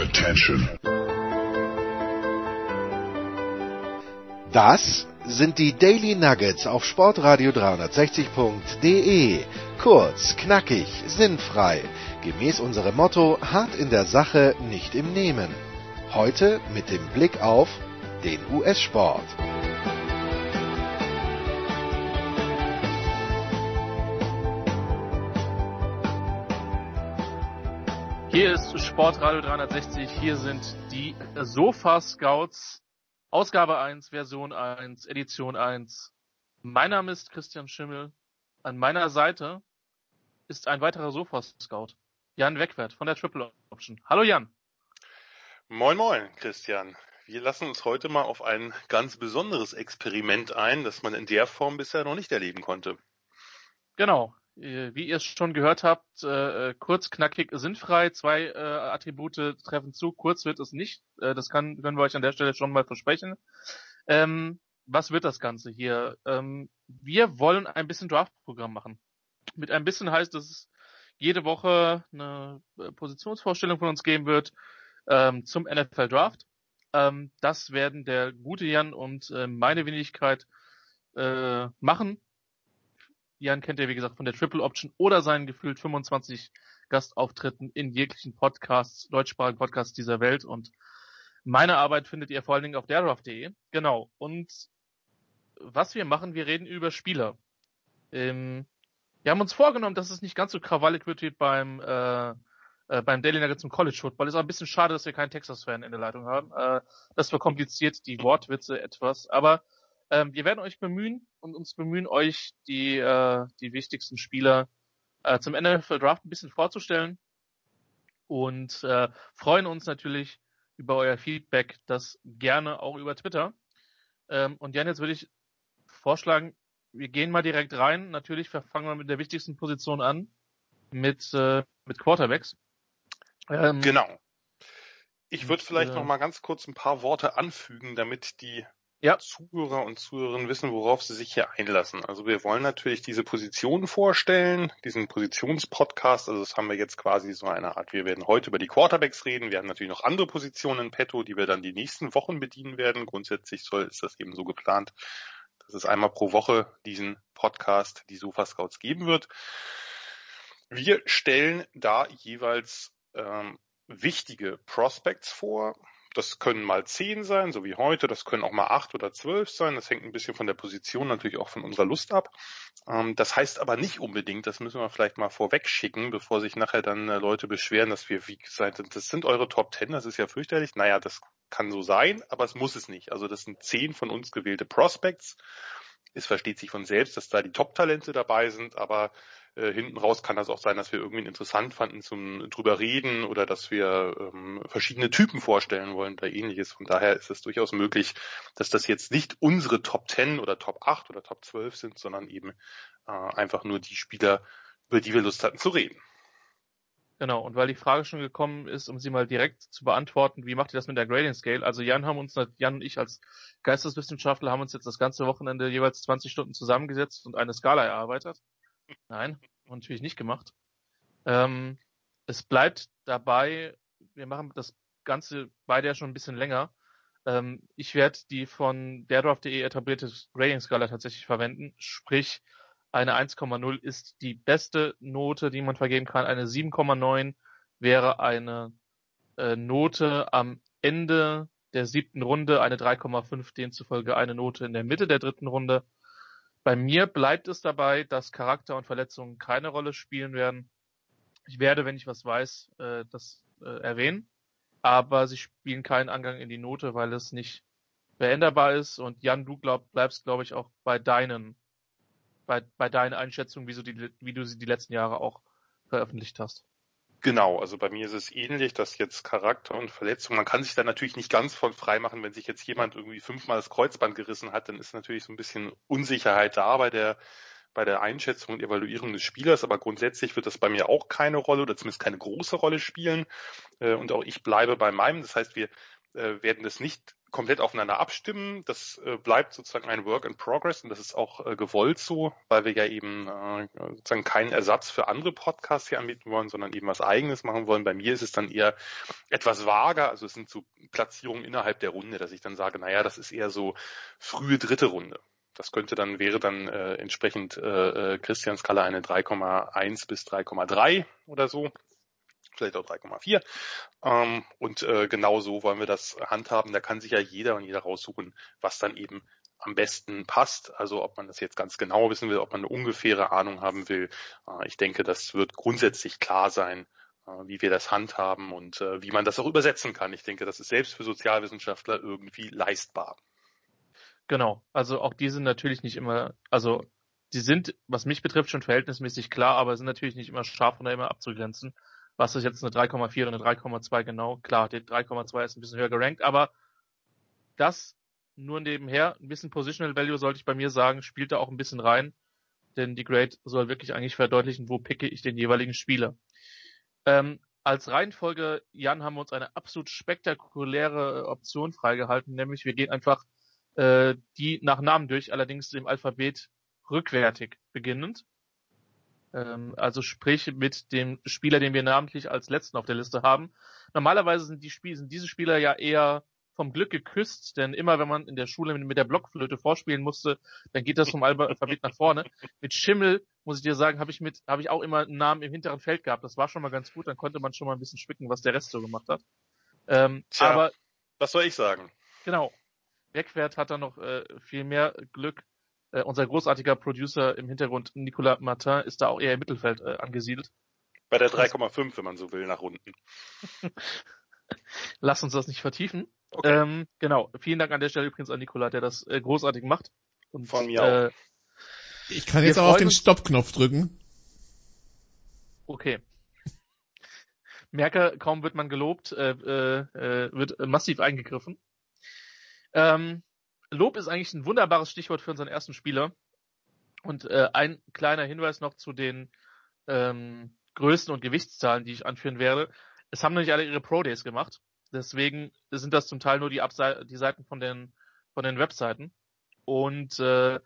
Attention. Das sind die Daily Nuggets auf Sportradio 360.de. Kurz, knackig, sinnfrei. Gemäß unserem Motto: hart in der Sache, nicht im Nehmen. Heute mit dem Blick auf den US-Sport. Ist Sportradio 360. Hier sind die Sofa Scouts. Ausgabe 1, Version 1, Edition 1. Mein Name ist Christian Schimmel. An meiner Seite ist ein weiterer Sofa Scout. Jan Wegwert von der Triple Option. Hallo Jan. Moin moin, Christian. Wir lassen uns heute mal auf ein ganz besonderes Experiment ein, das man in der Form bisher noch nicht erleben konnte. Genau. Äh, wie ihr es schon gehört habt, äh, kurz, knackig, sinnfrei. Zwei äh, Attribute treffen zu. Kurz wird es nicht. Äh, das kann, können wir euch an der Stelle schon mal versprechen. Ähm, was wird das Ganze hier? Ähm, wir wollen ein bisschen Draft-Programm machen. Mit ein bisschen heißt, dass es jede Woche eine äh, Positionsvorstellung von uns geben wird ähm, zum NFL Draft. Ähm, das werden der gute Jan und äh, meine Wenigkeit äh, machen. Jan kennt ihr, wie gesagt, von der Triple Option oder seinen gefühlt 25 Gastauftritten in jeglichen Podcasts, deutschsprachigen Podcasts dieser Welt. Und meine Arbeit findet ihr vor allen Dingen auf derdraft.de. Genau. Und was wir machen, wir reden über Spieler. Ähm, wir haben uns vorgenommen, dass es nicht ganz so krawallig wird wie beim, äh, äh, beim Daily Nugget zum College Football. Ist auch ein bisschen schade, dass wir keinen Texas-Fan in der Leitung haben. Äh, das verkompliziert die Wortwitze etwas. Aber ähm, wir werden euch bemühen und uns bemühen, euch die, äh, die wichtigsten Spieler äh, zum NFL Draft ein bisschen vorzustellen und äh, freuen uns natürlich über euer Feedback, das gerne auch über Twitter. Ähm, und Jan, jetzt würde ich vorschlagen, wir gehen mal direkt rein. Natürlich fangen wir mit der wichtigsten Position an, mit, äh, mit Quarterbacks. Ähm, genau. Ich würde vielleicht äh, noch mal ganz kurz ein paar Worte anfügen, damit die ja. Zuhörer und Zuhörerinnen wissen, worauf sie sich hier einlassen. Also wir wollen natürlich diese Positionen vorstellen, diesen Positionspodcast. Also das haben wir jetzt quasi so eine Art. Wir werden heute über die Quarterbacks reden. Wir haben natürlich noch andere Positionen in petto, die wir dann die nächsten Wochen bedienen werden. Grundsätzlich soll, ist das eben so geplant, dass es einmal pro Woche diesen Podcast, die Sofa Scouts geben wird. Wir stellen da jeweils ähm, wichtige Prospects vor, das können mal zehn sein, so wie heute. Das können auch mal acht oder zwölf sein. Das hängt ein bisschen von der Position natürlich auch von unserer Lust ab. Ähm, das heißt aber nicht unbedingt, das müssen wir vielleicht mal vorweg schicken, bevor sich nachher dann äh, Leute beschweren, dass wir, wie gesagt, das sind eure Top Ten, das ist ja fürchterlich. Naja, das kann so sein, aber es muss es nicht. Also das sind zehn von uns gewählte Prospects. Es versteht sich von selbst, dass da die Top-Talente dabei sind, aber äh, hinten raus kann das auch sein, dass wir irgendwie interessant fanden zum drüber reden oder dass wir ähm, verschiedene Typen vorstellen wollen oder ähnliches. Von daher ist es durchaus möglich, dass das jetzt nicht unsere Top 10 oder Top 8 oder Top 12 sind, sondern eben äh, einfach nur die Spieler, über die wir Lust hatten zu reden. Genau, und weil die Frage schon gekommen ist, um sie mal direkt zu beantworten, wie macht ihr das mit der Grading Scale? Also Jan haben uns, Jan und ich als Geisteswissenschaftler haben uns jetzt das ganze Wochenende jeweils 20 Stunden zusammengesetzt und eine Skala erarbeitet. Nein, natürlich nicht gemacht. Ähm, es bleibt dabei, wir machen das Ganze beide ja schon ein bisschen länger. Ähm, ich werde die von derdraft.de etablierte Rating-Skala tatsächlich verwenden. Sprich, eine 1,0 ist die beste Note, die man vergeben kann. Eine 7,9 wäre eine äh, Note am Ende der siebten Runde, eine 3,5 demzufolge eine Note in der Mitte der dritten Runde bei mir bleibt es dabei, dass Charakter und Verletzungen keine Rolle spielen werden. Ich werde, wenn ich was weiß, äh, das äh, erwähnen. Aber sie spielen keinen Angang in die Note, weil es nicht veränderbar ist. Und Jan, du glaub, bleibst, glaube ich, auch bei deinen, bei, bei deinen Einschätzungen, wie, so die, wie du sie die letzten Jahre auch veröffentlicht hast. Genau, also bei mir ist es ähnlich, dass jetzt Charakter und Verletzung, man kann sich da natürlich nicht ganz von frei machen, wenn sich jetzt jemand irgendwie fünfmal das Kreuzband gerissen hat, dann ist natürlich so ein bisschen Unsicherheit da bei der bei der Einschätzung und Evaluierung des Spielers, aber grundsätzlich wird das bei mir auch keine Rolle oder zumindest keine große Rolle spielen. Äh, und auch ich bleibe bei meinem. Das heißt, wir äh, werden das nicht komplett aufeinander abstimmen. Das äh, bleibt sozusagen ein Work in Progress und das ist auch äh, gewollt so, weil wir ja eben äh, sozusagen keinen Ersatz für andere Podcasts hier anbieten wollen, sondern eben was eigenes machen wollen. Bei mir ist es dann eher etwas vager, also es sind so Platzierungen innerhalb der Runde, dass ich dann sage, naja, das ist eher so frühe dritte Runde. Das könnte dann, wäre dann äh, entsprechend äh, äh Christians Skala eine 3,1 bis 3,3 oder so vielleicht auch 3,4. Ähm, und äh, genau so wollen wir das handhaben. Da kann sich ja jeder und jeder raussuchen, was dann eben am besten passt. Also ob man das jetzt ganz genau wissen will, ob man eine ungefähre Ahnung haben will. Äh, ich denke, das wird grundsätzlich klar sein, äh, wie wir das handhaben und äh, wie man das auch übersetzen kann. Ich denke, das ist selbst für Sozialwissenschaftler irgendwie leistbar. Genau, also auch die sind natürlich nicht immer, also die sind, was mich betrifft, schon verhältnismäßig klar, aber sind natürlich nicht immer scharf oder immer abzugrenzen was ist jetzt eine 3,4 oder eine 3,2 genau? Klar, die 3,2 ist ein bisschen höher gerankt, aber das nur nebenher, ein bisschen Positional Value sollte ich bei mir sagen, spielt da auch ein bisschen rein, denn die Grade soll wirklich eigentlich verdeutlichen, wo picke ich den jeweiligen Spieler. Ähm, als Reihenfolge, Jan, haben wir uns eine absolut spektakuläre Option freigehalten, nämlich wir gehen einfach äh, die nach Namen durch, allerdings im Alphabet rückwärtig beginnend. Ähm, also sprich mit dem Spieler, den wir namentlich als letzten auf der Liste haben. Normalerweise sind, die Spiel sind diese Spieler ja eher vom Glück geküsst, denn immer wenn man in der Schule mit der Blockflöte vorspielen musste, dann geht das vom Alphabet nach vorne. Mit Schimmel, muss ich dir sagen, habe ich mit, habe ich auch immer einen Namen im hinteren Feld gehabt. Das war schon mal ganz gut, dann konnte man schon mal ein bisschen spicken, was der Rest so gemacht hat. Ähm, Tja, aber was soll ich sagen? Genau. Wegwert hat da noch äh, viel mehr Glück äh, unser großartiger Producer im Hintergrund, Nicolas Martin, ist da auch eher im Mittelfeld äh, angesiedelt. Bei der 3,5, wenn man so will, nach unten. Lass uns das nicht vertiefen. Okay. Ähm, genau. Vielen Dank an der Stelle übrigens an Nicolas, der das äh, großartig macht. Und, Von mir äh, auch. Ich kann jetzt auch auf den Stoppknopf drücken. Okay. Merke, kaum wird man gelobt, äh, äh, äh wird massiv eingegriffen. Ähm, Lob ist eigentlich ein wunderbares Stichwort für unseren ersten Spieler. Und äh, ein kleiner Hinweis noch zu den ähm, Größen und Gewichtszahlen, die ich anführen werde. Es haben nicht alle ihre Pro Days gemacht. Deswegen sind das zum Teil nur die, Abse die Seiten von den, von den Webseiten. Und äh,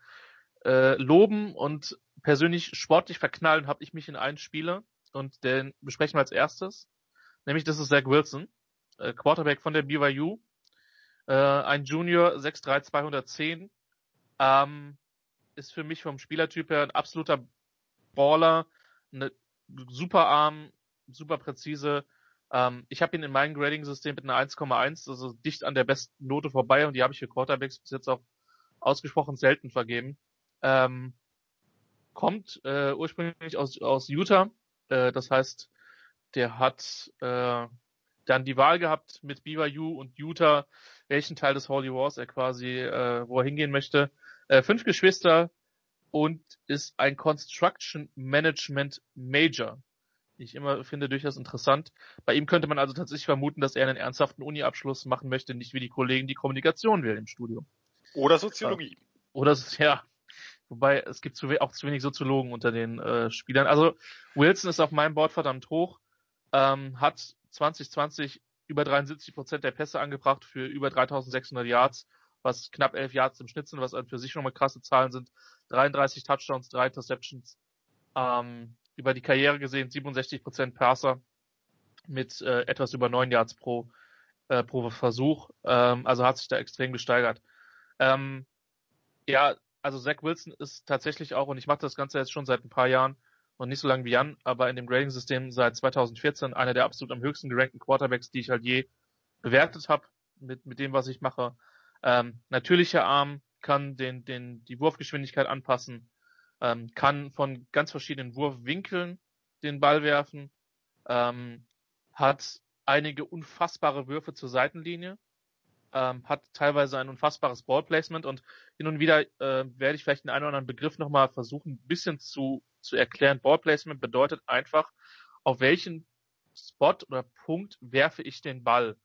äh, loben und persönlich sportlich verknallen habe ich mich in einen Spieler und den besprechen wir als erstes. Nämlich das ist Zach Wilson, äh, Quarterback von der BYU, äh, ein Junior 6'3 210 ähm, ist für mich vom Spielertyp her ein absoluter Baller, eine super Arm, super präzise. Ähm, ich habe ihn in meinem Grading-System mit einer 1,1, also dicht an der besten Note vorbei und die habe ich für Quarterbacks bis jetzt auch ausgesprochen selten vergeben. Ähm, kommt äh, ursprünglich aus, aus Utah, äh, das heißt, der hat äh, dann die Wahl gehabt mit BYU und Utah welchen Teil des Holy Wars er quasi, äh, wo er hingehen möchte. Äh, fünf Geschwister und ist ein Construction Management Major. Ich immer finde durchaus interessant. Bei ihm könnte man also tatsächlich vermuten, dass er einen ernsthaften Uni-Abschluss machen möchte, nicht wie die Kollegen, die Kommunikation will im Studium. Oder Soziologie. Oder, ja. Wobei, es gibt zu, auch zu wenig Soziologen unter den äh, Spielern. Also, Wilson ist auf meinem Board verdammt hoch, ähm, hat 2020 über 73 Prozent der Pässe angebracht für über 3600 Yards, was knapp 11 Yards im Schnitt sind, was für sich schon mal krasse Zahlen sind. 33 Touchdowns, 3 Interceptions. Ähm, über die Karriere gesehen 67 Prozent Passer mit äh, etwas über 9 Yards pro, äh, pro Versuch. Ähm, also hat sich da extrem gesteigert. Ähm, ja, also Zach Wilson ist tatsächlich auch, und ich mache das Ganze jetzt schon seit ein paar Jahren, noch nicht so lange wie Jan, aber in dem Grading-System seit 2014 einer der absolut am höchsten gerankten Quarterbacks, die ich halt je bewertet habe mit, mit dem, was ich mache. Ähm, natürlicher Arm kann den, den, die Wurfgeschwindigkeit anpassen, ähm, kann von ganz verschiedenen Wurfwinkeln den Ball werfen, ähm, hat einige unfassbare Würfe zur Seitenlinie, ähm, hat teilweise ein unfassbares Ballplacement und hin und wieder äh, werde ich vielleicht den einen oder anderen Begriff nochmal versuchen, ein bisschen zu zu erklären. Ballplacement bedeutet einfach, auf welchen Spot oder Punkt werfe ich den Ball.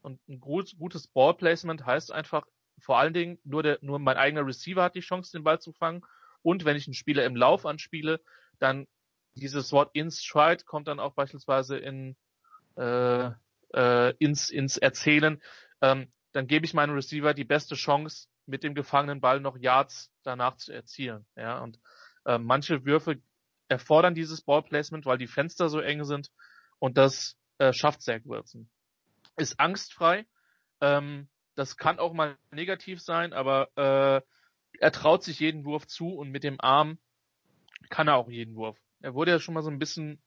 Und ein gutes Ballplacement heißt einfach, vor allen Dingen nur der, nur mein eigener Receiver hat die Chance, den Ball zu fangen. Und wenn ich einen Spieler im Lauf anspiele, dann dieses Wort in Stride kommt dann auch beispielsweise in, äh, äh, ins, ins Erzählen. Ähm, dann gebe ich meinem Receiver die beste Chance, mit dem gefangenen Ball noch Yards danach zu erzielen. Ja, und äh, manche Würfe erfordern dieses Ballplacement, weil die Fenster so eng sind und das äh, schafft Zach Wilson. Ist angstfrei. Ähm, das kann auch mal negativ sein, aber äh, er traut sich jeden Wurf zu und mit dem Arm kann er auch jeden Wurf. Er wurde ja schon mal so ein bisschen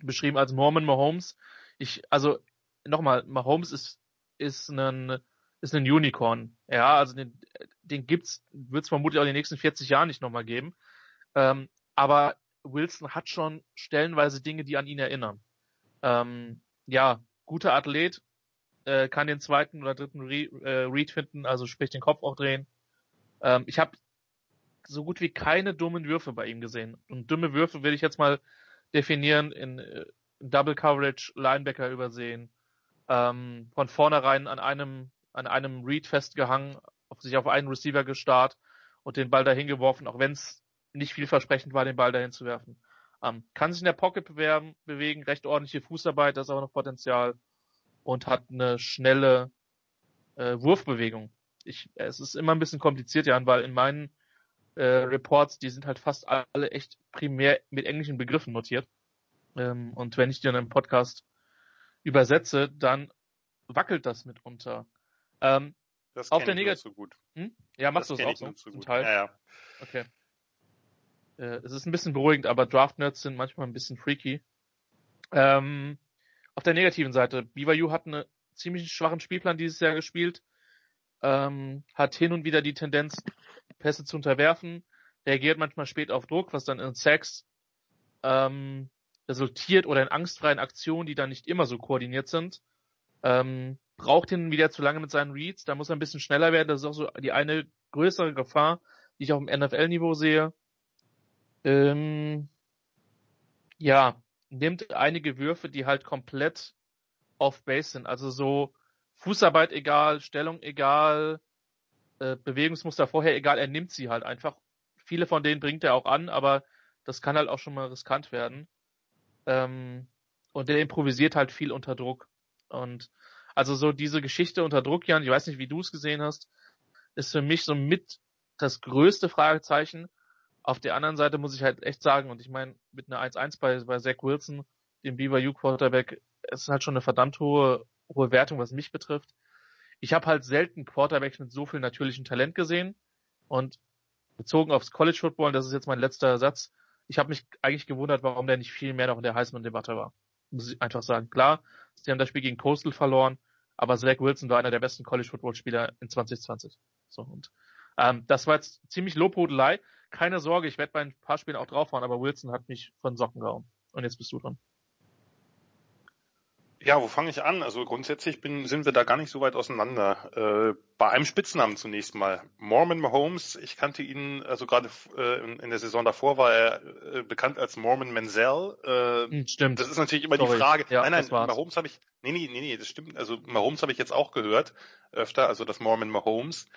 beschrieben als Mormon Mahomes. Ich, also nochmal, Mahomes ist ist ein ist ein Unicorn. Ja, also den, den gibt's, wird es vermutlich auch in den nächsten 40 Jahren nicht nochmal geben. Ähm, aber Wilson hat schon stellenweise Dinge, die an ihn erinnern. Ähm, ja, guter Athlet, äh, kann den zweiten oder dritten Re äh, Read finden, also sprich den Kopf auch drehen. Ähm, ich habe so gut wie keine dummen Würfe bei ihm gesehen. Und dumme Würfe will ich jetzt mal definieren in, äh, Double Coverage, Linebacker übersehen, ähm, von vornherein an einem an einem Read festgehangen, sich auf einen Receiver gestarrt und den Ball dahin geworfen, auch wenn es nicht vielversprechend war, den Ball dahin zu werfen. Ähm, kann sich in der Pocket bewerben, bewegen, recht ordentliche Fußarbeit, das ist aber noch Potenzial und hat eine schnelle äh, Wurfbewegung. Ich, es ist immer ein bisschen kompliziert, Jan, weil in meinen äh, Reports, die sind halt fast alle echt primär mit englischen Begriffen notiert. Ähm, und wenn ich die dann im Podcast übersetze, dann wackelt das mitunter. Ähm, das auf der Negat so gut. Hm? Ja, machst du es auch so? so gut. Teil? Ja, ja. Okay. Äh, es ist ein bisschen beruhigend, aber Draft-Nerds sind manchmal ein bisschen freaky. Ähm, auf der negativen Seite, BYU hat einen ziemlich schwachen Spielplan dieses Jahr gespielt, ähm, hat hin und wieder die Tendenz, Pässe zu unterwerfen, reagiert manchmal spät auf Druck, was dann in Sacks ähm, resultiert oder in angstfreien Aktionen, die dann nicht immer so koordiniert sind. Ähm, braucht ihn wieder zu lange mit seinen Reads, da muss er ein bisschen schneller werden. Das ist auch so die eine größere Gefahr, die ich auch im NFL-Niveau sehe. Ähm, ja, nimmt einige Würfe, die halt komplett off-base sind. Also so Fußarbeit egal, Stellung egal, äh, Bewegungsmuster vorher egal, er nimmt sie halt einfach. Viele von denen bringt er auch an, aber das kann halt auch schon mal riskant werden. Ähm, und der improvisiert halt viel unter Druck. Und also so diese Geschichte unter Druck, Jan, ich weiß nicht, wie du es gesehen hast, ist für mich so mit das größte Fragezeichen. Auf der anderen Seite muss ich halt echt sagen, und ich meine, mit einer 1-1 bei, bei Zach Wilson, dem BYU Quarterback, es ist halt schon eine verdammt hohe, hohe Wertung, was mich betrifft. Ich habe halt selten Quarterbacks mit so viel natürlichem Talent gesehen und bezogen aufs College Football, das ist jetzt mein letzter Satz, ich habe mich eigentlich gewundert, warum der nicht viel mehr noch in der Heisman-Debatte war. Muss ich einfach sagen. Klar, sie haben das Spiel gegen Coastal verloren, aber Zach Wilson war einer der besten College Football Spieler in 2020. So und ähm, das war jetzt ziemlich Lobhudelei. Keine Sorge, ich werde bei ein paar Spielen auch draufhauen, aber Wilson hat mich von Socken gehauen. Und jetzt bist du dran. Ja, wo fange ich an? Also grundsätzlich bin, sind wir da gar nicht so weit auseinander. Äh, bei einem Spitznamen zunächst mal. Mormon Mahomes, ich kannte ihn, also gerade äh, in, in, der Saison davor war er äh, bekannt als Mormon Menzel. Äh, stimmt. Das ist natürlich immer Sorry. die Frage. Ja, nein, nein, Mahomes habe ich, nee, nee, nee, nee, das stimmt. Also Mahomes habe ich jetzt auch gehört, öfter, also das Mormon Mahomes.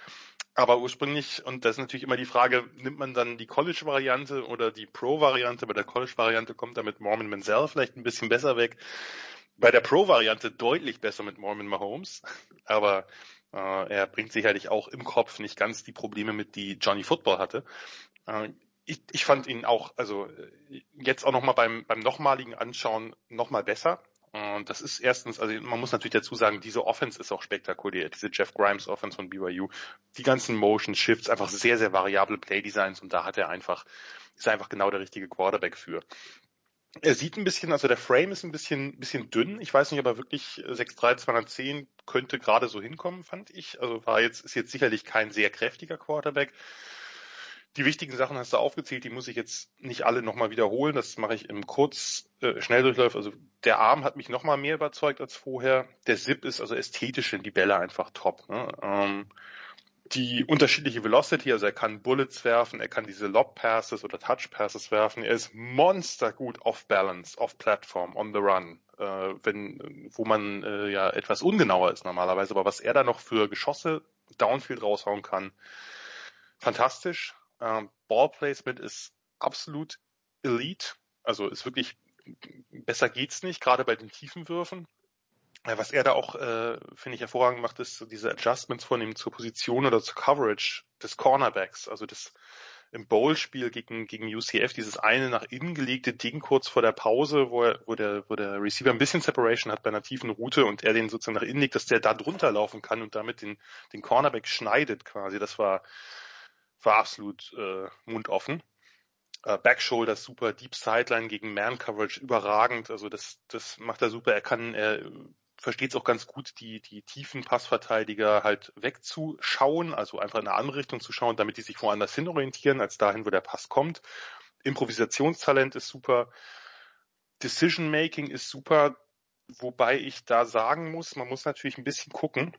Aber ursprünglich, und das ist natürlich immer die Frage, nimmt man dann die College-Variante oder die Pro-Variante? Bei der College-Variante kommt er mit Mormon Menzel vielleicht ein bisschen besser weg bei der Pro-Variante deutlich besser mit Mormon Mahomes, aber äh, er bringt sicherlich auch im Kopf nicht ganz die Probleme mit, die Johnny Football hatte. Äh, ich, ich fand ihn auch, also äh, jetzt auch nochmal beim, beim nochmaligen Anschauen nochmal besser. Und das ist erstens, also man muss natürlich dazu sagen, diese Offense ist auch spektakulär, diese Jeff Grimes Offense von BYU. Die ganzen Motion Shifts, einfach sehr, sehr variable Play Designs und da hat er einfach, ist einfach genau der richtige Quarterback für. Er sieht ein bisschen, also der Frame ist ein bisschen, bisschen dünn. Ich weiß nicht, aber wirklich 6'3, 210 könnte gerade so hinkommen, fand ich. Also war jetzt, ist jetzt sicherlich kein sehr kräftiger Quarterback. Die wichtigen Sachen hast du aufgezählt, die muss ich jetzt nicht alle nochmal wiederholen. Das mache ich im Kurz, äh. Also der Arm hat mich nochmal mehr überzeugt als vorher. Der Zip ist also ästhetisch sind die Bälle einfach top. Ne? Ähm, die unterschiedliche Velocity, also er kann Bullets werfen, er kann diese Lob Passes oder Touch Passes werfen, er ist monstergut off Balance, off Platform, on the Run, äh, wenn, wo man äh, ja etwas ungenauer ist normalerweise, aber was er da noch für Geschosse Downfield raushauen kann, fantastisch. Ähm, Ball Placement ist absolut elite, also ist wirklich besser geht's nicht, gerade bei den tiefen Würfen. Was er da auch, äh, finde ich, hervorragend macht, ist so diese Adjustments vornehmen zur Position oder zur Coverage des Cornerbacks. Also das im Bowl-Spiel gegen, gegen UCF, dieses eine nach innen gelegte Ding kurz vor der Pause, wo, er, wo, der, wo der Receiver ein bisschen Separation hat bei einer tiefen Route und er den sozusagen nach innen legt, dass der da drunter laufen kann und damit den, den Cornerback schneidet quasi. Das war, war absolut äh, mundoffen. Äh, Backshoulder super, Deep Sideline gegen Man Coverage überragend. Also das, das macht er super. Er kann, er versteht es auch ganz gut, die, die tiefen Passverteidiger halt wegzuschauen, also einfach in eine andere Richtung zu schauen, damit die sich woanders hin orientieren, als dahin, wo der Pass kommt. Improvisationstalent ist super. Decision Making ist super, wobei ich da sagen muss, man muss natürlich ein bisschen gucken.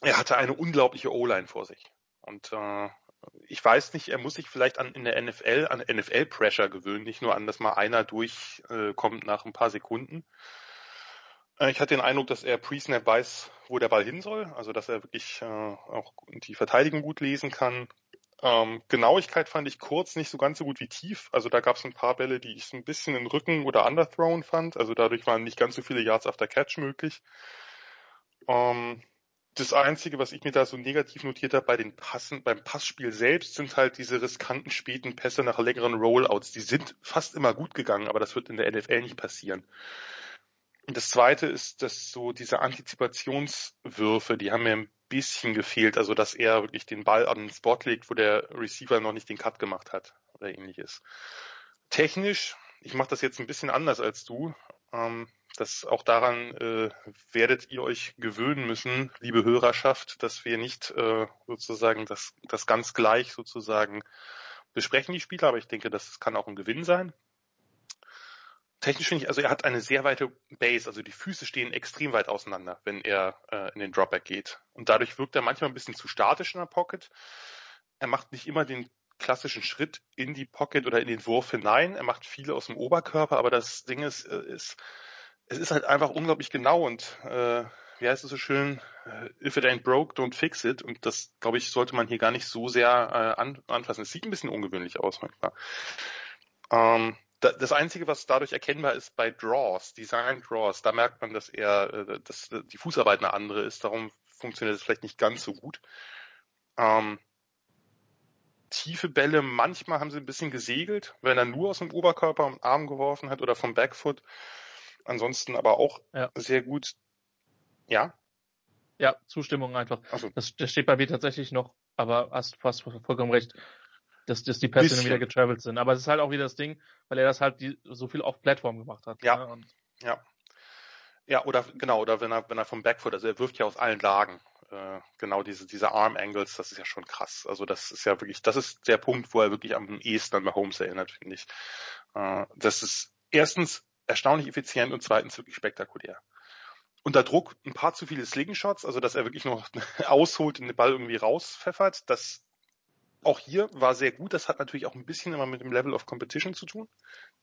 Er hatte eine unglaubliche O-Line vor sich. Und äh, ich weiß nicht, er muss sich vielleicht an in der NFL an NFL Pressure gewöhnen, nicht nur an, dass mal einer durchkommt äh, nach ein paar Sekunden. Äh, ich hatte den Eindruck, dass er pre-snap weiß, wo der Ball hin soll, also dass er wirklich äh, auch die Verteidigung gut lesen kann. Ähm, Genauigkeit fand ich kurz nicht so ganz so gut wie tief. Also da gab es ein paar Bälle, die ich so ein bisschen in Rücken oder underthrown fand. Also dadurch waren nicht ganz so viele Yards after Catch möglich. Ähm, das Einzige, was ich mir da so negativ notiert habe bei den Passen, beim Passspiel selbst, sind halt diese riskanten späten Pässe nach längeren Rollouts. Die sind fast immer gut gegangen, aber das wird in der NFL nicht passieren. Das zweite ist, dass so diese Antizipationswürfe, die haben mir ein bisschen gefehlt, also dass er wirklich den Ball an den Spot legt, wo der Receiver noch nicht den Cut gemacht hat oder ähnliches. Technisch, ich mache das jetzt ein bisschen anders als du. Ähm, das auch daran äh, werdet ihr euch gewöhnen müssen, liebe Hörerschaft, dass wir nicht äh, sozusagen das, das ganz gleich sozusagen besprechen, die Spieler, aber ich denke, das kann auch ein Gewinn sein. Technisch finde ich, also er hat eine sehr weite Base, also die Füße stehen extrem weit auseinander, wenn er äh, in den Dropback geht. Und dadurch wirkt er manchmal ein bisschen zu statisch in der Pocket. Er macht nicht immer den klassischen Schritt in die Pocket oder in den Wurf hinein. Er macht viele aus dem Oberkörper, aber das Ding ist, äh, ist es ist halt einfach unglaublich genau und äh, wie heißt es so schön, äh, if it ain't broke, don't fix it. Und das, glaube ich, sollte man hier gar nicht so sehr äh, an, anfassen. Es sieht ein bisschen ungewöhnlich aus manchmal. Ähm, das Einzige, was dadurch erkennbar ist bei Draws, Design Draws, da merkt man, dass er, äh, dass die Fußarbeit eine andere ist. Darum funktioniert es vielleicht nicht ganz so gut. Ähm, tiefe Bälle, manchmal haben sie ein bisschen gesegelt, wenn er nur aus dem Oberkörper und Arm geworfen hat oder vom Backfoot. Ansonsten aber auch ja. sehr gut. Ja? Ja, Zustimmung einfach. So. Das, das steht bei mir tatsächlich noch, aber hast fast vollkommen recht dass, dass die Pässe wieder getravelt sind. Aber es ist halt auch wieder das Ding, weil er das halt die, so viel auf Plattform gemacht hat. Ja. Ne? ja. Ja, oder genau, oder wenn er, wenn er vom Backfoot, also er wirft ja aus allen Lagen. Äh, genau diese, diese Arm Angles, das ist ja schon krass. Also das ist ja wirklich, das ist der Punkt, wo er wirklich am ehesten an Mahomes erinnert, finde ich. Äh, das ist erstens erstaunlich effizient und zweitens wirklich spektakulär. Unter Druck ein paar zu viele Slingshots, also dass er wirklich noch ausholt und den Ball irgendwie rauspfeffert, das auch hier war sehr gut. Das hat natürlich auch ein bisschen immer mit dem Level of Competition zu tun,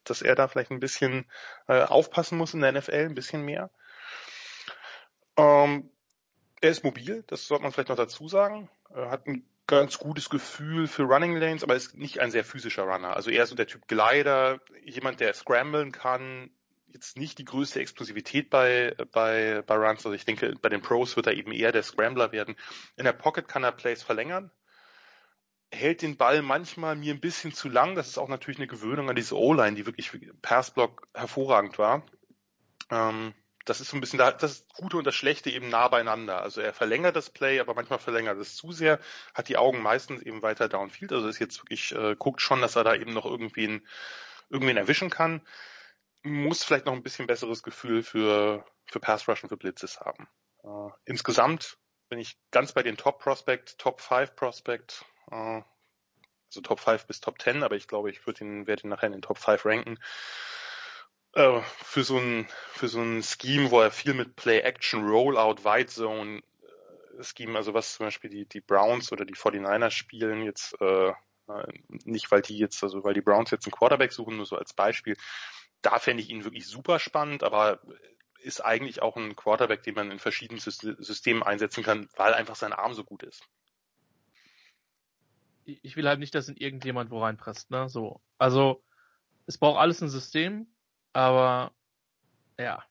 dass er da vielleicht ein bisschen äh, aufpassen muss in der NFL, ein bisschen mehr. Ähm, er ist mobil, das sollte man vielleicht noch dazu sagen. Er hat ein ganz gutes Gefühl für Running Lanes, aber ist nicht ein sehr physischer Runner. Also eher so der Typ Glider, jemand, der scramblen kann, jetzt nicht die größte Explosivität bei, bei, bei Runs. Also ich denke, bei den Pros wird er eben eher der Scrambler werden. In der Pocket kann er Plays verlängern hält den Ball manchmal mir ein bisschen zu lang. Das ist auch natürlich eine Gewöhnung an diese O-Line, die wirklich Passblock hervorragend war. Ähm, das ist so ein bisschen das Gute und das Schlechte eben nah beieinander. Also er verlängert das Play, aber manchmal verlängert es zu sehr, hat die Augen meistens eben weiter downfield. Also ist jetzt wirklich, äh, guckt schon, dass er da eben noch irgendwen, irgendwen erwischen kann. Muss vielleicht noch ein bisschen besseres Gefühl für, für Pass Rush und für Blitzes haben. Äh, insgesamt bin ich ganz bei den Top Prospect, Top 5 Prospect, äh, also Top 5 bis Top 10, aber ich glaube, ich würde ihn, werde ihn nachher in den Top 5 ranken. Äh, für so ein, für so ein Scheme, wo er viel mit Play Action, Rollout, Wide Zone äh, also was zum Beispiel die, die Browns oder die 49ers spielen jetzt, äh, nicht weil die jetzt, also weil die Browns jetzt einen Quarterback suchen, nur so als Beispiel. Da fände ich ihn wirklich super spannend, aber ist eigentlich auch ein Quarterback, den man in verschiedenen Systemen einsetzen kann, weil einfach sein Arm so gut ist ich will halt nicht, dass in irgendjemand wo reinpresst, ne? So. Also, es braucht alles ein System, aber ja.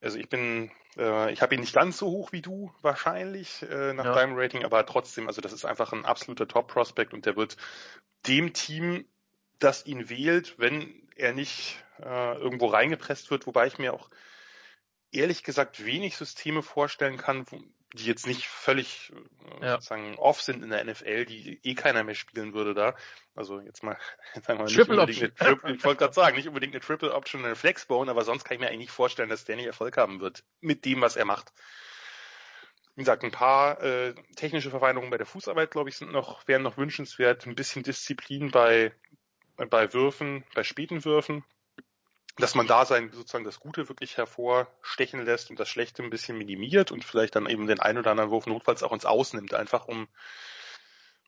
Also ich bin, äh, ich habe ihn nicht ganz so hoch wie du wahrscheinlich äh, nach ja. deinem Rating, aber trotzdem, also das ist einfach ein absoluter Top-Prospect und der wird dem Team, das ihn wählt, wenn er nicht äh, irgendwo reingepresst wird, wobei ich mir auch ehrlich gesagt wenig Systeme vorstellen kann, die jetzt nicht völlig äh, ja. sozusagen off sind in der NFL, die eh keiner mehr spielen würde da. Also jetzt mal, sagen wir mal Triple nicht Option. Triple, ich wollte gerade sagen, nicht unbedingt eine Triple Option, eine Flexbone, aber sonst kann ich mir eigentlich nicht vorstellen, dass der nicht Erfolg haben wird mit dem, was er macht. Wie gesagt, ein paar äh, technische Verfeinerungen bei der Fußarbeit, glaube ich, sind noch, wären noch wünschenswert. Ein bisschen Disziplin bei, bei Würfen, bei späten Würfen dass man da sein sozusagen das Gute wirklich hervorstechen lässt und das Schlechte ein bisschen minimiert und vielleicht dann eben den einen oder anderen Wurf notfalls auch ins Aus nimmt, einfach um,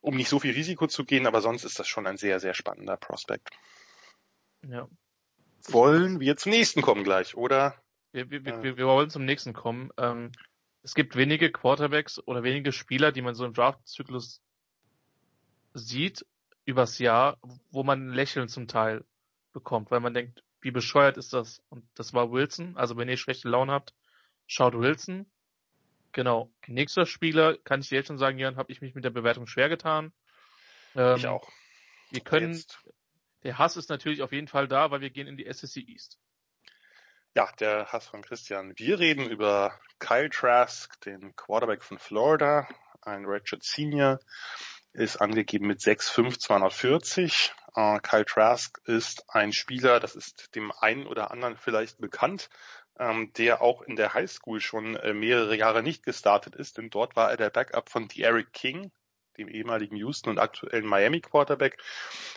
um nicht so viel Risiko zu gehen, aber sonst ist das schon ein sehr, sehr spannender Prospekt. Ja. Wollen wir zum nächsten kommen gleich, oder? Wir, wir, äh, wir, wir wollen zum nächsten kommen. Ähm, es gibt wenige Quarterbacks oder wenige Spieler, die man so im Draftzyklus sieht übers Jahr, wo man ein Lächeln zum Teil bekommt, weil man denkt, wie bescheuert ist das? Und das war Wilson. Also wenn ihr schlechte Laune habt, schaut Wilson. Genau. Nächster Spieler, kann ich dir jetzt schon sagen, Jan, habe ich mich mit der Bewertung schwer getan. Ähm, ich auch. Wir können, jetzt. der Hass ist natürlich auf jeden Fall da, weil wir gehen in die SEC East. Ja, der Hass von Christian. Wir reden über Kyle Trask, den Quarterback von Florida, ein Redshirt Senior, ist angegeben mit 6'5", 240. Äh, Kyle Trask ist ein Spieler, das ist dem einen oder anderen vielleicht bekannt, ähm, der auch in der Highschool schon äh, mehrere Jahre nicht gestartet ist, denn dort war er der Backup von Eric King, dem ehemaligen Houston und aktuellen Miami Quarterback,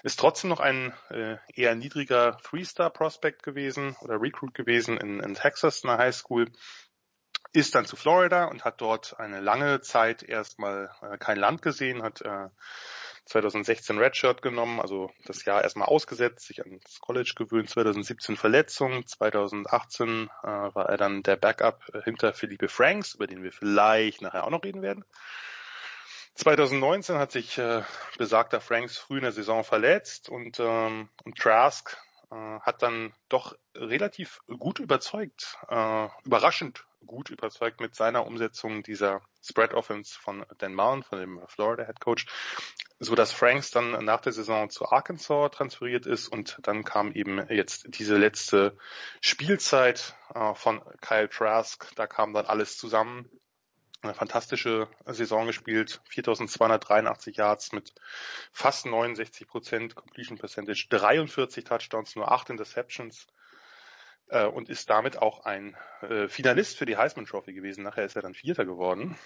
ist trotzdem noch ein äh, eher niedriger Three-Star-Prospect gewesen oder Recruit gewesen in, in Texas in der Highschool, ist dann zu Florida und hat dort eine lange Zeit erstmal äh, kein Land gesehen, hat äh, 2016 Redshirt genommen, also das Jahr erstmal ausgesetzt, sich ans College gewöhnt, 2017 Verletzung, 2018 äh, war er dann der Backup hinter Philippe Franks, über den wir vielleicht nachher auch noch reden werden. 2019 hat sich äh, besagter Franks früh in der Saison verletzt und, ähm, und Trask äh, hat dann doch relativ gut überzeugt, äh, überraschend gut überzeugt mit seiner Umsetzung dieser Spread Offense von Dan Mullen, von dem Florida Head Coach, so dass Franks dann nach der Saison zu Arkansas transferiert ist und dann kam eben jetzt diese letzte Spielzeit äh, von Kyle Trask, da kam dann alles zusammen. Eine fantastische Saison gespielt, 4283 Yards mit fast 69 Prozent Completion Percentage, 43 Touchdowns, nur 8 Interceptions äh, und ist damit auch ein äh, Finalist für die Heisman Trophy gewesen. Nachher ist er dann Vierter geworden.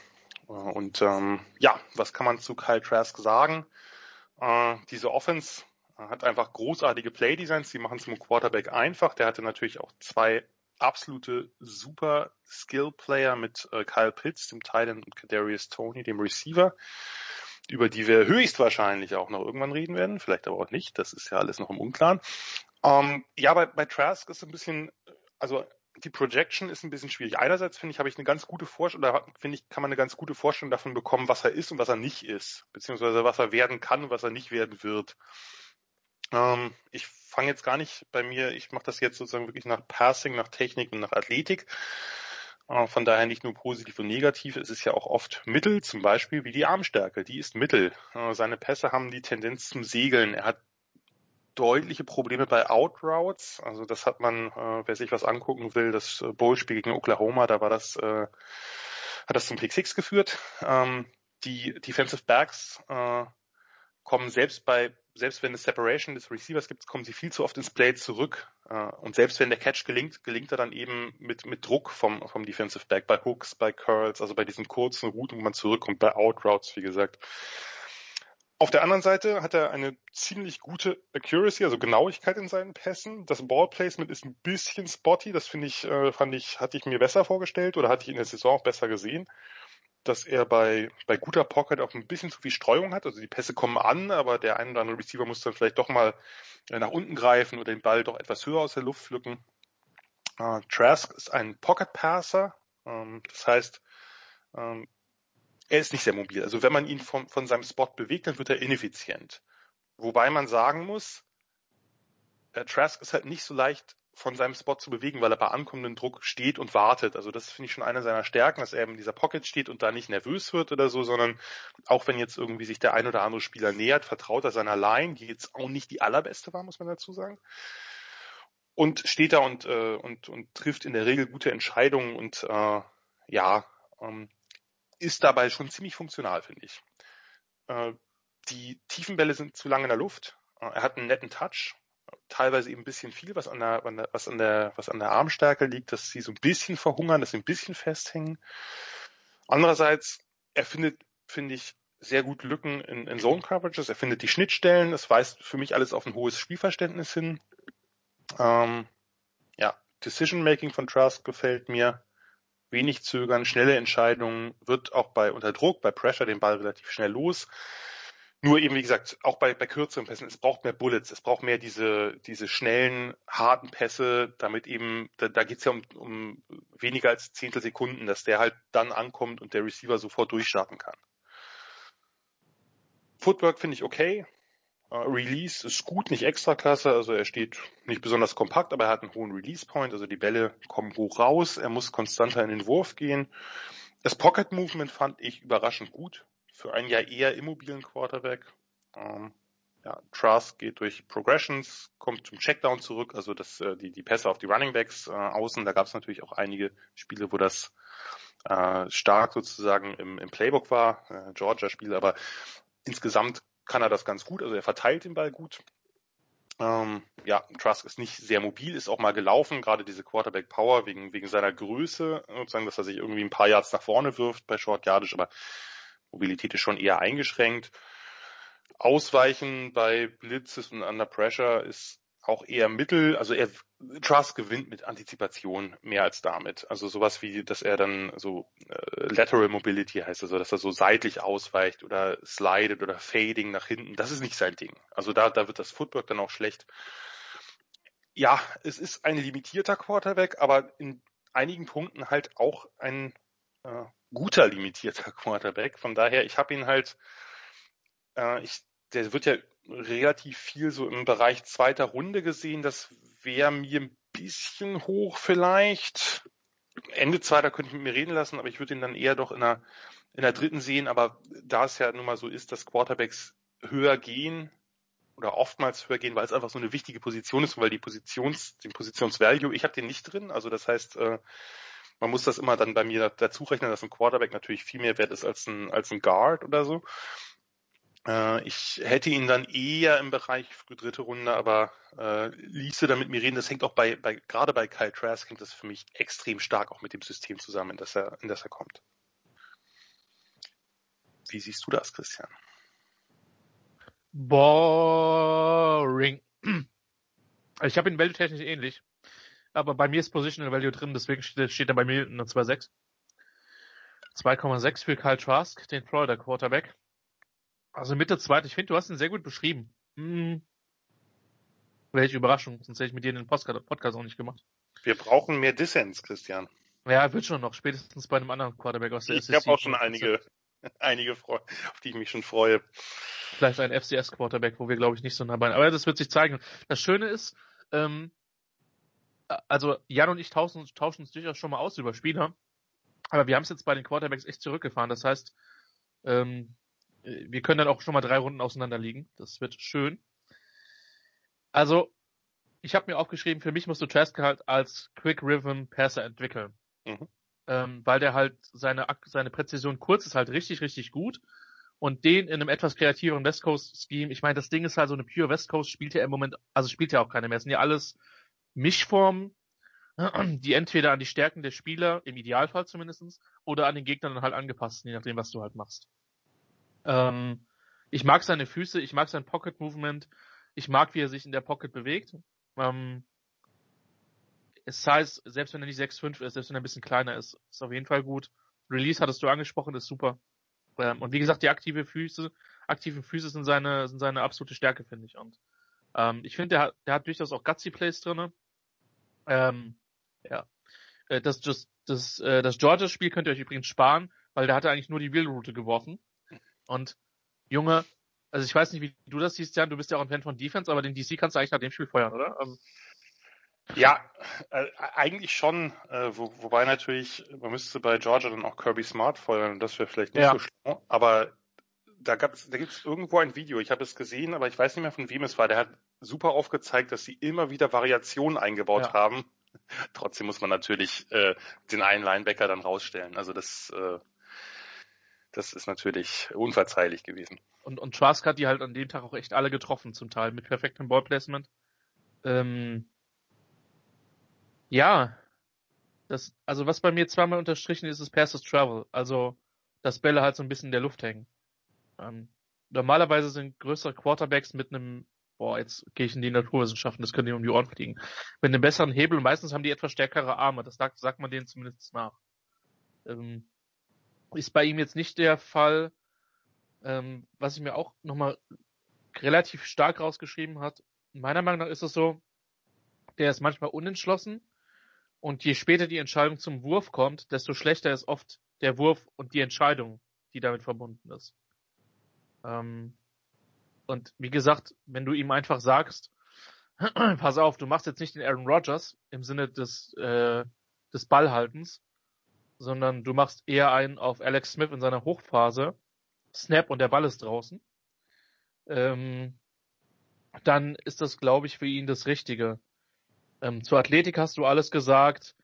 Äh, und ähm, ja, was kann man zu Kyle Trask sagen? Äh, diese Offense hat einfach großartige Playdesigns, die machen es zum Quarterback einfach. Der hatte natürlich auch zwei absolute super Skill-Player mit äh, Kyle Pitts, dem Titan und Kadarius Tony, dem Receiver, über die wir höchstwahrscheinlich auch noch irgendwann reden werden, vielleicht aber auch nicht, das ist ja alles noch im Unklaren. Ähm, ja, bei, bei Trask ist ein bisschen, also die Projection ist ein bisschen schwierig. Einerseits finde ich, habe ich eine ganz gute Vorstellung, oder finde ich, kann man eine ganz gute Vorstellung davon bekommen, was er ist und was er nicht ist, beziehungsweise was er werden kann und was er nicht werden wird. Ähm, ich fange jetzt gar nicht bei mir, ich mache das jetzt sozusagen wirklich nach Passing, nach Technik und nach Athletik. Äh, von daher nicht nur positiv und negativ, es ist ja auch oft Mittel, zum Beispiel wie die Armstärke, die ist Mittel. Äh, seine Pässe haben die Tendenz zum Segeln. Er hat deutliche Probleme bei Outroutes. Also das hat man, äh, wer sich was angucken will, das äh, Bowl-Spiel gegen Oklahoma, da war das, äh, hat das zum Pick Six geführt. Ähm, die Defensive Backs äh, kommen selbst bei, selbst wenn es Separation des Receivers gibt, kommen sie viel zu oft ins Play zurück. Äh, und selbst wenn der Catch gelingt, gelingt er dann eben mit, mit Druck vom, vom Defensive Back, bei Hooks, bei Curls, also bei diesen kurzen Routen, wo man zurückkommt, bei Outroutes, wie gesagt. Auf der anderen Seite hat er eine ziemlich gute Accuracy, also Genauigkeit in seinen Pässen. Das Ballplacement ist ein bisschen spotty. Das finde ich, äh, fand ich, hatte ich mir besser vorgestellt oder hatte ich in der Saison auch besser gesehen. Dass er bei, bei guter Pocket auch ein bisschen zu viel Streuung hat. Also die Pässe kommen an, aber der ein oder andere Receiver muss dann vielleicht doch mal äh, nach unten greifen oder den Ball doch etwas höher aus der Luft pflücken. Äh, Trask ist ein Pocket Passer. Ähm, das heißt, ähm, er ist nicht sehr mobil. Also wenn man ihn von, von seinem Spot bewegt, dann wird er ineffizient. Wobei man sagen muss, äh, Trask ist halt nicht so leicht von seinem Spot zu bewegen, weil er bei ankommendem Druck steht und wartet. Also das finde ich schon eine seiner Stärken, dass er in dieser Pocket steht und da nicht nervös wird oder so, sondern auch wenn jetzt irgendwie sich der ein oder andere Spieler nähert, vertraut er seiner Line, die jetzt auch nicht die allerbeste war, muss man dazu sagen. Und steht da und, äh, und, und trifft in der Regel gute Entscheidungen und äh, ja, ähm, ist dabei schon ziemlich funktional, finde ich. Äh, die Tiefenbälle sind zu lang in der Luft. Äh, er hat einen netten Touch, teilweise eben ein bisschen viel, was an der, was an der, was an der Armstärke liegt, dass sie so ein bisschen verhungern, dass sie ein bisschen festhängen. Andererseits, er findet, finde ich, sehr gut Lücken in, in Zone Coverages. Er findet die Schnittstellen. Das weist für mich alles auf ein hohes Spielverständnis hin. Ähm, ja, Decision Making von Trask gefällt mir. Wenig zögern, schnelle Entscheidungen, wird auch bei unter Druck, bei Pressure den Ball relativ schnell los. Nur eben, wie gesagt, auch bei, bei kürzeren Pässen, es braucht mehr Bullets, es braucht mehr diese, diese schnellen, harten Pässe, damit eben, da, da geht es ja um, um weniger als Zehntelsekunden, dass der halt dann ankommt und der Receiver sofort durchstarten kann. Footwork finde ich okay. Uh, Release ist gut, nicht extra klasse, also er steht nicht besonders kompakt, aber er hat einen hohen Release Point, also die Bälle kommen hoch raus, er muss konstanter in den Wurf gehen. Das Pocket Movement fand ich überraschend gut für einen ja eher immobilen Quarterback. Ähm, ja, Trask geht durch Progressions, kommt zum Checkdown zurück, also das, äh, die, die Pässe auf die Running Backs äh, außen. Da gab es natürlich auch einige Spiele, wo das äh, stark sozusagen im, im Playbook war, äh, Georgia-Spiele, aber insgesamt kann er das ganz gut, also er verteilt den Ball gut. Ähm, ja, Trask ist nicht sehr mobil, ist auch mal gelaufen, gerade diese Quarterback Power wegen, wegen seiner Größe, sozusagen, dass er sich irgendwie ein paar Yards nach vorne wirft bei Short Yardage, aber Mobilität ist schon eher eingeschränkt. Ausweichen bei Blitzes und Under Pressure ist auch eher mittel, also er Trust gewinnt mit Antizipation mehr als damit. Also sowas wie, dass er dann so äh, Lateral Mobility heißt, also dass er so seitlich ausweicht oder slidet oder fading nach hinten, das ist nicht sein Ding. Also da, da wird das Footwork dann auch schlecht. Ja, es ist ein limitierter Quarterback, aber in einigen Punkten halt auch ein äh, guter limitierter Quarterback. Von daher, ich habe ihn halt, äh, ich, der wird ja relativ viel so im Bereich zweiter Runde gesehen. Das wäre mir ein bisschen hoch vielleicht. Ende zweiter könnte ich mit mir reden lassen, aber ich würde ihn dann eher doch in der, in der dritten sehen. Aber da es ja nun mal so ist, dass Quarterbacks höher gehen oder oftmals höher gehen, weil es einfach so eine wichtige Position ist, weil die Positions, den Positionsvalue, ich habe den nicht drin. Also das heißt, äh, man muss das immer dann bei mir dazu rechnen, dass ein Quarterback natürlich viel mehr wert ist als ein, als ein Guard oder so. Äh, ich hätte ihn dann eher im Bereich dritte Runde, aber äh, ließe da mit mir reden. Das hängt auch bei, bei gerade bei Kyle Trask hängt das für mich extrem stark auch mit dem System zusammen, in das er, in das er kommt. Wie siehst du das, Christian? Boring. Ich habe ihn welttechnisch ähnlich aber bei mir ist Positional Value drin, deswegen steht, steht er bei mir eine 2,6. 2,6 für Kyle Trask, den Florida Quarterback. Also Mitte zweit, ich finde, du hast ihn sehr gut beschrieben. Hm. Welche Überraschung, sonst hätte ich mit dir den Podcast auch nicht gemacht. Wir brauchen mehr Dissens, Christian. Ja, wird schon noch, spätestens bei einem anderen Quarterback aus der ich habe auch schon einige, einige, auf die ich mich schon freue. Vielleicht ein FCS-Quarterback, wo wir, glaube ich, nicht so nah bei Aber das wird sich zeigen. Das Schöne ist, ähm, also Jan und ich tauschen, tauschen uns durchaus schon mal aus über Spieler, aber wir haben es jetzt bei den Quarterbacks echt zurückgefahren. Das heißt, ähm, wir können dann auch schon mal drei Runden auseinander liegen. Das wird schön. Also, ich habe mir aufgeschrieben, für mich musst du Trask halt als Quick Rhythm Passer entwickeln. Mhm. Ähm, weil der halt seine, seine Präzision kurz ist halt richtig, richtig gut. Und den in einem etwas kreativeren West Coast Scheme, ich meine, das Ding ist halt so eine pure West Coast, spielt ja im Moment, also spielt ja auch keine mehr. Es sind ja alles Mischformen, die entweder an die Stärken der Spieler, im Idealfall zumindestens, oder an den Gegnern dann halt angepasst, je nachdem, was du halt machst. Ähm, ich mag seine Füße, ich mag sein Pocket Movement, ich mag, wie er sich in der Pocket bewegt. Ähm, es heißt, selbst wenn er nicht 6'5 ist, selbst wenn er ein bisschen kleiner ist, ist auf jeden Fall gut. Release hattest du angesprochen, ist super. Ähm, und wie gesagt, die aktive Füße, aktiven Füße sind seine, sind seine absolute Stärke, finde ich. Und ähm, ich finde, der hat, der hat durchaus auch Gutsy Plays drinne. Ähm, ja. Äh, das, das, das, äh, das Georgia-Spiel könnt ihr euch übrigens sparen, weil der hatte eigentlich nur die Wheelroute geworfen. Und Junge, also ich weiß nicht, wie du das siehst, Jan, du bist ja auch ein Fan von Defense, aber den DC kannst du eigentlich nach dem Spiel feuern, oder? Also, Ja, äh, eigentlich schon, äh, wo, wobei natürlich, man müsste bei Georgia dann auch Kirby Smart feuern und das wäre vielleicht nicht ja. so schlimm. Aber da gab's, da gibt's irgendwo ein Video, ich habe es gesehen, aber ich weiß nicht mehr von wem es war. Der hat super aufgezeigt, dass sie immer wieder Variationen eingebaut ja. haben. Trotzdem muss man natürlich äh, den einen Linebacker dann rausstellen. Also das, äh, das ist natürlich unverzeihlich gewesen. Und, und Trask hat die halt an dem Tag auch echt alle getroffen, zum Teil mit perfektem Ballplacement. Ähm, ja, das, also was bei mir zweimal unterstrichen ist, ist Passes Travel. Also, dass Bälle halt so ein bisschen in der Luft hängen. Ähm, normalerweise sind größere Quarterbacks mit einem, boah, jetzt gehe ich in die Naturwissenschaften, das können die um die Ohren fliegen, mit einem besseren Hebel. Meistens haben die etwas stärkere Arme. Das sagt, sagt man denen zumindest nach. Ähm, ist bei ihm jetzt nicht der Fall. Ähm, was ich mir auch nochmal relativ stark rausgeschrieben hat. Meiner Meinung nach ist es so, der ist manchmal unentschlossen und je später die Entscheidung zum Wurf kommt, desto schlechter ist oft der Wurf und die Entscheidung, die damit verbunden ist. Ähm, und wie gesagt, wenn du ihm einfach sagst, pass auf, du machst jetzt nicht den Aaron Rodgers im Sinne des, äh, des Ballhaltens, sondern du machst eher einen auf Alex Smith in seiner Hochphase, Snap und der Ball ist draußen, ähm, dann ist das, glaube ich, für ihn das Richtige. Ähm, zur Athletik hast du alles gesagt.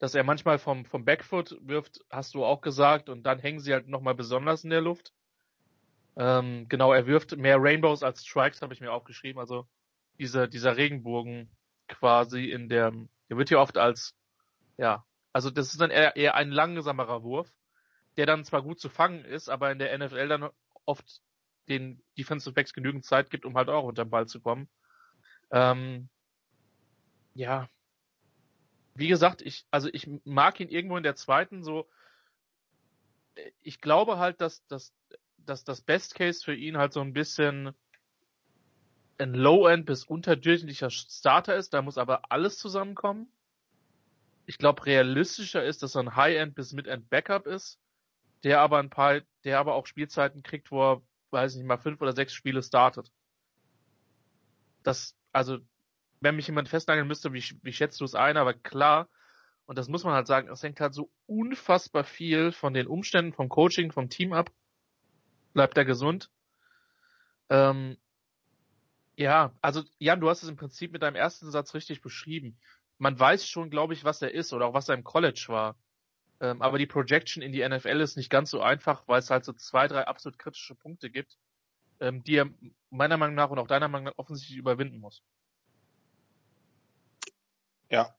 Dass er manchmal vom, vom Backfoot wirft, hast du auch gesagt. Und dann hängen sie halt nochmal besonders in der Luft. Ähm, genau, er wirft mehr Rainbows als Strikes, habe ich mir aufgeschrieben. Also dieser, dieser Regenbogen quasi in der, der wird hier oft als, ja, also das ist dann eher, eher ein langsamerer Wurf, der dann zwar gut zu fangen ist, aber in der NFL dann oft den Defensive Backs genügend Zeit gibt, um halt auch unter den Ball zu kommen. Ähm, ja, wie gesagt, ich, also ich mag ihn irgendwo in der zweiten so. Ich glaube halt, dass, dass, dass das Best Case für ihn halt so ein bisschen ein Low-End bis unterdurchschnittlicher Starter ist. Da muss aber alles zusammenkommen. Ich glaube, realistischer ist, dass er ein High-End bis Mid-End Backup ist, der aber ein paar, der aber auch Spielzeiten kriegt, wo er, weiß ich nicht mal, fünf oder sechs Spiele startet. Das, also wenn mich jemand festnageln müsste, wie, wie schätzt du es ein? Aber klar, und das muss man halt sagen, es hängt halt so unfassbar viel von den Umständen, vom Coaching, vom Team ab. Bleibt er gesund? Ähm, ja, also Jan, du hast es im Prinzip mit deinem ersten Satz richtig beschrieben. Man weiß schon, glaube ich, was er ist oder auch was er im College war. Ähm, aber die Projection in die NFL ist nicht ganz so einfach, weil es halt so zwei, drei absolut kritische Punkte gibt, ähm, die er meiner Meinung nach und auch deiner Meinung nach offensichtlich überwinden muss. Ja.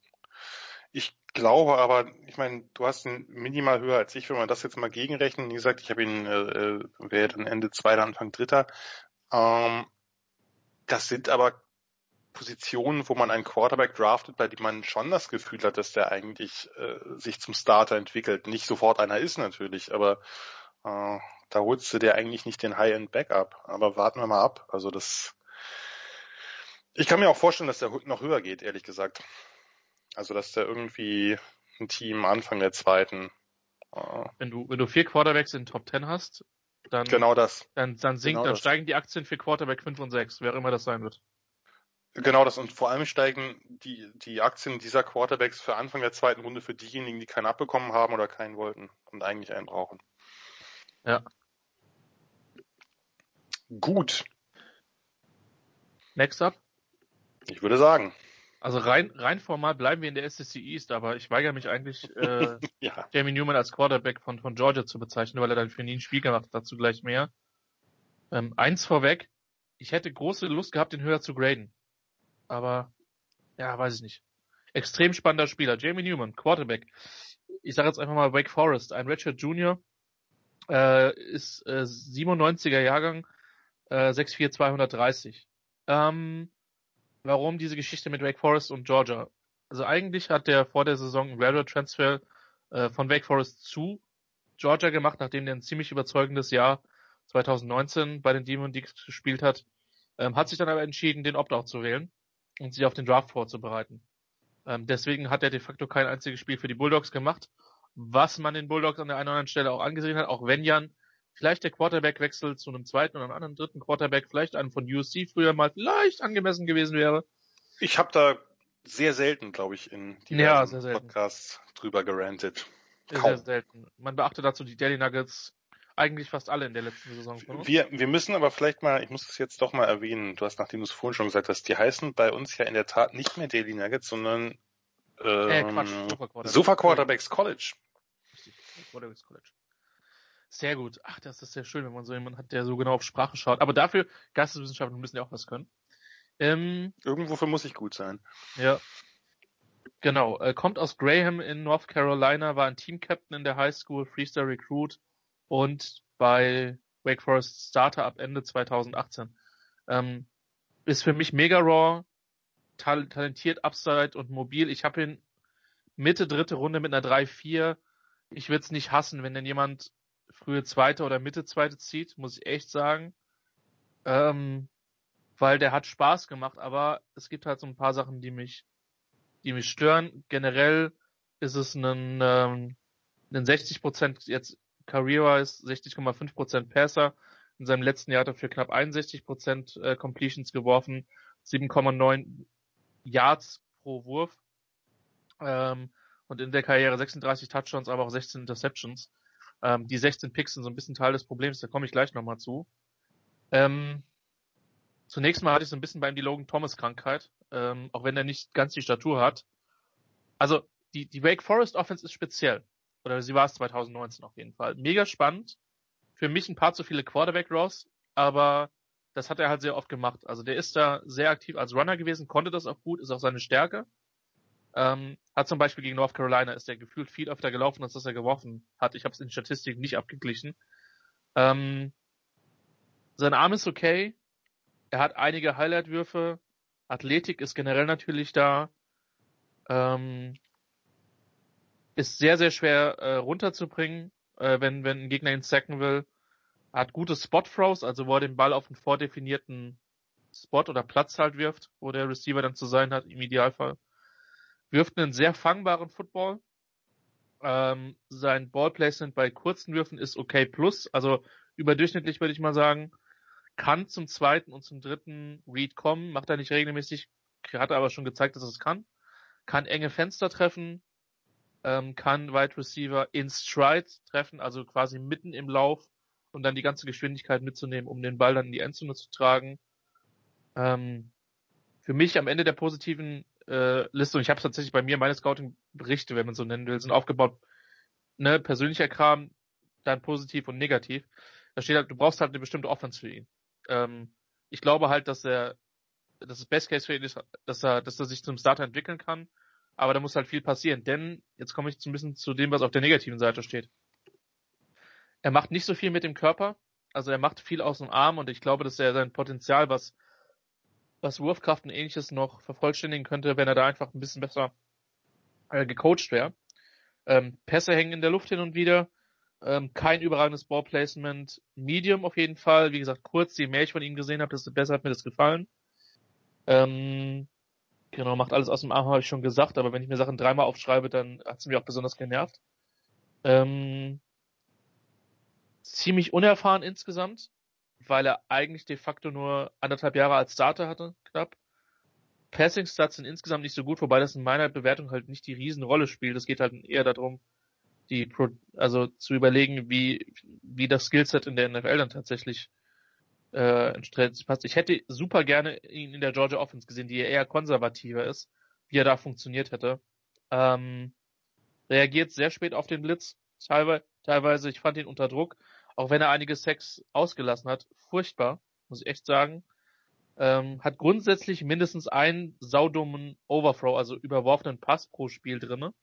Ich glaube aber, ich meine, du hast ihn minimal höher als ich, wenn man das jetzt mal gegenrechnen. Wie gesagt, ich habe ihn, äh, äh wäre dann Ende zweiter, Anfang dritter. Ähm, das sind aber Positionen, wo man einen Quarterback draftet, bei dem man schon das Gefühl hat, dass der eigentlich äh, sich zum Starter entwickelt. Nicht sofort einer ist natürlich, aber äh, da holst du dir eigentlich nicht den High-End-Backup. Aber warten wir mal ab. Also das, ich kann mir auch vorstellen, dass der noch höher geht, ehrlich gesagt. Also dass der irgendwie ein Team Anfang der zweiten. Äh, wenn du wenn du vier Quarterbacks in Top Ten hast, dann genau das. Dann dann sinkt, genau dann das. steigen die Aktien für Quarterback 5 und 6, wer immer das sein wird. Genau das und vor allem steigen die die Aktien dieser Quarterbacks für Anfang der zweiten Runde für diejenigen, die keinen abbekommen haben oder keinen wollten und eigentlich einen brauchen. Ja. Gut. Next up. Ich würde sagen. Also rein, rein formal bleiben wir in der SEC East, aber ich weigere mich eigentlich, äh, ja. Jamie Newman als Quarterback von, von Georgia zu bezeichnen, weil er dann für nie ein Spiel gemacht hat, dazu gleich mehr. Ähm, eins vorweg, ich hätte große Lust gehabt, den höher zu graden. Aber, ja, weiß ich nicht. Extrem spannender Spieler. Jamie Newman, Quarterback. Ich sage jetzt einfach mal Wake Forest, ein Richard Junior, äh, ist äh, 97er Jahrgang, äh, 6'4", 230. Ähm, warum diese Geschichte mit Wake Forest und Georgia. Also eigentlich hat der vor der Saison einen Graduate Transfer äh, von Wake Forest zu Georgia gemacht, nachdem der ein ziemlich überzeugendes Jahr 2019 bei den Demon Deacons gespielt hat, ähm, hat sich dann aber entschieden, den Opt-out zu wählen und sich auf den Draft vorzubereiten. Ähm, deswegen hat er de facto kein einziges Spiel für die Bulldogs gemacht, was man den Bulldogs an der einen oder anderen Stelle auch angesehen hat, auch wenn Jan vielleicht der Quarterback-Wechsel zu einem zweiten oder einem anderen dritten Quarterback, vielleicht einen von USC früher mal vielleicht angemessen gewesen wäre. Ich habe da sehr selten, glaube ich, in diversen ja, Podcasts drüber gerantet. Kaum. Sehr selten. Man beachtet dazu die Daily Nuggets eigentlich fast alle in der letzten Saison. Wir, wir müssen aber vielleicht mal, ich muss es jetzt doch mal erwähnen, du hast, nachdem du es vorhin schon gesagt hast, die heißen bei uns ja in der Tat nicht mehr Daily Nuggets, sondern ähm, äh, Quatsch, Sofa Quarterbacks, Sofa Quarterbacks College. Richtig, Quarterbacks College. Sehr gut. Ach, das ist sehr schön, wenn man so jemanden hat, der so genau auf Sprache schaut. Aber dafür, Geisteswissenschaften müssen ja auch was können. Ähm, Irgendwofür muss ich gut sein. Ja. Genau. Äh, kommt aus Graham in North Carolina, war ein Team-Captain in der High School, Freestyle Recruit und bei Wake Forest Starter ab Ende 2018. Ähm, ist für mich mega raw, tal talentiert, upside und mobil. Ich habe ihn Mitte dritte Runde mit einer 3-4. Ich würde es nicht hassen, wenn denn jemand frühe zweite oder Mitte zweite zieht, muss ich echt sagen. Ähm, weil der hat Spaß gemacht, aber es gibt halt so ein paar Sachen, die mich, die mich stören. Generell ist es ein, ähm, ein 60 Prozent jetzt Career-wise 60,5 Prozent Passer. In seinem letzten Jahr hat er für knapp 61 Prozent äh, Completions geworfen, 7,9 Yards pro Wurf. Ähm, und in der Karriere 36 Touchdowns, aber auch 16 Interceptions. Ähm, die 16 Picks sind so ein bisschen Teil des Problems, da komme ich gleich nochmal zu. Ähm, zunächst mal hatte ich so ein bisschen bei ihm die Logan Thomas Krankheit, ähm, auch wenn er nicht ganz die Statur hat. Also die, die Wake Forest Offense ist speziell. Oder sie war es 2019 auf jeden Fall. Mega spannend. Für mich ein paar zu viele Quarterback Ross, aber das hat er halt sehr oft gemacht. Also der ist da sehr aktiv als Runner gewesen, konnte das auch gut, ist auch seine Stärke. Ähm, hat zum Beispiel gegen North Carolina ist er gefühlt viel öfter gelaufen, als dass er geworfen hat. Ich habe es in Statistiken nicht abgeglichen. Ähm, sein Arm ist okay. Er hat einige Highlight-Würfe. Athletik ist generell natürlich da. Ähm, ist sehr, sehr schwer äh, runterzubringen, äh, wenn, wenn ein Gegner ihn sacken will. Hat gute Spot-Throws, also wo er den Ball auf einen vordefinierten Spot oder Platz halt wirft, wo der Receiver dann zu sein hat, im Idealfall wirft einen sehr fangbaren Football. Ähm, sein Ballplacement bei kurzen Würfen ist okay plus, also überdurchschnittlich würde ich mal sagen. Kann zum zweiten und zum dritten Read kommen, macht er nicht regelmäßig, hat er aber schon gezeigt, dass er es kann. Kann enge Fenster treffen, ähm, kann Wide Receiver in Stride treffen, also quasi mitten im Lauf und dann die ganze Geschwindigkeit mitzunehmen, um den Ball dann in die Endzone zu tragen. Ähm, für mich am Ende der positiven äh, Liste und ich habe tatsächlich bei mir meine Scouting-Berichte, wenn man so nennen will, sind aufgebaut, ne, persönlicher Kram, dann positiv und negativ. Da steht halt, du brauchst halt eine bestimmte Offense für ihn. Ähm, ich glaube halt, dass er, dass das Best Case für ihn ist, dass er, dass er sich zum Starter entwickeln kann. Aber da muss halt viel passieren, denn jetzt komme ich ein bisschen zu dem, was auf der negativen Seite steht. Er macht nicht so viel mit dem Körper, also er macht viel aus dem Arm und ich glaube, dass er sein Potenzial, was was Wurfkraft und ähnliches noch vervollständigen könnte, wenn er da einfach ein bisschen besser äh, gecoacht wäre. Ähm, Pässe hängen in der Luft hin und wieder. Ähm, kein überragendes Ballplacement. Medium auf jeden Fall. Wie gesagt, kurz, je mehr ich von ihm gesehen habe, desto besser hat mir das gefallen. Ähm, genau, macht alles aus dem Arm, habe ich schon gesagt, aber wenn ich mir Sachen dreimal aufschreibe, dann hat es mich auch besonders genervt. Ähm, ziemlich unerfahren insgesamt weil er eigentlich de facto nur anderthalb Jahre als Starter hatte, knapp. Passing Stats sind insgesamt nicht so gut, wobei das in meiner Bewertung halt nicht die Riesenrolle spielt. Es geht halt eher darum, die, also zu überlegen, wie, wie das Skillset in der NFL dann tatsächlich äh, passt. Ich hätte super gerne ihn in der Georgia Offense gesehen, die eher konservativer ist, wie er da funktioniert hätte. Ähm, reagiert sehr spät auf den Blitz, teilweise, ich fand ihn unter Druck, auch wenn er einige Sex ausgelassen hat, furchtbar, muss ich echt sagen. Ähm, hat grundsätzlich mindestens einen saudummen Overthrow, also überworfenen Pass pro Spiel drinne.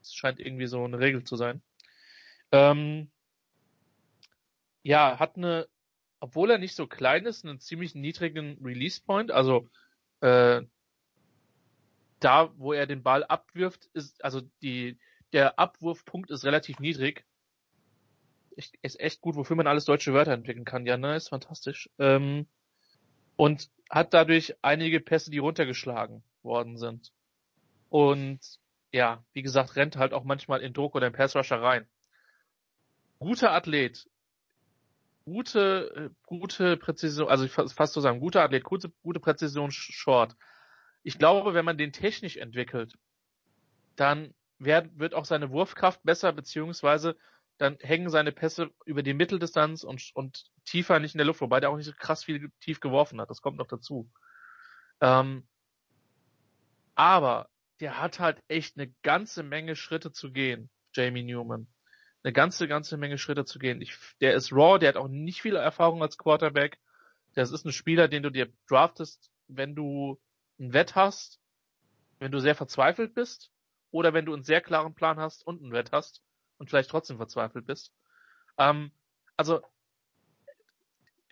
Das scheint irgendwie so eine Regel zu sein. Ähm, ja, hat eine, obwohl er nicht so klein ist, einen ziemlich niedrigen Release Point. Also äh, da, wo er den Ball abwirft, ist also die der Abwurfpunkt ist relativ niedrig ist echt gut, wofür man alles deutsche Wörter entwickeln kann. Ja, ne, ist fantastisch. Ähm, und hat dadurch einige Pässe, die runtergeschlagen worden sind. Und ja, wie gesagt, rennt halt auch manchmal in Druck oder in Passrusher rein. Guter Athlet, gute, äh, gute Präzision, also fast so sagen, guter Athlet, gute, gute Präzision Short. ich glaube, wenn man den technisch entwickelt, dann wird, wird auch seine Wurfkraft besser, beziehungsweise dann hängen seine Pässe über die Mitteldistanz und, und tiefer nicht in der Luft, wobei der auch nicht so krass viel tief geworfen hat. Das kommt noch dazu. Ähm, aber der hat halt echt eine ganze Menge Schritte zu gehen, Jamie Newman. Eine ganze, ganze Menge Schritte zu gehen. Ich, der ist raw, der hat auch nicht viel Erfahrung als Quarterback. Das ist ein Spieler, den du dir draftest, wenn du ein Wett hast, wenn du sehr verzweifelt bist oder wenn du einen sehr klaren Plan hast und ein Wett hast und vielleicht trotzdem verzweifelt bist. Ähm, also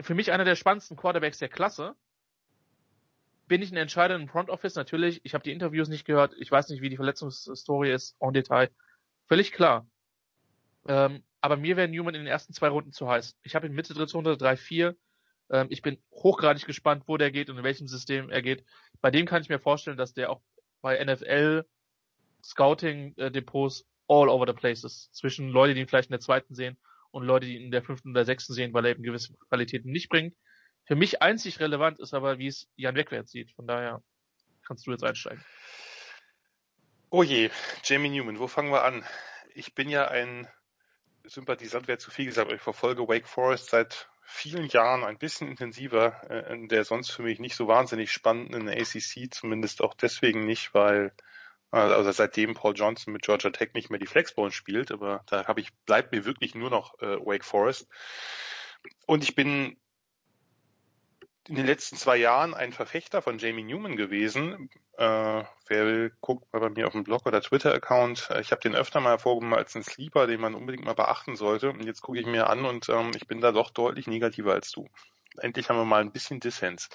für mich einer der spannendsten Quarterbacks der Klasse. Bin ich ein Entscheider im Front Office? Natürlich. Ich habe die Interviews nicht gehört. Ich weiß nicht, wie die Verletzungshistorie ist en Detail. Völlig klar. Ähm, aber mir wäre Newman in den ersten zwei Runden zu heiß. Ich habe ihn Mitte dritte Runde 3-4. Ähm, ich bin hochgradig gespannt, wo der geht und in welchem System er geht. Bei dem kann ich mir vorstellen, dass der auch bei NFL Scouting äh, Depots all over the place ist. Zwischen Leute, die ihn vielleicht in der zweiten sehen und Leute, die ihn in der fünften oder sechsten sehen, weil er eben gewisse Qualitäten nicht bringt. Für mich einzig relevant ist aber, wie es Jan Wegwärts sieht. Von daher kannst du jetzt einsteigen. Oh je, Jamie Newman, wo fangen wir an? Ich bin ja ein Sympathisant, wäre zu viel gesagt, aber ich verfolge Wake Forest seit vielen Jahren ein bisschen intensiver, äh, in der sonst für mich nicht so wahnsinnig spannenden ACC, zumindest auch deswegen nicht, weil also seitdem Paul Johnson mit Georgia Tech nicht mehr die Flexball spielt, aber da habe ich bleibt mir wirklich nur noch äh, Wake Forest. Und ich bin in den letzten zwei Jahren ein Verfechter von Jamie Newman gewesen. Äh, wer will, guckt mal bei mir auf dem Blog oder Twitter-Account. Ich habe den öfter mal hervorgehoben als einen Sleeper, den man unbedingt mal beachten sollte. Und jetzt gucke ich mir an und ähm, ich bin da doch deutlich negativer als du. Endlich haben wir mal ein bisschen Dissens.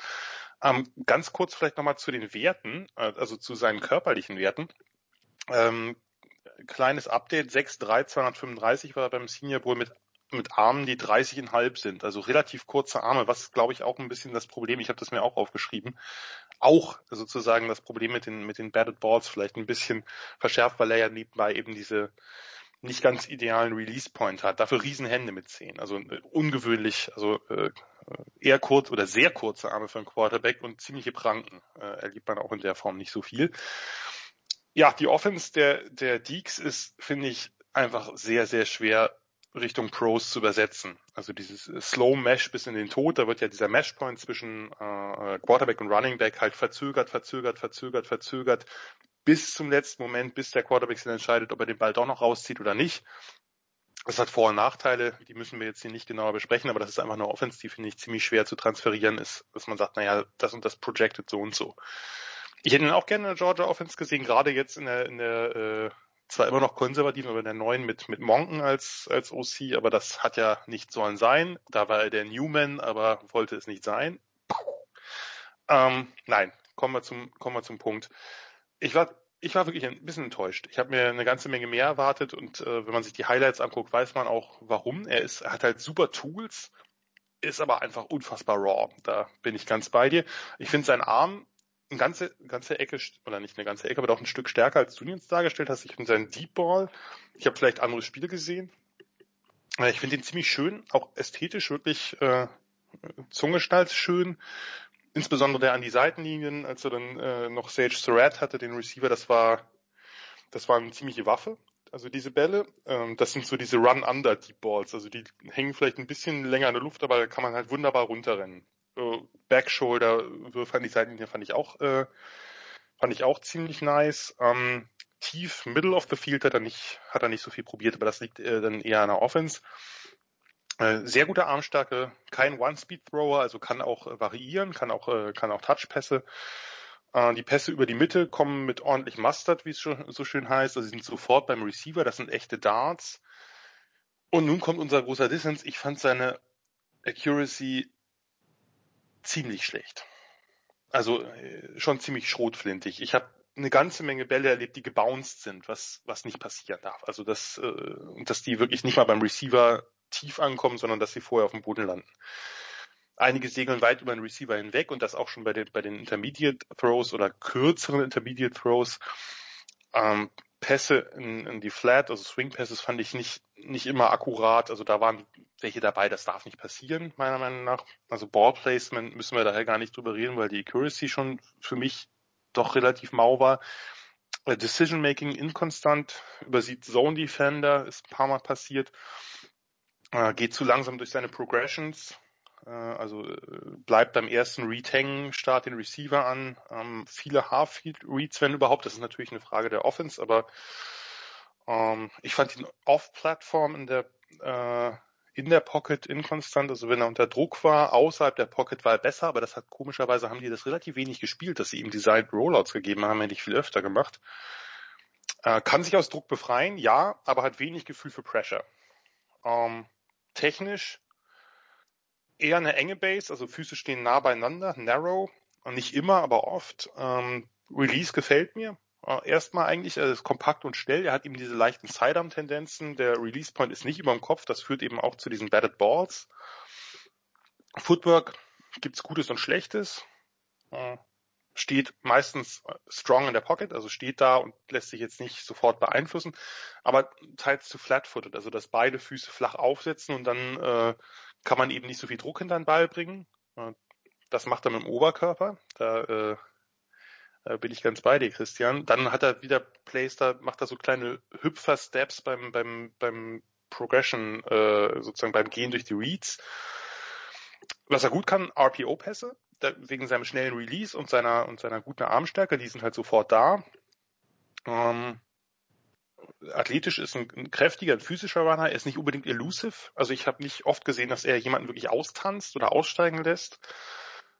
Ähm, ganz kurz vielleicht nochmal zu den Werten, äh, also zu seinen körperlichen Werten. Ähm, kleines Update, 6'3, 235 war er beim Senior Bowl mit mit Armen, die 30,5 sind, also relativ kurze Arme, was glaube ich auch ein bisschen das Problem, ich habe das mir auch aufgeschrieben, auch sozusagen das Problem mit den mit den Batted Balls vielleicht ein bisschen verschärft, weil er ja nebenbei eben diese nicht ganz idealen Release Point hat. Dafür Riesenhände mit 10. Also äh, ungewöhnlich, also äh, eher kurz oder sehr kurze Arme für einen Quarterback und ziemliche Pranken. Äh, erlebt man auch in der Form nicht so viel. Ja, die Offense der, der Deeks ist, finde ich, einfach sehr, sehr schwer Richtung Pros zu übersetzen. Also dieses Slow Mesh bis in den Tod, da wird ja dieser Mesh Point zwischen äh, Quarterback und Running Back halt verzögert, verzögert, verzögert, verzögert, bis zum letzten Moment, bis der Quarterback sich entscheidet, ob er den Ball doch noch rauszieht oder nicht. Das hat Vor- und Nachteile, die müssen wir jetzt hier nicht genauer besprechen, aber das ist einfach eine Offense, die finde ich ziemlich schwer zu transferieren ist, dass man sagt, naja, das und das projected so und so. Ich hätte ihn auch gerne in der Georgia Offense gesehen, gerade jetzt in der, in der äh, zwar immer noch konservativ, aber der neuen mit, mit Monken als, als OC, aber das hat ja nicht sollen sein. Da war er der Newman, aber wollte es nicht sein. Ähm, nein, kommen wir zum, kommen wir zum Punkt ich war ich war wirklich ein bisschen enttäuscht. Ich habe mir eine ganze Menge mehr erwartet und äh, wenn man sich die Highlights anguckt, weiß man auch warum. Er ist er hat halt super Tools, ist aber einfach unfassbar raw. Da bin ich ganz bei dir. Ich finde sein Arm eine ganze, ganze Ecke, oder nicht eine ganze Ecke, aber doch ein Stück stärker, als du ihn jetzt dargestellt hast. Ich finde seinen Deep Ball, ich habe vielleicht andere Spiele gesehen. Äh, ich finde ihn ziemlich schön, auch ästhetisch wirklich äh, Zungestalt schön insbesondere der an die Seitenlinien, als er dann äh, noch Sage Surratt hatte, den Receiver, das war, das war eine ziemliche Waffe. Also diese Bälle, ähm, das sind so diese Run-Under Deep Balls, also die hängen vielleicht ein bisschen länger in der Luft, aber da kann man halt wunderbar runterrennen. So Backshoulder-Würfe an die Seitenlinie fand ich auch, äh, fand ich auch ziemlich nice. Ähm, tief, Middle of the Field hat er nicht, hat er nicht so viel probiert, aber das liegt äh, dann eher an der Offense. Äh, sehr gute Armstärke, kein One-Speed-Thrower, also kann auch äh, variieren, kann auch, äh, kann auch Touch-Pässe. Die Pässe über die Mitte kommen mit ordentlich Mustard, wie es so schön heißt. Also sie sind sofort beim Receiver, das sind echte Darts. Und nun kommt unser großer Dissens. Ich fand seine Accuracy ziemlich schlecht. Also schon ziemlich schrotflintig. Ich habe eine ganze Menge Bälle erlebt, die gebounced sind, was, was nicht passieren darf. Also das, äh, dass die wirklich nicht mal beim Receiver tief ankommen, sondern dass sie vorher auf dem Boden landen. Einige segeln weit über den Receiver hinweg und das auch schon bei den, bei den Intermediate Throws oder kürzeren Intermediate Throws. Ähm, Pässe in, in die Flat, also Swing Passes fand ich nicht, nicht immer akkurat. Also da waren welche dabei, das darf nicht passieren, meiner Meinung nach. Also Ball Placement müssen wir daher gar nicht drüber reden, weil die Accuracy schon für mich doch relativ mau war. Äh, Decision Making inkonstant, übersieht Zone Defender, ist ein paar Mal passiert, äh, geht zu langsam durch seine Progressions, äh, also bleibt beim ersten Read hängen, start den Receiver an, ähm, viele Half-Reads, wenn überhaupt, das ist natürlich eine Frage der Offense, aber ähm, ich fand ihn off-Plattform in der in der Pocket inkonstant, also wenn er unter Druck war, außerhalb der Pocket war er besser, aber das hat komischerweise haben die das relativ wenig gespielt, dass sie ihm Designed Rollouts gegeben haben, hätte ich viel öfter gemacht. Äh, kann sich aus Druck befreien, ja, aber hat wenig Gefühl für Pressure. Ähm, technisch eher eine enge Base, also Füße stehen nah beieinander, narrow, nicht immer, aber oft. Ähm, Release gefällt mir. Äh, erstmal eigentlich, er ist kompakt und schnell. Er hat eben diese leichten Sidearm-Tendenzen. Der Release Point ist nicht über dem Kopf. Das führt eben auch zu diesen Batted Balls. Footwork gibt's Gutes und Schlechtes. Äh, steht meistens äh, strong in der Pocket, also steht da und lässt sich jetzt nicht sofort beeinflussen, aber teils zu flat-footed, also dass beide Füße flach aufsetzen und dann äh, kann man eben nicht so viel Druck hinter den Ball bringen. Das macht er mit dem Oberkörper. Da äh, äh, bin ich ganz bei dir, Christian. Dann hat er wieder Plays, da macht er so kleine Hüpfer-Steps beim, beim, beim Progression, äh, sozusagen beim Gehen durch die Reads. Was er gut kann, RPO-Pässe, wegen seinem schnellen Release und seiner, und seiner guten Armstärke, die sind halt sofort da. Ähm, athletisch ist ein, ein, kräftiger, ein physischer Runner, er ist nicht unbedingt elusive. Also ich habe nicht oft gesehen, dass er jemanden wirklich austanzt oder aussteigen lässt.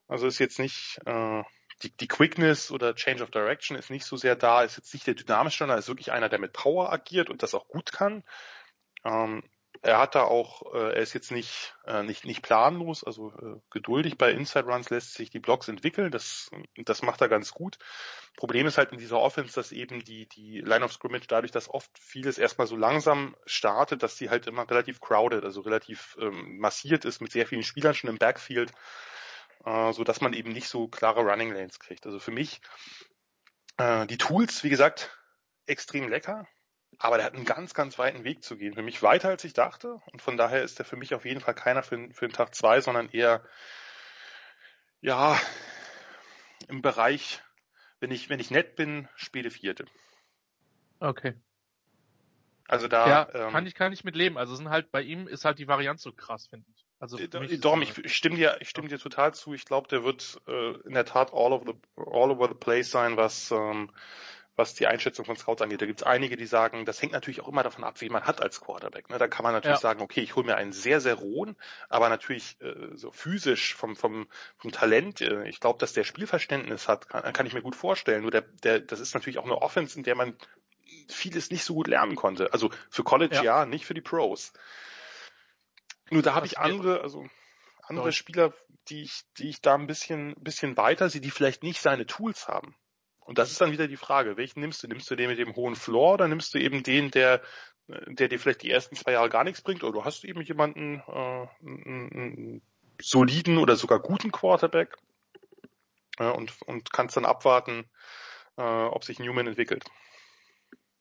Also ist jetzt nicht äh, die, die Quickness oder Change of Direction ist nicht so sehr da, ist jetzt nicht der dynamische Runner, ist wirklich einer, der mit Power agiert und das auch gut kann. Ähm, er hat da auch, äh, er ist jetzt nicht, äh, nicht, nicht planlos, also äh, geduldig bei Inside Runs lässt sich die Blocks entwickeln, das, das macht er ganz gut. Problem ist halt in dieser Offense, dass eben die, die Line of Scrimmage dadurch, dass oft vieles erstmal so langsam startet, dass sie halt immer relativ crowded, also relativ ähm, massiert ist mit sehr vielen Spielern schon im Backfield, äh, so dass man eben nicht so klare Running Lanes kriegt. Also für mich, äh, die Tools, wie gesagt, extrem lecker, aber der hat einen ganz, ganz weiten Weg zu gehen. Für mich weiter, als ich dachte. Und von daher ist der für mich auf jeden Fall keiner für, für den Tag zwei, sondern eher, ja, im Bereich, wenn ich, wenn ich nett bin, Spiele vierte. Okay. Also da. Ja, ähm, kann ich, kann ich mit leben. Also sind halt, bei ihm ist halt die Varianz so krass, finde ich. Also äh, Dom, ich, ich stimme dir, ich stimme dir total zu. Ich glaube, der wird äh, in der Tat all over the, all over the place sein, was ähm, was die Einschätzung von Scouts angeht. Da gibt es einige, die sagen, das hängt natürlich auch immer davon ab, wie man hat als Quarterback. Ne? Da kann man natürlich ja. sagen, okay, ich hole mir einen sehr, sehr rohen, aber natürlich äh, so physisch vom, vom, vom Talent, äh, ich glaube, dass der Spielverständnis hat, kann, kann ich mir gut vorstellen. Nur der, der, das ist natürlich auch eine Offense, in der man vieles nicht so gut lernen konnte. Also für College ja, ja nicht für die Pros. Nur da habe ich andere, also andere Spieler, die ich, die ich da ein bisschen, bisschen weiter sehe, die vielleicht nicht seine Tools haben. Und das ist dann wieder die Frage, welchen nimmst du? Nimmst du den mit dem hohen Floor oder nimmst du eben den, der, der dir vielleicht die ersten zwei Jahre gar nichts bringt? Oder du hast eben jemanden, äh, einen, einen soliden oder sogar guten Quarterback äh, und, und kannst dann abwarten, äh, ob sich Newman entwickelt.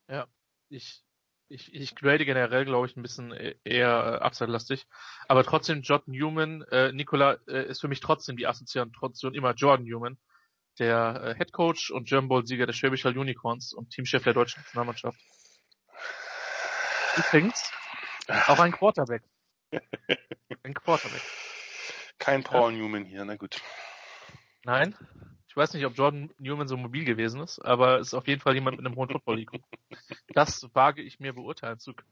Ja, ich, ich, ich grade generell, glaube ich, ein bisschen e-, eher äh, upside-lastig. Aber trotzdem, Jordan Newman, äh, Nikola äh, ist für mich trotzdem die Assoziation immer Jordan Newman der äh, Head Coach und German Bowl Sieger der Schwäbischer Unicorns und Teamchef der deutschen Nationalmannschaft. Übrigens auch ein Quarterback. ein Quarterback. Kein Paul ja. Newman hier, na gut. Nein. Ich weiß nicht, ob Jordan Newman so mobil gewesen ist, aber ist auf jeden Fall jemand mit einem hohen Football-IQ. Das wage ich mir beurteilen zu können.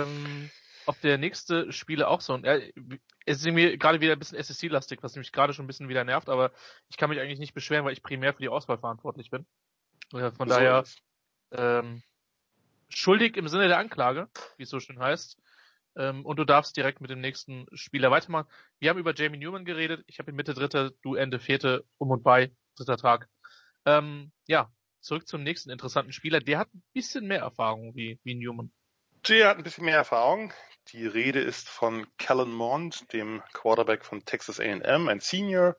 Ähm, ob der nächste Spieler auch so. Und er, es ist irgendwie gerade wieder ein bisschen SSC-lastig, was mich gerade schon ein bisschen wieder nervt, aber ich kann mich eigentlich nicht beschweren, weil ich primär für die Auswahl verantwortlich bin. Von so daher ähm, schuldig im Sinne der Anklage, wie es so schön heißt. Ähm, und du darfst direkt mit dem nächsten Spieler weitermachen. Wir haben über Jamie Newman geredet. Ich habe in Mitte dritte, du Ende vierte, um und bei, dritter Tag. Ähm, ja, zurück zum nächsten interessanten Spieler. Der hat ein bisschen mehr Erfahrung wie, wie Newman. Der hat ein bisschen mehr Erfahrung. Die Rede ist von Kellen Mond, dem Quarterback von Texas A&M, ein Senior,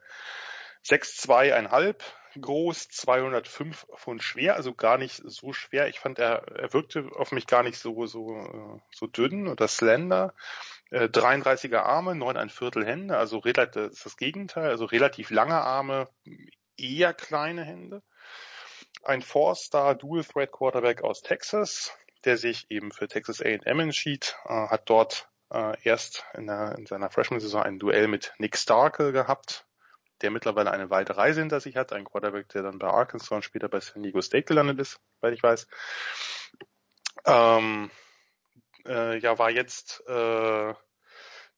6'2,5 groß, 205 Pfund schwer, also gar nicht so schwer. Ich fand, er, er wirkte auf mich gar nicht so, so, so dünn oder slender. 33er äh, Arme, 9 ein Viertel Hände, also relativ, das ist das Gegenteil, also relativ lange Arme, eher kleine Hände. Ein Four-Star Dual-Threat-Quarterback aus Texas, der sich eben für Texas A&M entschied, äh, hat dort äh, erst in, der, in seiner Freshman-Saison ein Duell mit Nick Starkel gehabt, der mittlerweile eine weite Reise hinter sich hat, ein Quarterback, der dann bei Arkansas und später bei San Diego State gelandet ist, weil ich weiß. Ähm, äh, ja, war jetzt äh,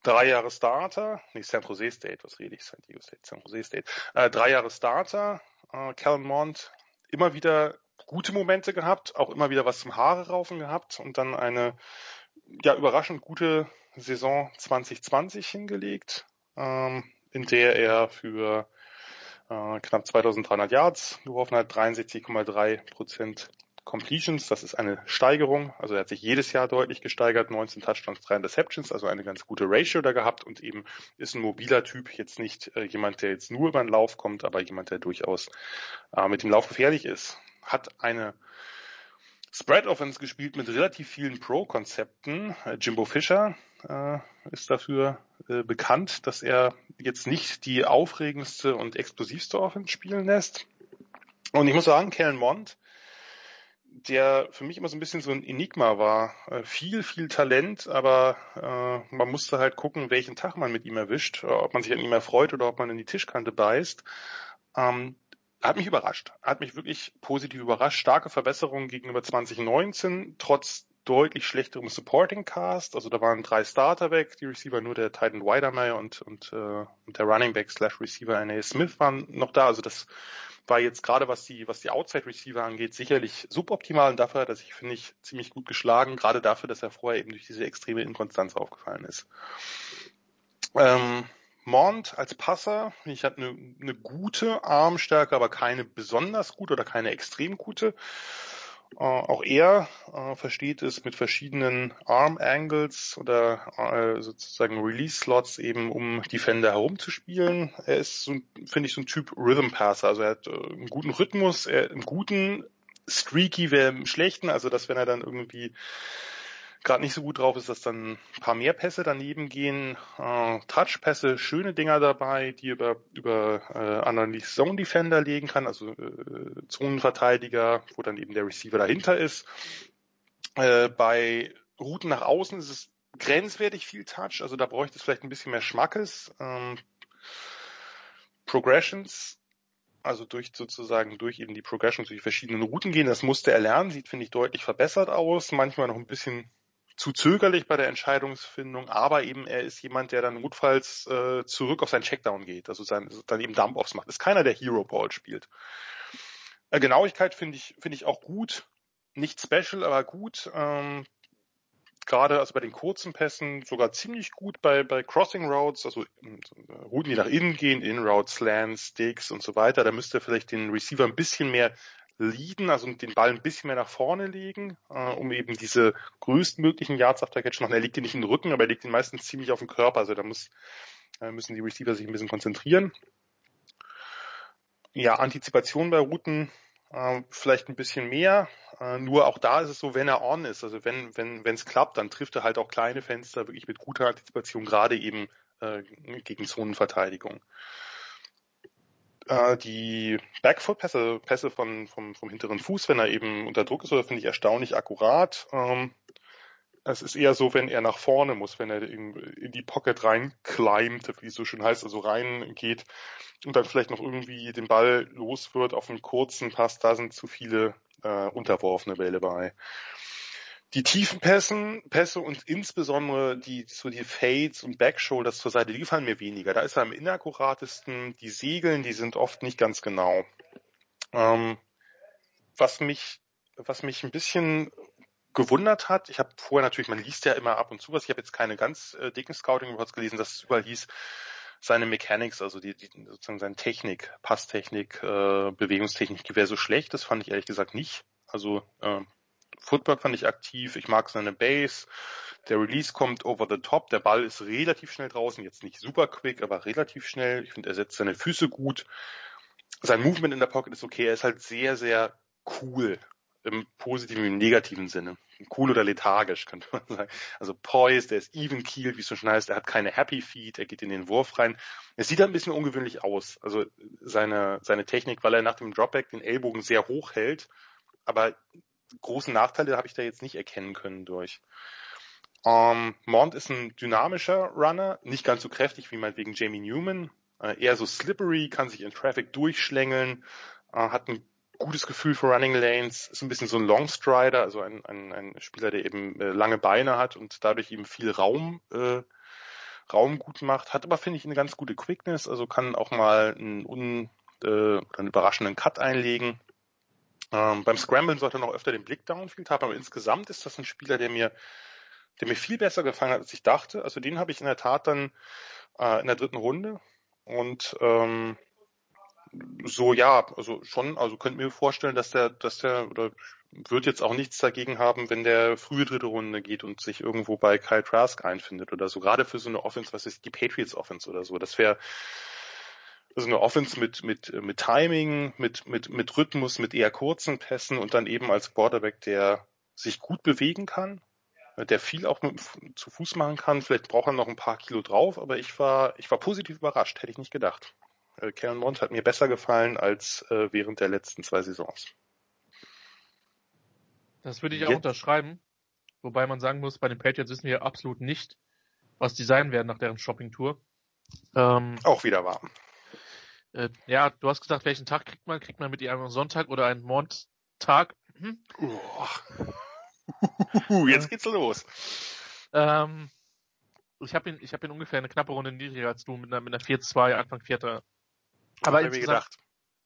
drei Jahre Starter, nee, San Jose State, was rede ich, San Diego State, San Jose State, äh, drei Jahre Starter, äh, Callan Mond, immer wieder gute Momente gehabt, auch immer wieder was zum Haare raufen gehabt und dann eine ja überraschend gute Saison 2020 hingelegt, ähm, in der er für äh, knapp 2300 Yards geworfen hat, 63,3 Prozent Completions, das ist eine Steigerung, also er hat sich jedes Jahr deutlich gesteigert, 19 Touchdowns, 3 Interceptions, also eine ganz gute Ratio da gehabt. Und eben ist ein mobiler Typ, jetzt nicht äh, jemand, der jetzt nur über den Lauf kommt, aber jemand, der durchaus äh, mit dem Lauf gefährlich ist. Hat eine Spread Offense gespielt mit relativ vielen Pro-Konzepten. Äh, Jimbo Fischer äh, ist dafür äh, bekannt, dass er jetzt nicht die aufregendste und explosivste Offense spielen lässt. Und ich muss sagen, Kellen Mond der für mich immer so ein bisschen so ein Enigma war. Äh, viel, viel Talent, aber äh, man musste halt gucken, welchen Tag man mit ihm erwischt, äh, ob man sich an ihm erfreut oder ob man in die Tischkante beißt. Ähm, hat mich überrascht, hat mich wirklich positiv überrascht. Starke Verbesserungen gegenüber 2019, trotz deutlich schlechterem Supporting Cast. Also da waren drei Starter weg, die Receiver nur der Titan Widermeyer und, und, äh, und der Running Back slash Receiver N.A. Smith waren noch da. Also das war jetzt gerade was die, was die Outside Receiver angeht, sicherlich suboptimal und dafür hat er sich, finde ich, ziemlich gut geschlagen, gerade dafür, dass er vorher eben durch diese extreme Inkonstanz aufgefallen ist. Ähm, Mond als Passer, ich hatte eine, eine gute Armstärke, aber keine besonders gute oder keine extrem gute. Äh, auch er äh, versteht es mit verschiedenen Arm Angles oder äh, sozusagen Release Slots eben, um Defender herumzuspielen. Er ist, so, finde ich, so ein Typ Rhythm Passer. Also er hat äh, einen guten Rhythmus, er, einen guten Streaky wäre im schlechten, also dass wenn er dann irgendwie gerade nicht so gut drauf ist, dass dann ein paar mehr Pässe daneben gehen. Äh, Touchpässe, schöne Dinger dabei, die über über äh, Analyse Zone Defender legen kann, also äh, Zonenverteidiger, wo dann eben der Receiver dahinter ist. Äh, bei Routen nach außen ist es grenzwertig viel Touch, also da bräuchte es vielleicht ein bisschen mehr Schmackes. Ähm, Progressions also durch sozusagen durch eben die Progression durch die verschiedenen Routen gehen. Das musste er lernen, sieht finde ich deutlich verbessert aus, manchmal noch ein bisschen zu zögerlich bei der Entscheidungsfindung, aber eben er ist jemand, der dann notfalls äh, zurück auf seinen Checkdown geht, also sein, dann eben Dump-Offs macht. Ist keiner, der Hero Ball spielt. Äh, Genauigkeit finde ich finde ich auch gut, nicht special, aber gut. Ähm, Gerade also bei den kurzen Pässen sogar ziemlich gut bei bei Crossing Routes, also äh, Routen, die nach innen gehen, In Routes, Slants, Sticks und so weiter. Da müsste vielleicht den Receiver ein bisschen mehr leaden, also den Ball ein bisschen mehr nach vorne legen, äh, um eben diese größtmöglichen Yards after Catch machen. Er legt ihn nicht in den Rücken, aber er legt ihn meistens ziemlich auf den Körper, also da muss, äh, müssen die Receiver sich ein bisschen konzentrieren. Ja, Antizipation bei Routen äh, vielleicht ein bisschen mehr. Äh, nur auch da ist es so, wenn er on ist, also wenn wenn wenn es klappt, dann trifft er halt auch kleine Fenster wirklich mit guter Antizipation, gerade eben äh, gegen Zonenverteidigung äh, die Backfoot-Pässe, Pässe von, vom, vom hinteren Fuß, wenn er eben unter Druck ist, finde ich erstaunlich akkurat. Ähm, es ist eher so, wenn er nach vorne muss, wenn er in, die Pocket reinclimbt, wie es so schön heißt, also reingeht und dann vielleicht noch irgendwie den Ball los wird auf einen kurzen Pass, da sind zu viele äh, unterworfene Bälle bei die tiefen Pässen, Pässe und insbesondere die, so die Fades und Backshoulders zur Seite, die gefallen mir weniger. Da ist er am inakkuratesten. Die Segeln, die sind oft nicht ganz genau. Ähm, was mich, was mich ein bisschen gewundert hat, ich habe vorher natürlich, man liest ja immer ab und zu was, ich habe jetzt keine ganz äh, dicken Scouting-Reports gelesen, dass es überall seine Mechanics, also die, die sozusagen seine Technik, Passtechnik, äh, Bewegungstechnik, die wäre so schlecht, das fand ich ehrlich gesagt nicht. Also äh, Footwork fand ich aktiv, ich mag seine Base. Der Release kommt over the top, der Ball ist relativ schnell draußen, jetzt nicht super quick, aber relativ schnell. Ich finde, er setzt seine Füße gut. Sein Movement in der Pocket ist okay, er ist halt sehr, sehr cool. im positiven, im negativen Sinne. Cool oder lethargisch, könnte man sagen. Also poised, er ist even keeled, wie es so schön heißt, er hat keine happy feet, er geht in den Wurf rein. Es sieht ein bisschen ungewöhnlich aus. Also seine, seine Technik, weil er nach dem Dropback den Ellbogen sehr hoch hält. Aber großen Nachteile habe ich da jetzt nicht erkennen können durch. Ähm, Mond ist ein dynamischer Runner, nicht ganz so kräftig wie meinetwegen Jamie Newman, äh, eher so slippery, kann sich in Traffic durchschlängeln, äh, hat ein gutes Gefühl für Running Lanes, ist ein bisschen so ein Longstrider, also ein, ein, ein Spieler, der eben äh, lange Beine hat und dadurch eben viel Raum, äh, Raum gut macht, hat aber, finde ich, eine ganz gute Quickness, also kann auch mal einen, un, äh, einen überraschenden Cut einlegen. Ähm, beim Scramblen sollte er noch öfter den Blick downfield haben, aber insgesamt ist das ein Spieler, der mir, der mir viel besser gefallen hat, als ich dachte. Also den habe ich in der Tat dann äh, in der dritten Runde und ähm, so ja, also schon, also könnt mir vorstellen, dass der, dass der oder wird jetzt auch nichts dagegen haben, wenn der frühe dritte Runde geht und sich irgendwo bei Kyle Trask einfindet oder so. Gerade für so eine Offense, was ist die Patriots Offense oder so. Das wäre also eine Offense mit, mit, mit Timing, mit, mit, mit Rhythmus, mit eher kurzen Pässen und dann eben als Quarterback, der sich gut bewegen kann, der viel auch mit, zu Fuß machen kann. Vielleicht braucht er noch ein paar Kilo drauf, aber ich war, ich war positiv überrascht, hätte ich nicht gedacht. Äh, Karen Mond hat mir besser gefallen als äh, während der letzten zwei Saisons. Das würde ich auch Jetzt. unterschreiben. Wobei man sagen muss, bei den Patriots wissen wir absolut nicht, was die sein werden nach deren Shopping-Tour. Ähm, auch wieder warm. Äh, ja, du hast gesagt, welchen Tag kriegt man? Kriegt man mit ihr einen Sonntag oder einen Montag? Hm? Uh, jetzt geht's los. Ähm, ich habe ihn, ich habe ihn ungefähr eine knappe Runde niedriger als du mit einer, mit einer 4-2, Anfang Vierter. Aber ich gedacht.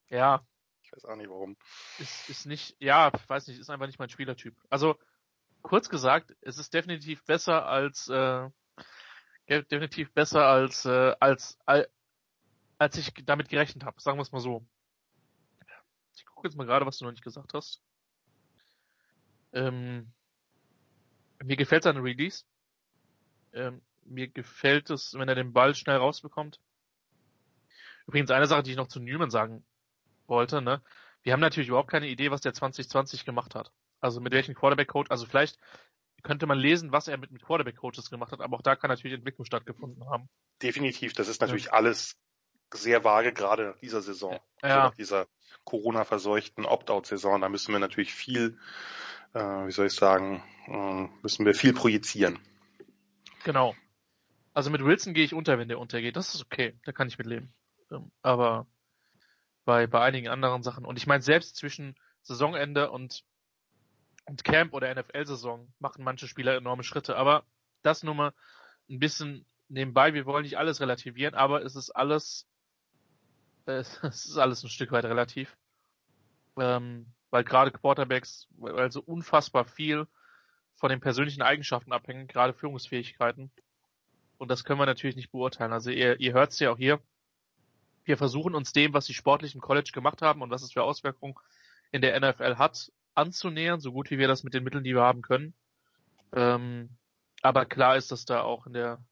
Ja. Ich weiß auch nicht warum. Ist, ist nicht, ja, weiß nicht, ist einfach nicht mein Spielertyp. Also, kurz gesagt, es ist definitiv besser als, äh, definitiv besser als, äh, als, als, als ich damit gerechnet habe. Sagen wir es mal so. Ich gucke jetzt mal gerade, was du noch nicht gesagt hast. Ähm, mir gefällt seine Release. Ähm, mir gefällt es, wenn er den Ball schnell rausbekommt. Übrigens eine Sache, die ich noch zu Newman sagen wollte, ne? Wir haben natürlich überhaupt keine Idee, was der 2020 gemacht hat. Also mit welchem Quarterback-Coach, also vielleicht könnte man lesen, was er mit, mit Quarterback-Coaches gemacht hat, aber auch da kann natürlich Entwicklung stattgefunden haben. Definitiv, das ist natürlich ja. alles sehr vage, gerade nach dieser Saison. Ja. Also nach dieser Corona-verseuchten Opt-out-Saison. Da müssen wir natürlich viel, äh, wie soll ich sagen, äh, müssen wir viel projizieren. Genau. Also mit Wilson gehe ich unter, wenn der untergeht. Das ist okay. Da kann ich mit leben. Ähm, aber bei, bei einigen anderen Sachen. Und ich meine, selbst zwischen Saisonende und, und Camp oder NFL-Saison machen manche Spieler enorme Schritte. Aber das nur mal ein bisschen nebenbei. Wir wollen nicht alles relativieren, aber es ist alles es ist alles ein Stück weit relativ. Ähm, weil gerade Quarterbacks, weil so unfassbar viel von den persönlichen Eigenschaften abhängen, gerade Führungsfähigkeiten. Und das können wir natürlich nicht beurteilen. Also ihr, ihr hört es ja auch hier. Wir versuchen uns dem, was die sportlichen College gemacht haben und was es für Auswirkungen in der NFL hat, anzunähern, so gut wie wir das mit den Mitteln, die wir haben können. Ähm, aber klar ist, dass da auch in der,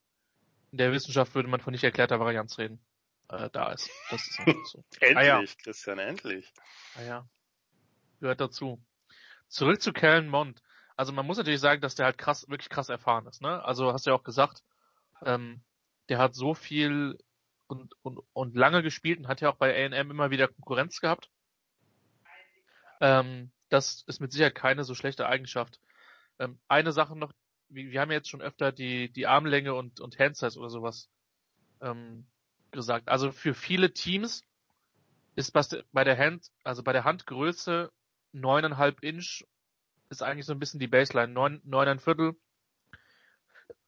in der Wissenschaft würde man von nicht erklärter Varianz reden äh, da ist. Das ist einfach so. endlich, ah, ja. Christian, endlich. Ah ja. Gehört dazu. Zurück zu Kellen Mond. Also man muss natürlich sagen, dass der halt krass, wirklich krass erfahren ist, ne? Also hast du ja auch gesagt, ähm, der hat so viel und, und, und lange gespielt und hat ja auch bei A&M immer wieder Konkurrenz gehabt. Ähm, das ist mit Sicherheit keine so schlechte Eigenschaft. Ähm, eine Sache noch, wir, wir haben ja jetzt schon öfter die, die Armlänge und, und Handsize oder sowas ähm, gesagt. Also für viele Teams ist bei der Hand, also bei der Handgröße neuneinhalb Inch ist eigentlich so ein bisschen die Baseline, neun, neun Viertel.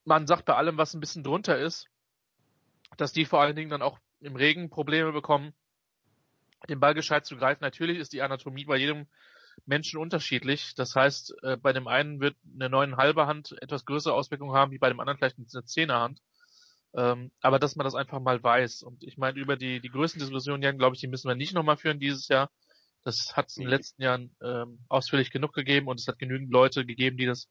Man sagt bei allem, was ein bisschen drunter ist, dass die vor allen Dingen dann auch im Regen Probleme bekommen, den Ball gescheit zu greifen. Natürlich ist die Anatomie bei jedem Menschen unterschiedlich. Das heißt, äh, bei dem einen wird eine neuneinhalbe Hand etwas größere Auswirkungen haben, wie bei dem anderen vielleicht eine Zehnerhand. Ähm, aber dass man das einfach mal weiß. Und ich meine, über die, die größten Diskussionen, glaube ich, die müssen wir nicht nochmal führen dieses Jahr. Das hat es in den letzten Jahren ähm, ausführlich genug gegeben und es hat genügend Leute gegeben, die das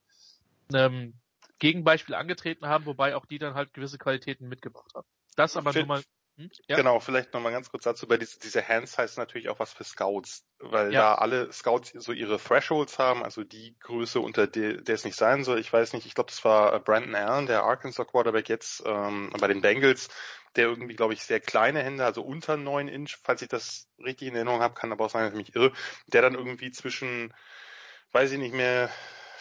ähm, Gegenbeispiel angetreten haben, wobei auch die dann halt gewisse Qualitäten mitgebracht haben. Das aber nur mal Hm? Ja. Genau, vielleicht nochmal ganz kurz dazu, bei diese, diese Hands heißt natürlich auch was für Scouts, weil ja. da alle Scouts so ihre Thresholds haben, also die Größe, unter der, der es nicht sein soll. Ich weiß nicht, ich glaube, das war Brandon Allen, der Arkansas Quarterback jetzt ähm, bei den Bengals, der irgendwie, glaube ich, sehr kleine Hände, also unter neun Inch, falls ich das richtig in Erinnerung habe, kann aber auch sein, dass ich mich irre, der dann irgendwie zwischen, weiß ich nicht mehr,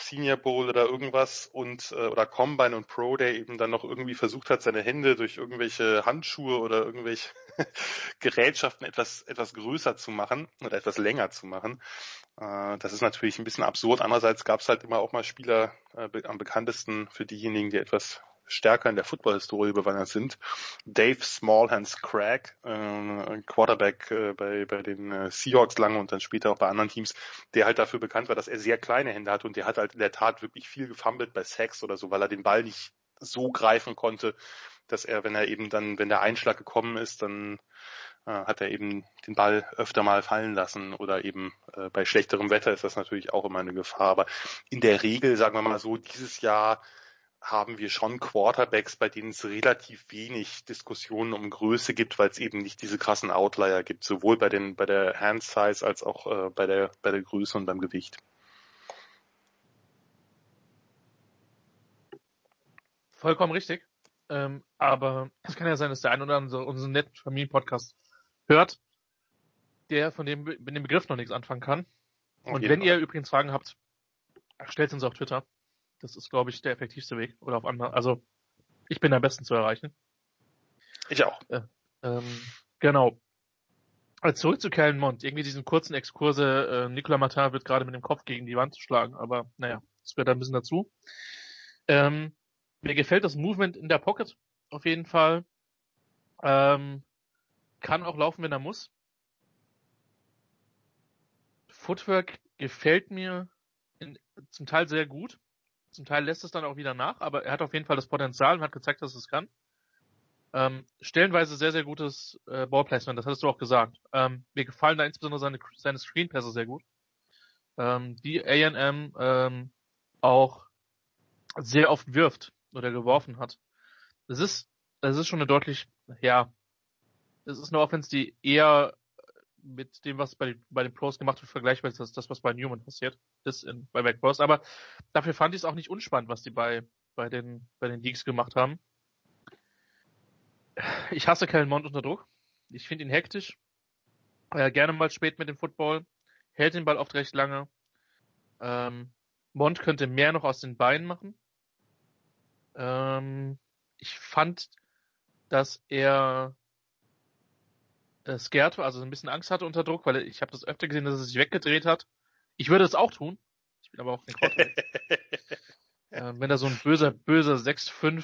Senior Bowl oder irgendwas und äh, oder Combine und Pro der eben dann noch irgendwie versucht hat, seine Hände durch irgendwelche Handschuhe oder irgendwelche Gerätschaften etwas etwas größer zu machen oder etwas länger zu machen. Äh, das ist natürlich ein bisschen absurd. Andererseits gab es halt immer auch mal Spieler äh, am bekanntesten für diejenigen, die etwas stärker in der Football-Historie bewandert sind. Dave Smallhands Craig, äh, Quarterback äh, bei, bei den äh, Seahawks lange und dann später auch bei anderen Teams, der halt dafür bekannt war, dass er sehr kleine Hände hat und der hat halt in der Tat wirklich viel gefummelt bei Sex oder so, weil er den Ball nicht so greifen konnte, dass er, wenn er eben dann, wenn der Einschlag gekommen ist, dann äh, hat er eben den Ball öfter mal fallen lassen oder eben äh, bei schlechterem Wetter ist das natürlich auch immer eine Gefahr. Aber in der Regel, sagen wir mal so, dieses Jahr haben wir schon Quarterbacks, bei denen es relativ wenig Diskussionen um Größe gibt, weil es eben nicht diese krassen Outlier gibt, sowohl bei den bei der Hand Size als auch äh, bei der bei der Größe und beim Gewicht. Vollkommen richtig. Ähm, aber es kann ja sein, dass der ein oder andere unseren netten Familienpodcast hört, der von dem mit dem Begriff noch nichts anfangen kann. Und wenn Fall. ihr übrigens Fragen habt, stellt uns auf Twitter. Das ist, glaube ich, der effektivste Weg. Oder auf andere. Also, ich bin am besten zu erreichen. Ich auch. Äh, ähm, genau. Also zurück zu Kellen Mond. Irgendwie diesen kurzen Exkurse, äh, Nicolas Martin wird gerade mit dem Kopf gegen die Wand schlagen, aber naja, das gehört ein bisschen dazu. Ähm, mir gefällt das Movement in der Pocket auf jeden Fall. Ähm, kann auch laufen, wenn er muss. Footwork gefällt mir in, zum Teil sehr gut. Zum Teil lässt es dann auch wieder nach, aber er hat auf jeden Fall das Potenzial und hat gezeigt, dass es kann. Ähm, stellenweise sehr, sehr gutes äh, Ballplacement, das hattest du auch gesagt. Ähm, mir gefallen da insbesondere seine, seine Screenpässe sehr gut. Ähm, die A&M ähm, auch sehr oft wirft oder geworfen hat. Es ist, es ist schon eine deutlich, ja, es ist eine Offense, die eher mit dem, was bei, bei den Pros gemacht wird, vergleichbar ist das, das was bei Newman passiert ist in, bei Back Pros. Aber dafür fand ich es auch nicht unspannend, was die bei, bei den, bei den Leagues gemacht haben. Ich hasse Kellen Mond unter Druck. Ich finde ihn hektisch. Äh, gerne mal spät mit dem Football. Hält den Ball oft recht lange. Ähm, Mond könnte mehr noch aus den Beinen machen. Ähm, ich fand, dass er äh, scared war, also ein bisschen Angst hatte unter Druck, weil ich habe das öfter gesehen, dass er sich weggedreht hat. Ich würde es auch tun. Ich bin aber auch kein Quarterback. äh, wenn da so ein böser, böser 6-5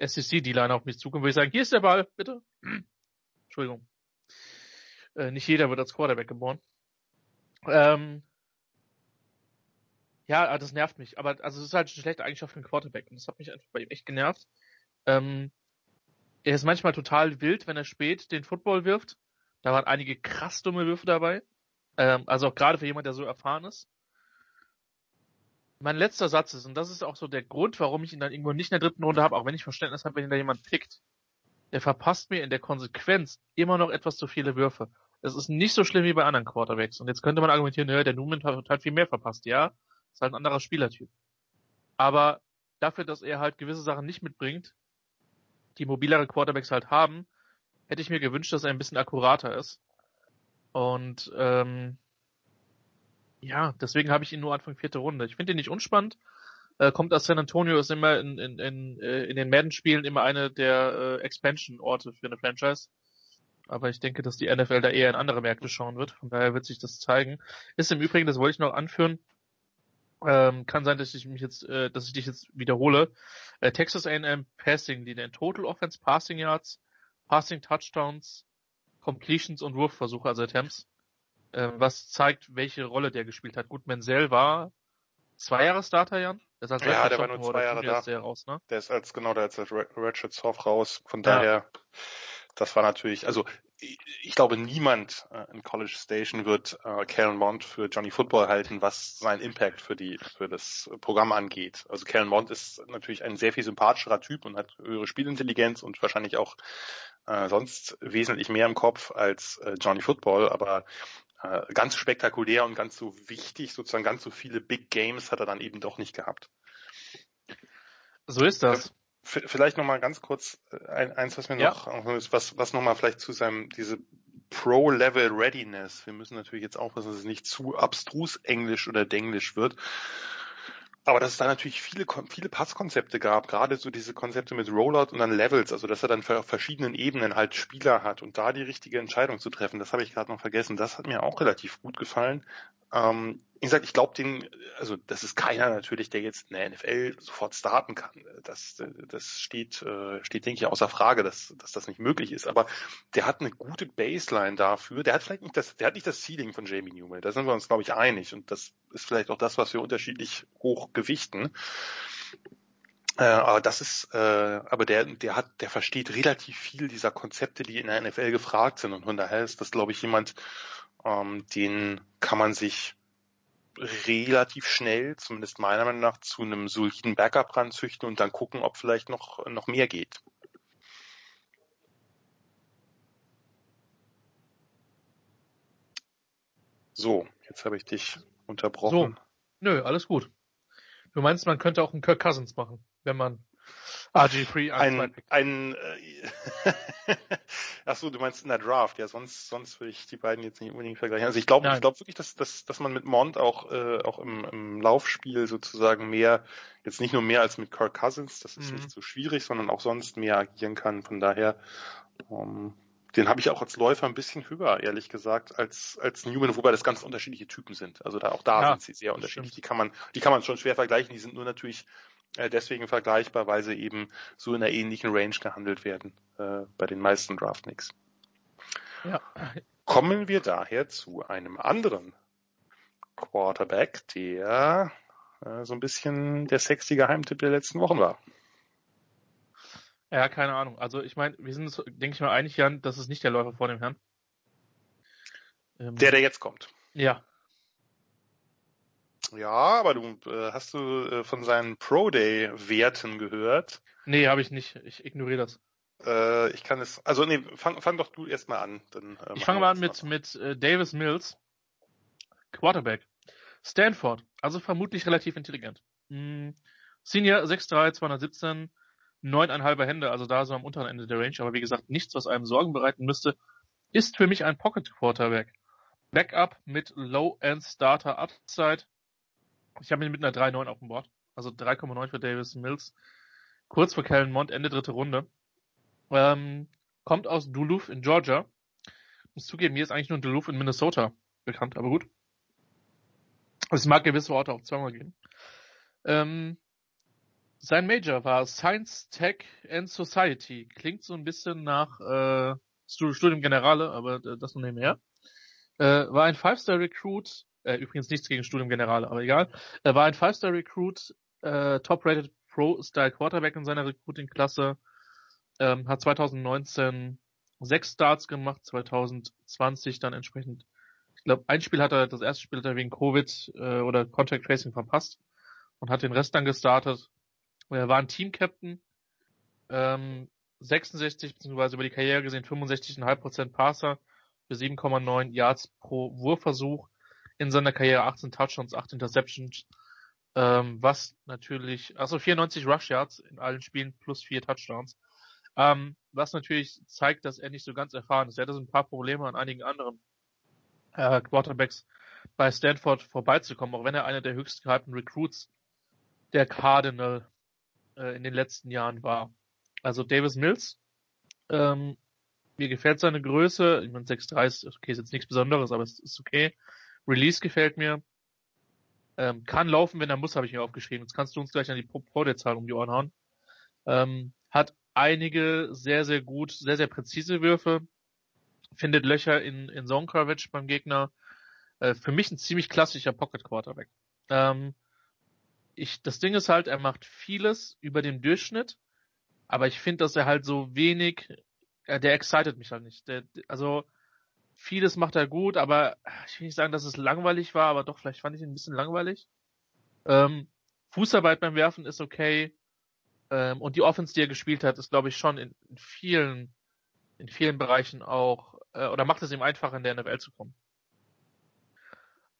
SEC-D-Liner auf mich zukommt, würde ich sagen, hier ist der Ball, bitte. Entschuldigung. Äh, nicht jeder wird als Quarterback geboren. Ähm, ja, das nervt mich. Aber also es ist halt eine schlechte Eigenschaft für einen Quarterback. Und das hat mich einfach bei ihm echt genervt. Ähm, er ist manchmal total wild, wenn er spät den Football wirft. Da waren einige krass dumme Würfe dabei. Ähm, also auch gerade für jemand, der so erfahren ist. Mein letzter Satz ist, und das ist auch so der Grund, warum ich ihn dann irgendwo nicht in der dritten Runde habe, auch wenn ich Verständnis habe, wenn ihn da jemand pickt. Der verpasst mir in der Konsequenz immer noch etwas zu viele Würfe. Es ist nicht so schlimm wie bei anderen Quarterbacks. Und jetzt könnte man argumentieren, ja, der Newman hat halt viel mehr verpasst. Ja, ist halt ein anderer Spielertyp. Aber dafür, dass er halt gewisse Sachen nicht mitbringt, die mobilere Quarterbacks halt haben, hätte ich mir gewünscht, dass er ein bisschen akkurater ist. Und ähm, ja, deswegen habe ich ihn nur Anfang vierte Runde. Ich finde ihn nicht unspannend. Äh, kommt aus San Antonio, ist immer in, in, in, äh, in den Madden-Spielen immer eine der äh, Expansion-Orte für eine Franchise. Aber ich denke, dass die NFL da eher in andere Märkte schauen wird. Von daher wird sich das zeigen. Ist im Übrigen, das wollte ich noch anführen, ähm, kann sein, dass ich mich jetzt, äh, dass ich dich jetzt wiederhole. Äh, Texas A&M Passing Leader in Total Offense Passing Yards, Passing Touchdowns, Completions und Wurfversuche, also Attempts. Äh, was zeigt, welche Rolle der gespielt hat. Gut, Menzel war zwei Jahre Starter, Jan? Der ist als ja, der war nur zwei Jahre da. Der, raus, ne? der ist als, genau, der ist als Ratchet Soft raus. Von daher, ja. das war natürlich, also ich glaube, niemand äh, in College Station wird äh, Kellen Mond für Johnny Football halten, was sein Impact für die für das Programm angeht. Also Kellen Mond ist natürlich ein sehr viel sympathischerer Typ und hat höhere Spielintelligenz und wahrscheinlich auch äh, sonst wesentlich mehr im Kopf als äh, Johnny Football, aber äh, ganz spektakulär und ganz so wichtig, sozusagen ganz so viele Big Games hat er dann eben doch nicht gehabt. So ist das. Vielleicht nochmal ganz kurz äh, ein, eins, was mir ja. noch, was, was nochmal vielleicht zu seinem, diese Pro-Level Readiness. Wir müssen natürlich jetzt aufpassen, dass es nicht zu abstrus Englisch oder Denglisch wird. Aber dass es da natürlich viele, viele Passkonzepte gab, gerade so diese Konzepte mit Rollout und dann Levels, also dass er dann auf verschiedenen Ebenen halt Spieler hat und da die richtige Entscheidung zu treffen, das habe ich gerade noch vergessen. Das hat mir auch relativ gut gefallen. Ähm, wie gesagt, ich glaube den, also das ist keiner natürlich, der jetzt in der NFL sofort starten kann. Das, das steht, äh, steht denke ich außer Frage, dass, dass das nicht möglich ist. Aber der hat eine gute Baseline dafür. Der hat vielleicht nicht das, der hat nicht das Ceiling von Jamie Newman. Da sind wir uns glaube ich einig. Und das ist vielleicht auch das, was wir unterschiedlich hoch gewichten. Äh, aber das ist, äh, aber der, der hat, der versteht relativ viel dieser Konzepte, die in der NFL gefragt sind. Und von daher ist das, glaube ich, jemand, ähm, den kann man sich relativ schnell, zumindest meiner Meinung nach, zu einem soliden Backup ranzüchten und dann gucken, ob vielleicht noch, noch mehr geht. So, jetzt habe ich dich unterbrochen. So. Nö, alles gut. Du meinst, man könnte auch einen Kirk Cousins machen, wenn man RG3 ein, ein äh, Ach so, du meinst in der Draft, ja, sonst sonst würde ich die beiden jetzt nicht unbedingt vergleichen. Also ich glaube, ich glaube wirklich, dass, dass dass man mit Mond auch äh, auch im, im Laufspiel sozusagen mehr jetzt nicht nur mehr als mit Kirk Cousins, das ist mhm. nicht so schwierig, sondern auch sonst mehr agieren kann. Von daher ähm, den habe ich auch als Läufer ein bisschen höher, ehrlich gesagt, als als Newman, wobei das ganz unterschiedliche Typen sind. Also da auch da ja, sind sie sehr unterschiedlich. Stimmt. Die kann man die kann man schon schwer vergleichen. Die sind nur natürlich äh, deswegen vergleichbar, weil sie eben so in einer ähnlichen Range gehandelt werden äh, bei den meisten Draftnicks. Ja. Kommen wir daher zu einem anderen Quarterback, der äh, so ein bisschen der sexy Geheimtipp der letzten Wochen war. Ja, keine Ahnung. Also ich meine, wir sind uns, denke ich mal, einig, Jan, das ist nicht der Läufer vor dem Herrn. Ähm, der, der jetzt kommt. Ja, ja, aber du äh, hast du äh, von seinen Pro Day Werten gehört? Nee, habe ich nicht. Ich ignoriere das. Äh, ich kann es. Also nee, fang, fang doch du erstmal an. Dann, äh, ich fange mal an mit mit äh, Davis Mills, Quarterback, Stanford. Also vermutlich relativ intelligent. Hm. Senior 6'3, 217, neuneinhalber Hände, also da so am unteren Ende der Range, aber wie gesagt, nichts, was einem Sorgen bereiten müsste, ist für mich ein Pocket Quarterback. Backup mit Low-End Starter Upside, ich habe ihn mit einer 3,9 auf dem Board. Also 3,9 für Davis Mills. Kurz vor Kellen Mond, Ende dritte Runde. Ähm, kommt aus Duluth in Georgia. Muss zugeben, mir ist eigentlich nur Duluth in Minnesota bekannt, aber gut. Es mag gewisse Orte auch zweimal geben. Ähm, sein Major war Science, Tech and Society. Klingt so ein bisschen nach äh, Studium Generale, aber äh, das nur nebenher. Äh, war ein Five-Star-Recruit äh, übrigens nichts gegen Studium Generale, aber egal. Er war ein Five-Star-Recruit, äh, Top-Rated Pro-Style Quarterback in seiner Recruiting-Klasse, ähm, hat 2019 sechs Starts gemacht, 2020 dann entsprechend, ich glaube, ein Spiel hat er, das erste Spiel hat er wegen Covid äh, oder Contact Tracing verpasst und hat den Rest dann gestartet. Er war ein Team-Captain, ähm, 66 beziehungsweise über die Karriere gesehen 65,5% Passer für 7,9 Yards pro Wurfversuch in seiner Karriere 18 Touchdowns, 8 Interceptions, ähm, was natürlich, also 94 Rush Yards in allen Spielen plus 4 Touchdowns, ähm, was natürlich zeigt, dass er nicht so ganz erfahren ist. Er hatte so ein paar Probleme an einigen anderen äh, Quarterbacks bei Stanford vorbeizukommen, auch wenn er einer der höchst gehypten Recruits der Cardinal äh, in den letzten Jahren war. Also Davis Mills, ähm, mir gefällt seine Größe, ich meine 6'3 ist okay, ist jetzt nichts Besonderes, aber es ist okay. Release gefällt mir. Ähm, kann laufen, wenn er muss, habe ich mir aufgeschrieben. Jetzt kannst du uns gleich an die Pro-Zahl um die Ohren hauen. Ähm, hat einige sehr, sehr gut, sehr, sehr präzise Würfe. Findet Löcher in, in Zone Coverage beim Gegner. Äh, für mich ein ziemlich klassischer Pocket Quarterback. Ähm, ich, das Ding ist halt, er macht vieles über dem Durchschnitt, aber ich finde, dass er halt so wenig ja, der excited mich halt nicht. Der, also vieles macht er gut, aber ich will nicht sagen, dass es langweilig war, aber doch, vielleicht fand ich ihn ein bisschen langweilig. Ähm, Fußarbeit beim Werfen ist okay. Ähm, und die Offense, die er gespielt hat, ist, glaube ich, schon in, in, vielen, in vielen Bereichen auch, äh, oder macht es ihm einfacher, in der NFL zu kommen.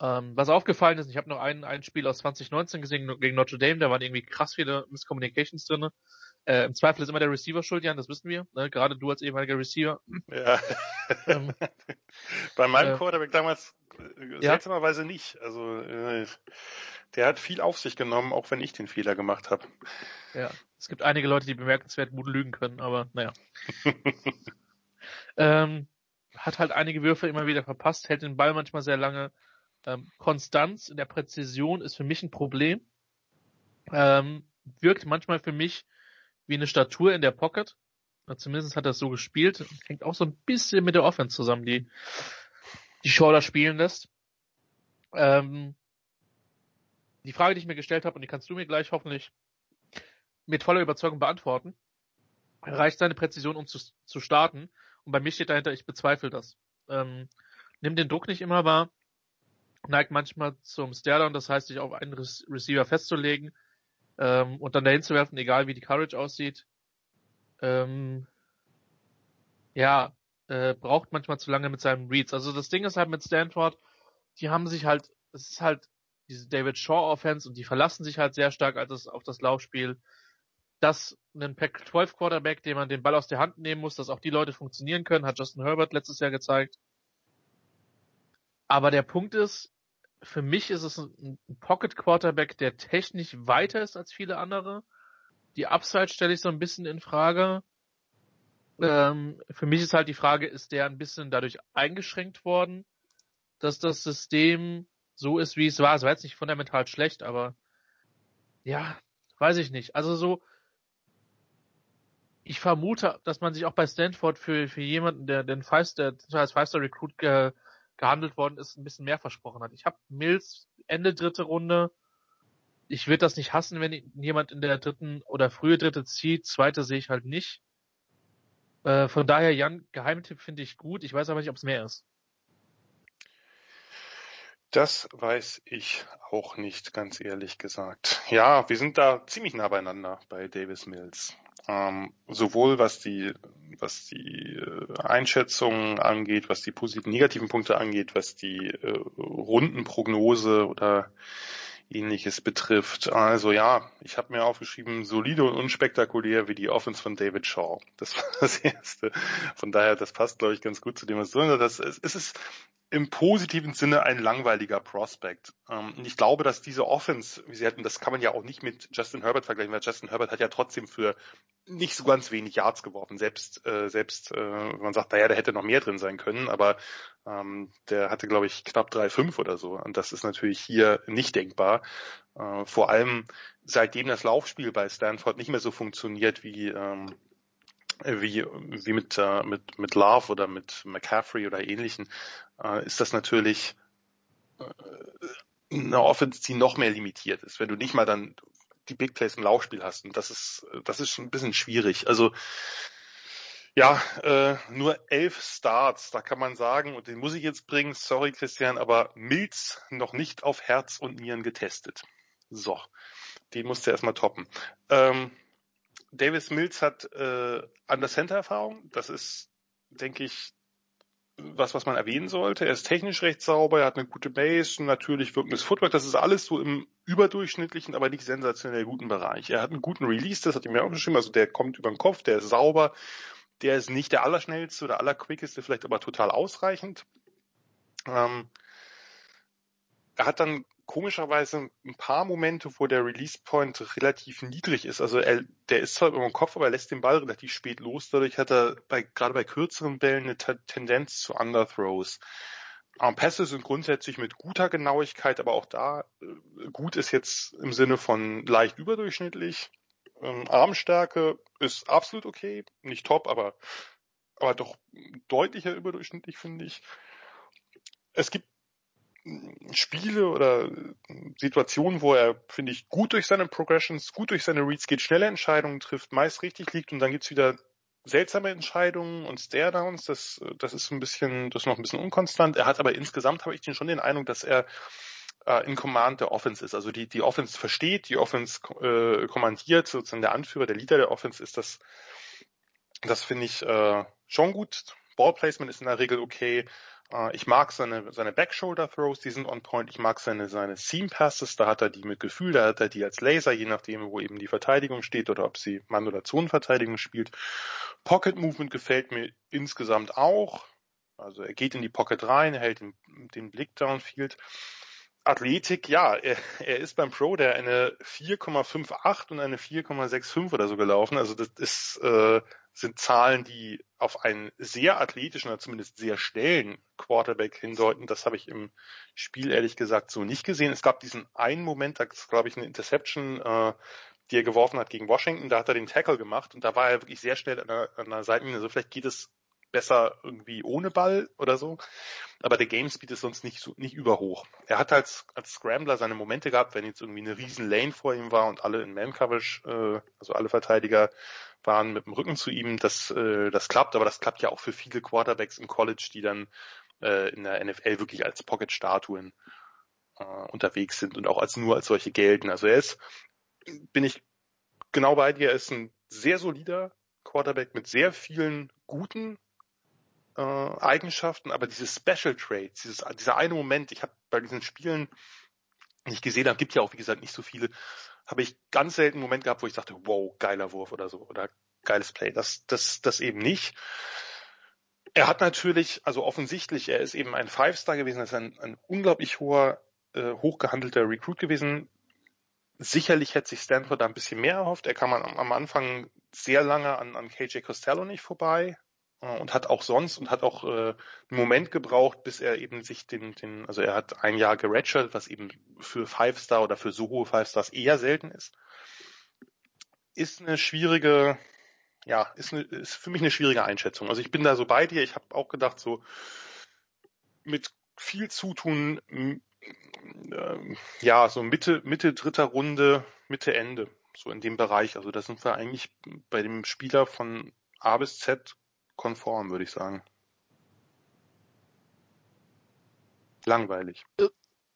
Ähm, was aufgefallen ist, ich habe noch ein, ein Spiel aus 2019 gesehen gegen Notre Dame, da waren irgendwie krass viele Miscommunications drinne. Äh, Im Zweifel ist immer der Receiver schuld, Jan, das wissen wir. Ne? Gerade du als ehemaliger Receiver. Ja. ähm, Bei meinem äh, Quarterback damals äh, ja? seltsamerweise nicht. Also äh, der hat viel auf sich genommen, auch wenn ich den Fehler gemacht habe. Ja, es gibt einige Leute, die bemerkenswert gut lügen können, aber naja. ähm, hat halt einige Würfe immer wieder verpasst, hält den Ball manchmal sehr lange. Ähm, Konstanz in der Präzision ist für mich ein Problem. Ähm, wirkt manchmal für mich wie eine Statur in der Pocket. Zumindest hat er so gespielt. Hängt auch so ein bisschen mit der Offense zusammen, die die Shoulder spielen lässt. Ähm, die Frage, die ich mir gestellt habe, und die kannst du mir gleich hoffentlich mit voller Überzeugung beantworten. Reicht seine Präzision, um zu, zu starten? Und bei mir steht dahinter, ich bezweifle das. Ähm, nimm den Druck nicht immer wahr, neigt manchmal zum Stairdown, das heißt, sich auf einen Receiver festzulegen ähm, und dann dahin zu werfen, egal wie die Courage aussieht. Ähm, ja, äh, braucht manchmal zu lange mit seinen Reads. Also das Ding ist halt mit Stanford, die haben sich halt, es ist halt diese David Shaw Offense und die verlassen sich halt sehr stark als auf das Laufspiel. Dass ein Pac-12 Quarterback, dem man den Ball aus der Hand nehmen muss, dass auch die Leute funktionieren können, hat Justin Herbert letztes Jahr gezeigt. Aber der Punkt ist, für mich ist es ein Pocket Quarterback, der technisch weiter ist als viele andere. Die Upside stelle ich so ein bisschen in Frage. Ähm, für mich ist halt die Frage, ist der ein bisschen dadurch eingeschränkt worden, dass das System so ist, wie es war. Es war jetzt nicht fundamental schlecht, aber ja, weiß ich nicht. Also so, ich vermute, dass man sich auch bei Stanford für, für jemanden, der den Five, der als Five-Star Recruit ge, gehandelt worden ist, ein bisschen mehr versprochen hat. Ich habe Mills Ende dritte Runde. Ich würde das nicht hassen, wenn jemand in der dritten oder frühe dritte zieht. Zweite sehe ich halt nicht. Äh, von daher, Jan, Geheimtipp finde ich gut. Ich weiß aber nicht, ob es mehr ist. Das weiß ich auch nicht, ganz ehrlich gesagt. Ja, wir sind da ziemlich nah beieinander bei Davis Mills. Ähm, sowohl was die, was die äh, Einschätzungen angeht, was die positiven, negativen Punkte angeht, was die äh, Rundenprognose oder ähnliches betrifft. Also ja, ich habe mir aufgeschrieben, solide und unspektakulär wie die Offense von David Shaw. Das war das Erste. Von daher, das passt, glaube ich, ganz gut zu dem, was du sagst. Es ist im positiven Sinne ein langweiliger Prospect. Ähm, und ich glaube, dass diese Offense, wie sie hätten, das kann man ja auch nicht mit Justin Herbert vergleichen, weil Justin Herbert hat ja trotzdem für nicht so ganz wenig Yards geworfen. Selbst, äh, selbst äh, man sagt, naja, der hätte noch mehr drin sein können, aber ähm, der hatte, glaube ich, knapp 3,5 oder so. Und das ist natürlich hier nicht denkbar. Äh, vor allem seitdem das Laufspiel bei Stanford nicht mehr so funktioniert wie ähm, wie, wie mit, äh, mit, mit Love oder mit McCaffrey oder ähnlichen, äh, ist das natürlich äh, eine Offense, die noch mehr limitiert ist, wenn du nicht mal dann die Big Plays im Laufspiel hast. Und das ist, das ist schon ein bisschen schwierig. Also ja, äh, nur elf Starts, da kann man sagen, und den muss ich jetzt bringen, sorry Christian, aber Milz noch nicht auf Herz und Nieren getestet. So, den musst du erstmal toppen. Ähm, Davis Mills hat äh, Under Center Erfahrung. Das ist, denke ich, was, was man erwähnen sollte. Er ist technisch recht sauber, er hat eine gute Base, ein natürlich wirkendes Footwork. Das ist alles so im überdurchschnittlichen, aber nicht sensationell guten Bereich. Er hat einen guten Release, das hat ihm ja auch geschrieben. Also der kommt über den Kopf, der ist sauber. Der ist nicht der allerschnellste oder allerquickeste, vielleicht aber total ausreichend. Ähm, er hat dann komischerweise ein paar Momente, wo der Release Point relativ niedrig ist. Also er, der ist zwar über dem Kopf, aber er lässt den Ball relativ spät los. Dadurch hat er bei, gerade bei kürzeren Bällen eine Tendenz zu Underthrows. Ähm, Pässe sind grundsätzlich mit guter Genauigkeit, aber auch da äh, gut ist jetzt im Sinne von leicht überdurchschnittlich. Ähm, Armstärke ist absolut okay, nicht top, aber aber doch deutlicher überdurchschnittlich finde ich. Es gibt Spiele oder Situationen, wo er, finde ich, gut durch seine Progressions, gut durch seine Reads geht, schnelle Entscheidungen trifft, meist richtig liegt und dann gibt's wieder seltsame Entscheidungen und Stare-Downs, das, das ist ein bisschen, das ist noch ein bisschen unkonstant. Er hat aber insgesamt, habe ich den schon den Eindruck, dass er äh, in Command der Offense ist. Also die, die Offense versteht, die Offense äh, kommandiert, sozusagen der Anführer, der Leader der Offense ist das, das finde ich äh, schon gut. Ballplacement ist in der Regel okay. Äh, ich mag seine, seine Backshoulder-Throws, die sind on point. Ich mag seine, seine Seam-Passes, da hat er die mit Gefühl, da hat er die als Laser, je nachdem, wo eben die Verteidigung steht oder ob sie Mann- oder Zonenverteidigung spielt. Pocket-Movement gefällt mir insgesamt auch. Also er geht in die Pocket rein, hält den, den Blick downfield. Athletik, ja, er, er ist beim Pro der eine 4,58 und eine 4,65 oder so gelaufen. Also das ist, äh, sind Zahlen, die auf einen sehr athletischen oder zumindest sehr schnellen Quarterback hindeuten. Das habe ich im Spiel ehrlich gesagt so nicht gesehen. Es gab diesen einen Moment, da ist glaube ich eine Interception, äh, die er geworfen hat gegen Washington. Da hat er den Tackle gemacht und da war er wirklich sehr schnell an der, an der Seitenlinie. Also vielleicht geht es besser irgendwie ohne Ball oder so. Aber der Game Speed ist sonst nicht so, nicht überhoch. Er hat als, als Scrambler seine Momente gehabt, wenn jetzt irgendwie eine riesen Lane vor ihm war und alle in Man Coverage, äh, also alle Verteidiger waren mit dem Rücken zu ihm. Das, äh, das klappt, aber das klappt ja auch für viele Quarterbacks im College, die dann äh, in der NFL wirklich als Pocket-Statuen äh, unterwegs sind und auch als nur als solche gelten. Also er ist, bin ich genau bei dir, er ist ein sehr solider Quarterback mit sehr vielen guten äh, Eigenschaften, aber diese Special Traits, dieses, dieser eine Moment, ich habe bei diesen Spielen nicht gesehen habe, gibt ja auch wie gesagt nicht so viele, habe ich ganz selten einen Moment gehabt, wo ich dachte, wow, geiler Wurf oder so oder geiles Play. Das, das, das eben nicht. Er hat natürlich, also offensichtlich, er ist eben ein Five-Star gewesen, er ist ein, ein unglaublich hoher, äh, hochgehandelter Recruit gewesen. Sicherlich hätte sich Stanford da ein bisschen mehr erhofft. Er kam am, am Anfang sehr lange an, an KJ Costello nicht vorbei. Äh, und hat auch sonst und hat auch äh, einen Moment gebraucht, bis er eben sich den, den, also er hat ein Jahr geredshirtet, was eben für Five Star oder für so hohe Five Stars eher selten ist. Ist eine schwierige, ja, ist, eine, ist für mich eine schwierige Einschätzung. Also ich bin da so bei dir. Ich habe auch gedacht, so mit viel Zutun, äh, ja, so Mitte, Mitte dritter Runde, Mitte Ende, so in dem Bereich. Also da sind wir eigentlich bei dem Spieler von A bis Z konform, würde ich sagen. Langweilig. Äh,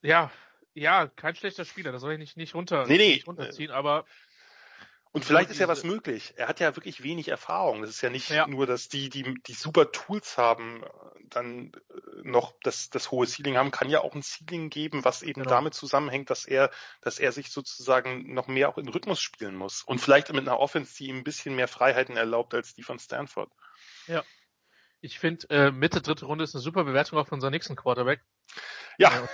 ja, ja, kein schlechter Spieler, das soll ich nicht, nicht runter, nee, nee. Nicht runterziehen, aber und vielleicht ist ja was möglich. Er hat ja wirklich wenig Erfahrung. Das ist ja nicht ja. nur, dass die, die, die super Tools haben, dann noch das, das hohe Ceiling haben, kann ja auch ein Ceiling geben, was eben genau. damit zusammenhängt, dass er, dass er sich sozusagen noch mehr auch in Rhythmus spielen muss. Und vielleicht mit einer Offense, die ihm ein bisschen mehr Freiheiten erlaubt als die von Stanford. Ja. Ich finde, äh, Mitte dritte Runde ist eine super Bewertung auch von unserem nächsten Quarterback. Ja.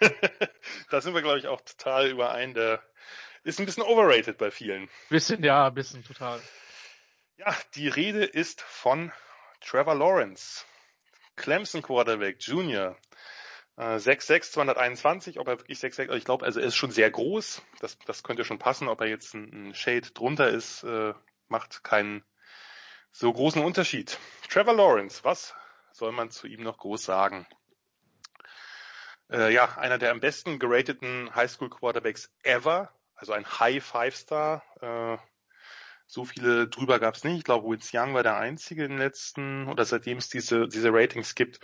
Äh, da sind wir, glaube ich, auch total überein. Der ist ein bisschen overrated bei vielen. Bisschen, ja, ein bisschen total. Ja, die Rede ist von Trevor Lawrence. Clemson Quarterback Junior. Äh, 6'6, 221, ob er wirklich 6'6, also ich glaube, also er ist schon sehr groß. Das, das könnte schon passen. Ob er jetzt ein, ein Shade drunter ist, äh, macht keinen so großen Unterschied. Trevor Lawrence, was soll man zu ihm noch groß sagen? Äh, ja, einer der am besten gerateten Highschool Quarterbacks ever, also ein High Five Star. Äh, so viele drüber gab es nicht. Ich glaube, Witz Young war der einzige im letzten oder seitdem es diese, diese Ratings gibt.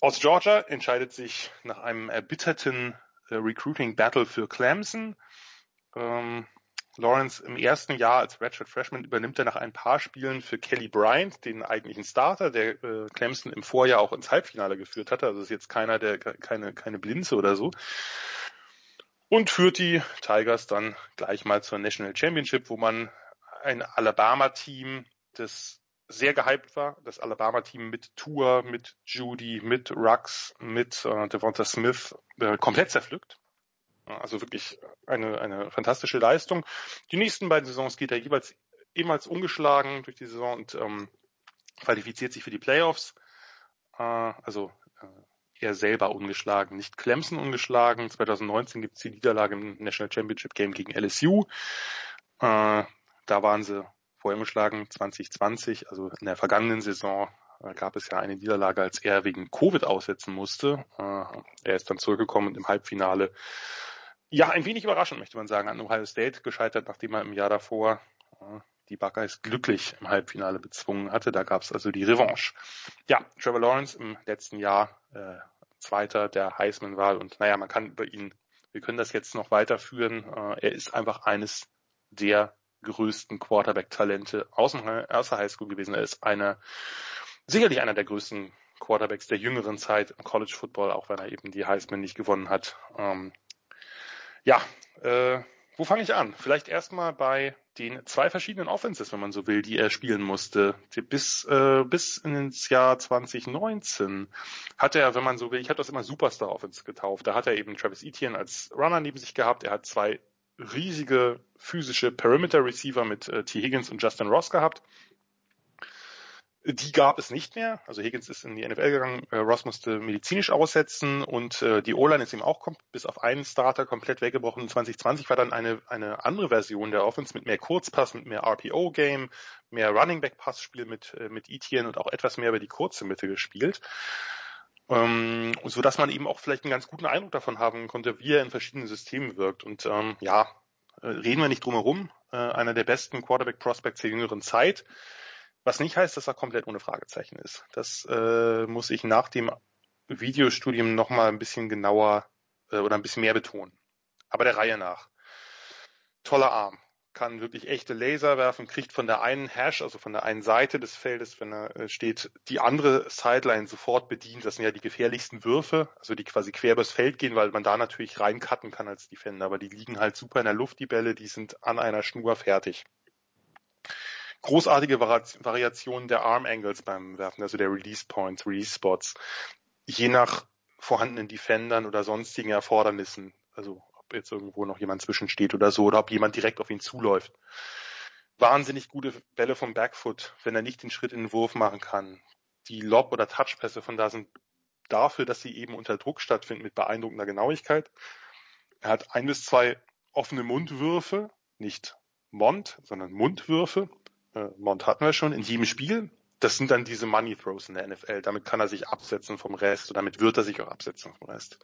Aus Georgia entscheidet sich nach einem erbitterten äh, Recruiting Battle für Clemson. Ähm, Lawrence im ersten Jahr als Redshirt Freshman übernimmt er nach ein paar Spielen für Kelly Bryant, den eigentlichen Starter, der äh, Clemson im Vorjahr auch ins Halbfinale geführt hatte. Also ist jetzt keiner, der keine, keine Blinze oder so. Und führt die Tigers dann gleich mal zur National Championship, wo man ein Alabama-Team, das sehr gehypt war, das Alabama-Team mit Tour, mit Judy, mit Rux, mit äh, Devonta Smith äh, komplett zerpflückt. Also wirklich eine, eine fantastische Leistung. Die nächsten beiden Saisons geht er jeweils ebenfalls ungeschlagen durch die Saison und ähm, qualifiziert sich für die Playoffs. Äh, also äh, er selber ungeschlagen, nicht Clemson ungeschlagen. 2019 gibt es die Niederlage im National Championship Game gegen LSU. Äh, da waren sie vorher ungeschlagen 2020, also in der vergangenen Saison äh, gab es ja eine Niederlage, als er wegen Covid aussetzen musste. Äh, er ist dann zurückgekommen und im Halbfinale ja, ein wenig überraschend, möchte man sagen, an Ohio State gescheitert, nachdem er im Jahr davor äh, die Buckeyes glücklich im Halbfinale bezwungen hatte. Da gab es also die Revanche. Ja, Trevor Lawrence im letzten Jahr äh, Zweiter der Heisman-Wahl und naja, man kann über ihn, wir können das jetzt noch weiterführen. Äh, er ist einfach eines der größten Quarterback-Talente aus erster Highschool gewesen. Er ist einer, sicherlich einer der größten Quarterbacks der jüngeren Zeit im College Football, auch wenn er eben die Heisman nicht gewonnen hat. Ähm, ja, äh, wo fange ich an? Vielleicht erstmal bei den zwei verschiedenen Offenses, wenn man so will, die er spielen musste. Bis, äh, bis ins Jahr 2019 hat er, wenn man so will, ich habe das immer Superstar Offense getauft. Da hat er eben Travis Etienne als Runner neben sich gehabt. Er hat zwei riesige physische Perimeter Receiver mit äh, T. Higgins und Justin Ross gehabt. Die gab es nicht mehr. Also Higgins ist in die NFL gegangen, äh, Ross musste medizinisch aussetzen und äh, die O-Line ist ihm auch bis auf einen Starter komplett weggebrochen. 2020 war dann eine, eine andere Version der Offense mit mehr Kurzpass, mit mehr RPO-Game, mehr Running Back-Passspiel mit, äh, mit Etienne und auch etwas mehr über die kurze Mitte gespielt. Ähm, so dass man eben auch vielleicht einen ganz guten Eindruck davon haben konnte, wie er in verschiedenen Systemen wirkt. Und ähm, ja, äh, reden wir nicht drum herum. Äh, einer der besten Quarterback-Prospects der jüngeren Zeit was nicht heißt, dass er komplett ohne Fragezeichen ist. Das äh, muss ich nach dem Videostudium nochmal ein bisschen genauer äh, oder ein bisschen mehr betonen. Aber der Reihe nach. Toller Arm. Kann wirklich echte Laser werfen, kriegt von der einen Hash, also von der einen Seite des Feldes, wenn er äh, steht, die andere Sideline sofort bedient. Das sind ja die gefährlichsten Würfe, also die quasi quer übers Feld gehen, weil man da natürlich reincutten kann als Defender. Aber die liegen halt super in der Luft, die Bälle, die sind an einer Schnur fertig großartige Variationen der Arm Angles beim Werfen, also der Release Points, Release Spots, je nach vorhandenen Defendern oder sonstigen Erfordernissen. Also ob jetzt irgendwo noch jemand zwischensteht oder so, oder ob jemand direkt auf ihn zuläuft. Wahnsinnig gute Bälle vom Backfoot, wenn er nicht den Schritt in den Wurf machen kann. Die Lob- oder Touchpässe von da sind dafür, dass sie eben unter Druck stattfinden mit beeindruckender Genauigkeit. Er hat ein bis zwei offene Mundwürfe, nicht Mond, sondern Mundwürfe äh, Mount hatten wir schon in jedem Spiel. Das sind dann diese Money Throws in der NFL. Damit kann er sich absetzen vom Rest und damit wird er sich auch absetzen vom Rest.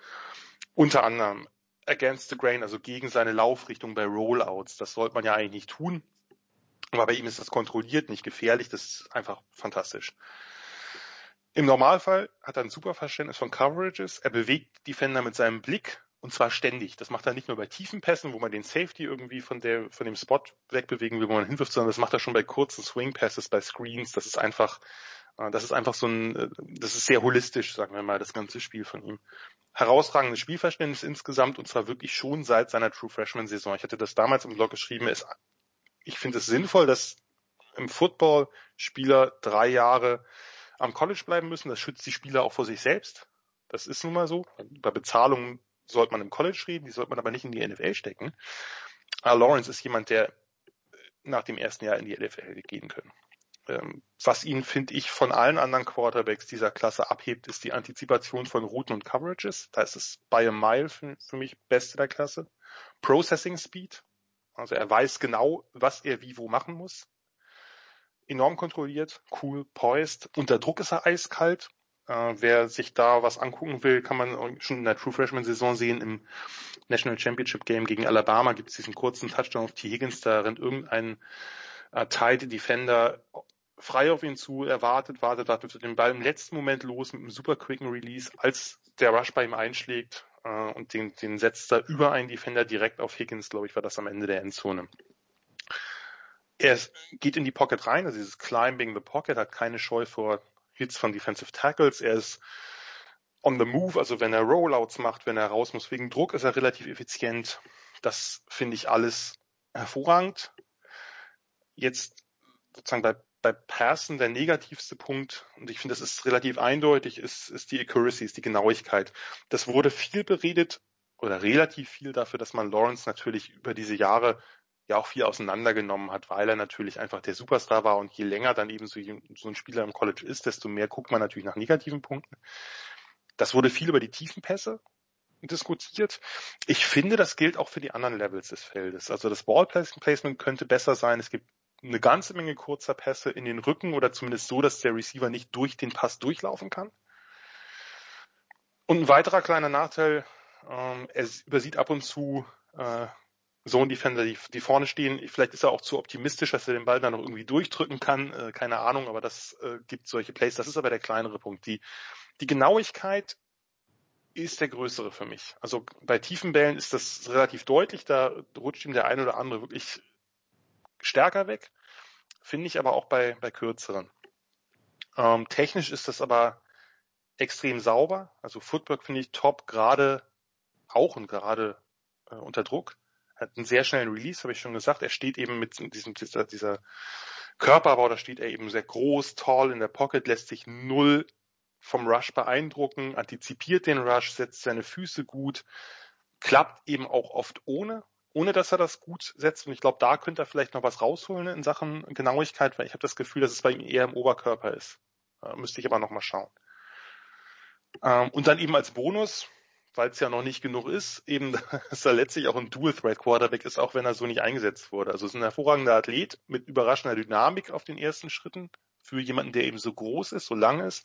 Unter anderem against the grain, also gegen seine Laufrichtung bei Rollouts. Das sollte man ja eigentlich nicht tun. Aber bei ihm ist das kontrolliert, nicht gefährlich. Das ist einfach fantastisch. Im Normalfall hat er ein super Verständnis von Coverages. Er bewegt Defender mit seinem Blick und zwar ständig. Das macht er nicht nur bei tiefen Pässen, wo man den Safety irgendwie von der, von dem Spot wegbewegen will, wo man hinwirft, sondern das macht er schon bei kurzen Swing Passes, bei Screens. Das ist einfach, äh, das ist einfach so ein, äh, das ist sehr holistisch, sagen wir mal, das ganze Spiel von ihm. Herausragendes Spielverständnis insgesamt und zwar wirklich schon seit seiner True Freshman Saison. Ich hatte das damals im Blog geschrieben. Es, ich finde es sinnvoll, dass im Football Spieler drei Jahre am College bleiben müssen. Das schützt die Spieler auch vor sich selbst. Das ist nun mal so. Bei Bezahlungen sollte man im College reden, die sollte man aber nicht in die NFL stecken. Aber ah, Lawrence ist jemand, der nach dem ersten Jahr in die NFL gehen können. Ähm, was ihn, finde ich, von allen anderen Quarterbacks dieser Klasse abhebt, ist die Antizipation von Routen und Coverages. Da ist es by a mile für mich beste der Klasse. Processing Speed. Also er weiß genau, was er wie wo machen muss. Enorm kontrolliert, cool, poised. Unter Druck ist er eiskalt. Äh, wer sich da was angucken will, kann man schon in der True Freshman Saison sehen. Im National Championship Game gegen Alabama gibt es diesen kurzen Touchdown auf T. Higgins. Da rennt irgendein äh, Tight Defender frei auf ihn zu, er wartet, wartet, den Ball im letzten Moment los mit einem super quicken Release, als der Rush bei ihm einschlägt äh, und den, den setzt er über einen Defender direkt auf Higgins, glaube ich, war das am Ende der Endzone. Er geht in die Pocket rein, also dieses Climbing the Pocket, hat keine Scheu vor Hits von Defensive Tackles. Er ist on the move, also wenn er Rollouts macht, wenn er raus muss wegen Druck, ist er relativ effizient. Das finde ich alles hervorragend. Jetzt sozusagen bei, bei Passen der negativste Punkt, und ich finde, das ist relativ eindeutig, ist, ist die Accuracy, ist die Genauigkeit. Das wurde viel beredet oder relativ viel dafür, dass man Lawrence natürlich über diese Jahre ja auch viel auseinandergenommen hat, weil er natürlich einfach der Superstar war und je länger dann eben so, so ein Spieler im College ist, desto mehr guckt man natürlich nach negativen Punkten. Das wurde viel über die Tiefenpässe diskutiert. Ich finde, das gilt auch für die anderen Levels des Feldes. Also das Ballplacement könnte besser sein. Es gibt eine ganze Menge kurzer Pässe in den Rücken oder zumindest so, dass der Receiver nicht durch den Pass durchlaufen kann. Und ein weiterer kleiner Nachteil, ähm, er übersieht ab und zu äh, Zone Defender, die, die vorne stehen. Vielleicht ist er auch zu optimistisch, dass er den Ball dann noch irgendwie durchdrücken kann. Äh, keine Ahnung, aber das äh, gibt solche Plays. Das ist aber der kleinere Punkt. Die, die Genauigkeit ist der größere für mich. Also bei tiefen Bällen ist das relativ deutlich. Da rutscht ihm der eine oder andere wirklich stärker weg. Finde ich aber auch bei, bei kürzeren. Ähm, technisch ist das aber extrem sauber. Also Footwork finde ich top, gerade auch und gerade äh, unter Druck. Hat einen sehr schnellen Release, habe ich schon gesagt. Er steht eben mit diesem, dieser, dieser Körperbau, da steht er eben sehr groß, tall in der Pocket, lässt sich null vom Rush beeindrucken, antizipiert den Rush, setzt seine Füße gut, klappt eben auch oft ohne, ohne dass er das gut setzt. Und ich glaube, da könnte er vielleicht noch was rausholen in Sachen Genauigkeit, weil ich habe das Gefühl, dass es bei ihm eher im Oberkörper ist. Äh, müsste ich aber nochmal schauen. Ähm, und dann eben als Bonus, weil es ja noch nicht genug ist, eben, dass er letztlich auch ein Dual-Threat-Quarterback ist, auch wenn er so nicht eingesetzt wurde. Also es ist ein hervorragender Athlet mit überraschender Dynamik auf den ersten Schritten für jemanden, der eben so groß ist, so lang ist.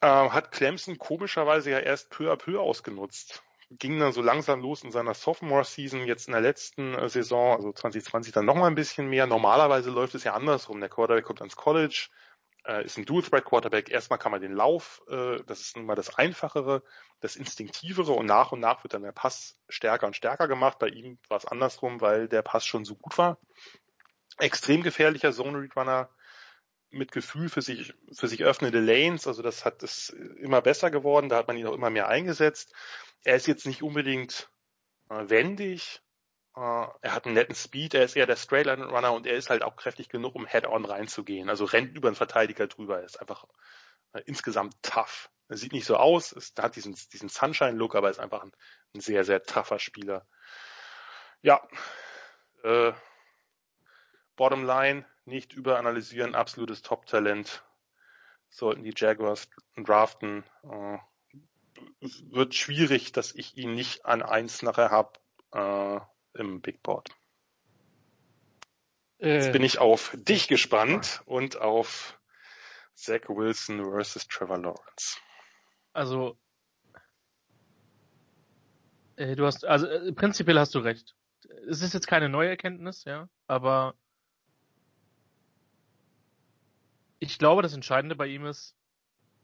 Äh, hat Clemson komischerweise ja erst peu à peu ausgenutzt. Ging dann so langsam los in seiner Sophomore-Season, jetzt in der letzten äh, Saison, also 2020 dann nochmal ein bisschen mehr. Normalerweise läuft es ja andersrum. Der Quarterback kommt ans College, äh, ist ein Dual-Threat-Quarterback. Erstmal kann man den Lauf, äh, das ist nun mal das Einfachere, das Instinktivere und nach und nach wird dann der Pass stärker und stärker gemacht. Bei ihm war es andersrum, weil der Pass schon so gut war. Extrem gefährlicher Zone-Read-Runner mit Gefühl für sich, für sich öffnende Lanes, also das hat es immer besser geworden, da hat man ihn auch immer mehr eingesetzt. Er ist jetzt nicht unbedingt äh, wendig, Er hat einen netten Speed, er ist eher der Straight Runner und er ist halt auch kräftig genug, um Head-on reinzugehen. Also rennt über einen Verteidiger drüber, er ist einfach uh, insgesamt tough. Er sieht nicht so aus, ist, hat diesen, diesen Sunshine-Look, aber ist einfach ein, ein, sehr, sehr tougher Spieler. Ja, äh, Bottom Line, nicht überanalysieren, absolutes Top-Talent. Sollten die Jaguars draften, äh, wird schwierig, dass ich ihn nicht an eins nachher habe. Äh, im Big Board. Jetzt äh, bin ich auf dich gespannt und auf Zach Wilson versus Trevor Lawrence. Also, äh, du hast, also äh, prinzipiell hast du recht. Es ist jetzt keine neue Erkenntnis, ja, aber ich glaube, das Entscheidende bei ihm ist,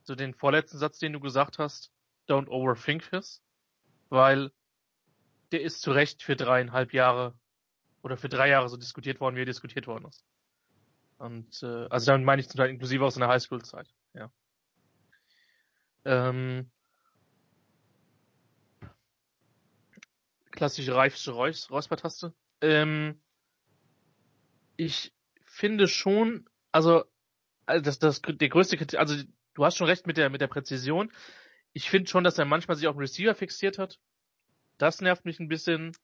so den vorletzten Satz, den du gesagt hast, don't overthink this, weil der ist zu Recht für dreieinhalb Jahre oder für drei Jahre so diskutiert worden, wie er diskutiert worden ist. Und äh, also damit meine ich zum Teil inklusive aus seiner Highschool-Zeit, ja. Ähm, klassische reifische Reus Räuspertaste. Ähm, ich finde schon, also, also das, das der größte Kritik, also du hast schon recht mit der mit der Präzision. Ich finde schon, dass er manchmal sich auf den Receiver fixiert hat das nervt mich ein bisschen.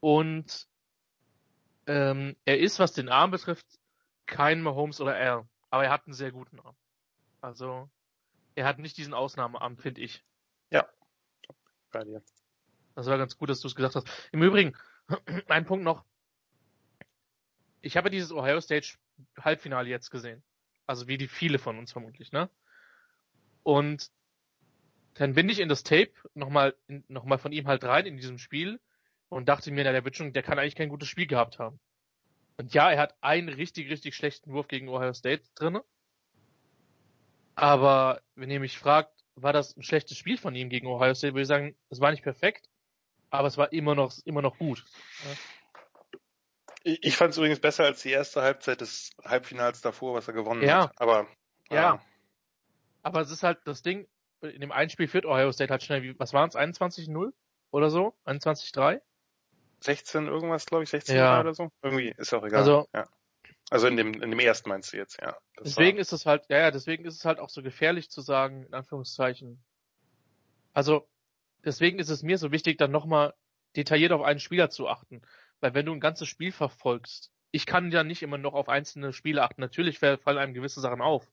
Und ähm, er ist, was den Arm betrifft, kein Mahomes oder er. Aber er hat einen sehr guten Arm. Also, er hat nicht diesen Ausnahmearm, finde ich. Ja. Bei dir. Das war ganz gut, dass du es gesagt hast. Im Übrigen, ein Punkt noch. Ich habe dieses Ohio State Halbfinale jetzt gesehen. Also wie die viele von uns vermutlich, ne? Und dann bin ich in das Tape nochmal noch mal von ihm halt rein in diesem Spiel und dachte mir, na, der wird schon, der kann eigentlich kein gutes Spiel gehabt haben. Und ja, er hat einen richtig, richtig schlechten Wurf gegen Ohio State drinne. Aber wenn ihr mich fragt, war das ein schlechtes Spiel von ihm gegen Ohio State, würde ich sagen, es war nicht perfekt, aber es war immer noch, immer noch gut. Ich, ich fand es übrigens besser als die erste Halbzeit des Halbfinals davor, was er gewonnen ja. hat. Aber ja. Äh, aber es ist halt das Ding, in dem einen Spiel führt Ohio State halt schnell, wie, was waren es, 21-0 oder so? 21-3? 16 irgendwas, glaube ich, 16 ja. oder so. Irgendwie ist auch egal. Also, ja. also in dem, in dem ersten meinst du jetzt, ja. Das deswegen war... ist es halt, ja, ja, deswegen ist es halt auch so gefährlich zu sagen, in Anführungszeichen. Also, deswegen ist es mir so wichtig, dann nochmal detailliert auf einen Spieler zu achten. Weil wenn du ein ganzes Spiel verfolgst, ich kann ja nicht immer noch auf einzelne Spiele achten. Natürlich fallen einem gewisse Sachen auf.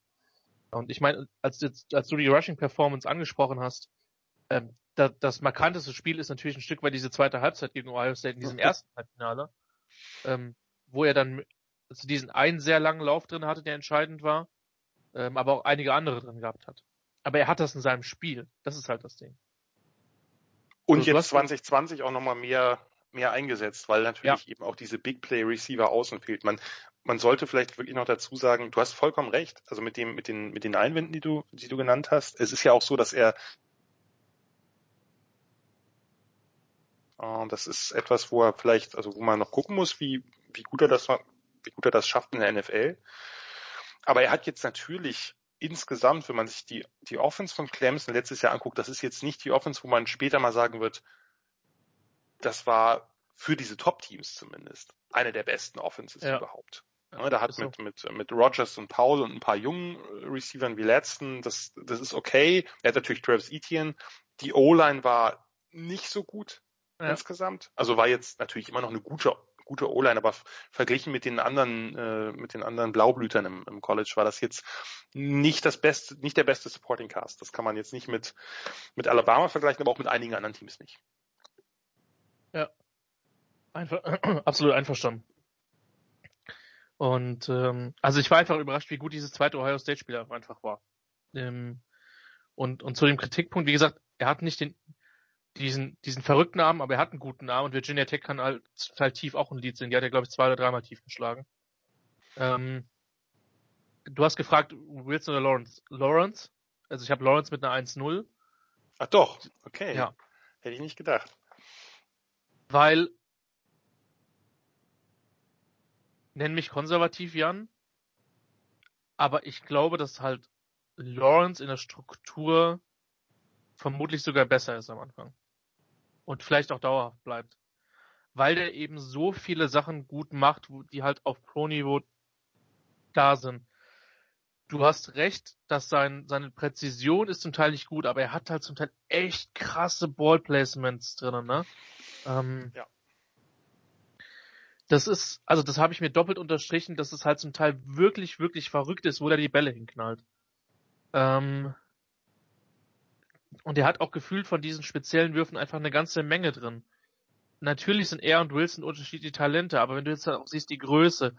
Und ich meine, als, als du die Rushing Performance angesprochen hast, ähm, da, das markanteste Spiel ist natürlich ein Stück weit diese zweite Halbzeit gegen Ohio State in diesem ersten Halbfinale, ähm, wo er dann also diesen einen sehr langen Lauf drin hatte, der entscheidend war, ähm, aber auch einige andere drin gehabt hat. Aber er hat das in seinem Spiel. Das ist halt das Ding. Und also, jetzt 2020 auch nochmal mehr mehr eingesetzt, weil natürlich ja. eben auch diese Big Play Receiver außen fehlt. Man, man sollte vielleicht wirklich noch dazu sagen, du hast vollkommen recht. Also mit dem, mit den, mit den Einwänden, die du, die du genannt hast. Es ist ja auch so, dass er äh, das ist etwas, wo er vielleicht, also wo man noch gucken muss, wie, wie gut er das, wie gut er das schafft in der NFL. Aber er hat jetzt natürlich insgesamt, wenn man sich die, die Offense von Clemson letztes Jahr anguckt, das ist jetzt nicht die Offense, wo man später mal sagen wird, das war für diese Top-Teams zumindest eine der besten Offenses ja. überhaupt. Ja, da hat mit, mit, mit Rogers und Paul und ein paar jungen Receivern wie letzten, das, das ist okay. Er hat natürlich Travis Etienne. Die O-Line war nicht so gut ja. insgesamt. Also war jetzt natürlich immer noch eine gute gute O-Line, aber verglichen mit den anderen, äh, mit den anderen Blaublütern im, im College war das jetzt nicht das beste, nicht der beste Supporting Cast. Das kann man jetzt nicht mit, mit Alabama vergleichen, aber auch mit einigen anderen Teams nicht. Ja. Einfach, absolut einverstanden. Und ähm, also ich war einfach überrascht, wie gut dieses zweite Ohio State Spiel einfach war. Ähm, und, und zu dem Kritikpunkt, wie gesagt, er hat nicht den diesen, diesen verrückten Namen, aber er hat einen guten Namen und Virginia Tech kann halt, halt tief auch ein Lied singen. Die hat er, glaube ich, zwei oder dreimal tief geschlagen. Ähm, du hast gefragt, Wilson oder Lawrence? Lawrence. Also ich habe Lawrence mit einer 1-0. Ach doch, okay. Ja. Hätte ich nicht gedacht. Weil, nenn mich konservativ, Jan, aber ich glaube, dass halt Lawrence in der Struktur vermutlich sogar besser ist am Anfang und vielleicht auch dauerhaft bleibt. Weil der eben so viele Sachen gut macht, die halt auf Pro-Niveau da sind. Du hast recht, dass sein, seine Präzision ist zum Teil nicht gut, aber er hat halt zum Teil echt krasse Ballplacements drinnen, ne? Ähm, ja. Das ist, also das habe ich mir doppelt unterstrichen, dass es halt zum Teil wirklich, wirklich verrückt ist, wo der die Bälle hinknallt. Ähm, und er hat auch gefühlt von diesen speziellen Würfen einfach eine ganze Menge drin. Natürlich sind er und Wilson unterschiedliche Talente, aber wenn du jetzt auch siehst, die Größe,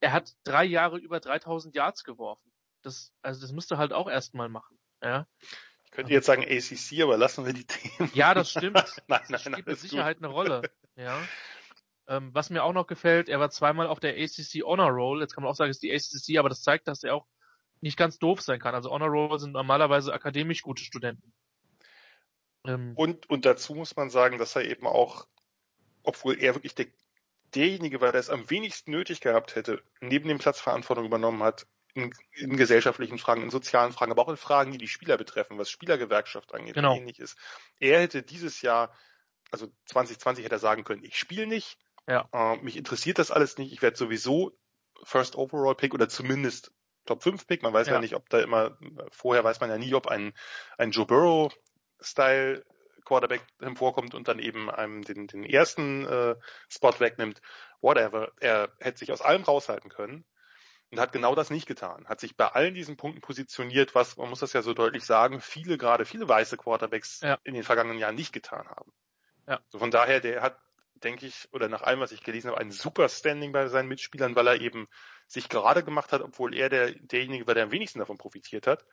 er hat drei Jahre über 3000 Yards geworfen. Das, also das musst du halt auch erstmal machen, ja. Ich könnte jetzt sagen ACC, aber lassen wir die Themen. Ja, das stimmt. nein, nein, das spielt mit Sicherheit gut. eine Rolle, ja. Ähm, was mir auch noch gefällt, er war zweimal auf der ACC Honor Roll. Jetzt kann man auch sagen, es ist die ACC, aber das zeigt, dass er auch nicht ganz doof sein kann. Also Honor Roll sind normalerweise akademisch gute Studenten. Ähm, und, und dazu muss man sagen, dass er eben auch, obwohl er wirklich der, derjenige war, der es am wenigsten nötig gehabt hätte, neben dem Platz Verantwortung übernommen hat, in, in, gesellschaftlichen Fragen, in sozialen Fragen, aber auch in Fragen, die die Spieler betreffen, was Spielergewerkschaft angeht genau. und ähnliches. Er hätte dieses Jahr, also 2020 hätte er sagen können, ich spiele nicht, ja. äh, mich interessiert das alles nicht, ich werde sowieso First Overall Pick oder zumindest Top 5 Pick. Man weiß ja. ja. nicht, ob da immer, vorher weiß man ja nie, ob ein, ein Joe Burrow Style Quarterback hervorkommt und dann eben einem den, den ersten äh, Spot wegnimmt. Whatever. Er hätte sich aus allem raushalten können und hat genau das nicht getan. Hat sich bei allen diesen Punkten positioniert, was, man muss das ja so deutlich sagen, viele, gerade viele weiße Quarterbacks ja. in den vergangenen Jahren nicht getan haben. Ja. So von daher, der hat, denke ich, oder nach allem, was ich gelesen habe, ein super Standing bei seinen Mitspielern, weil er eben sich gerade gemacht hat, obwohl er der, derjenige war, der am wenigsten davon profitiert hat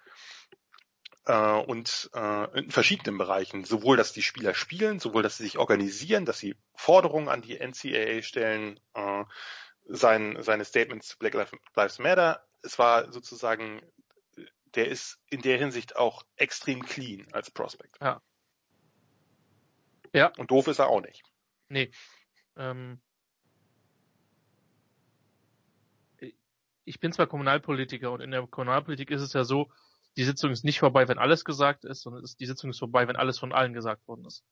äh, und äh, in verschiedenen Bereichen, sowohl dass die Spieler spielen, sowohl dass sie sich organisieren, dass sie Forderungen an die NCAA stellen, äh, sein, seine Statements zu Black Lives Matter. Es war sozusagen, der ist in der Hinsicht auch extrem clean als Prospect. Ja. Ja. Und doof ist er auch nicht. Nee. Ähm, ich bin zwar Kommunalpolitiker und in der Kommunalpolitik ist es ja so, die Sitzung ist nicht vorbei, wenn alles gesagt ist, sondern ist, die Sitzung ist vorbei, wenn alles von allen gesagt worden ist.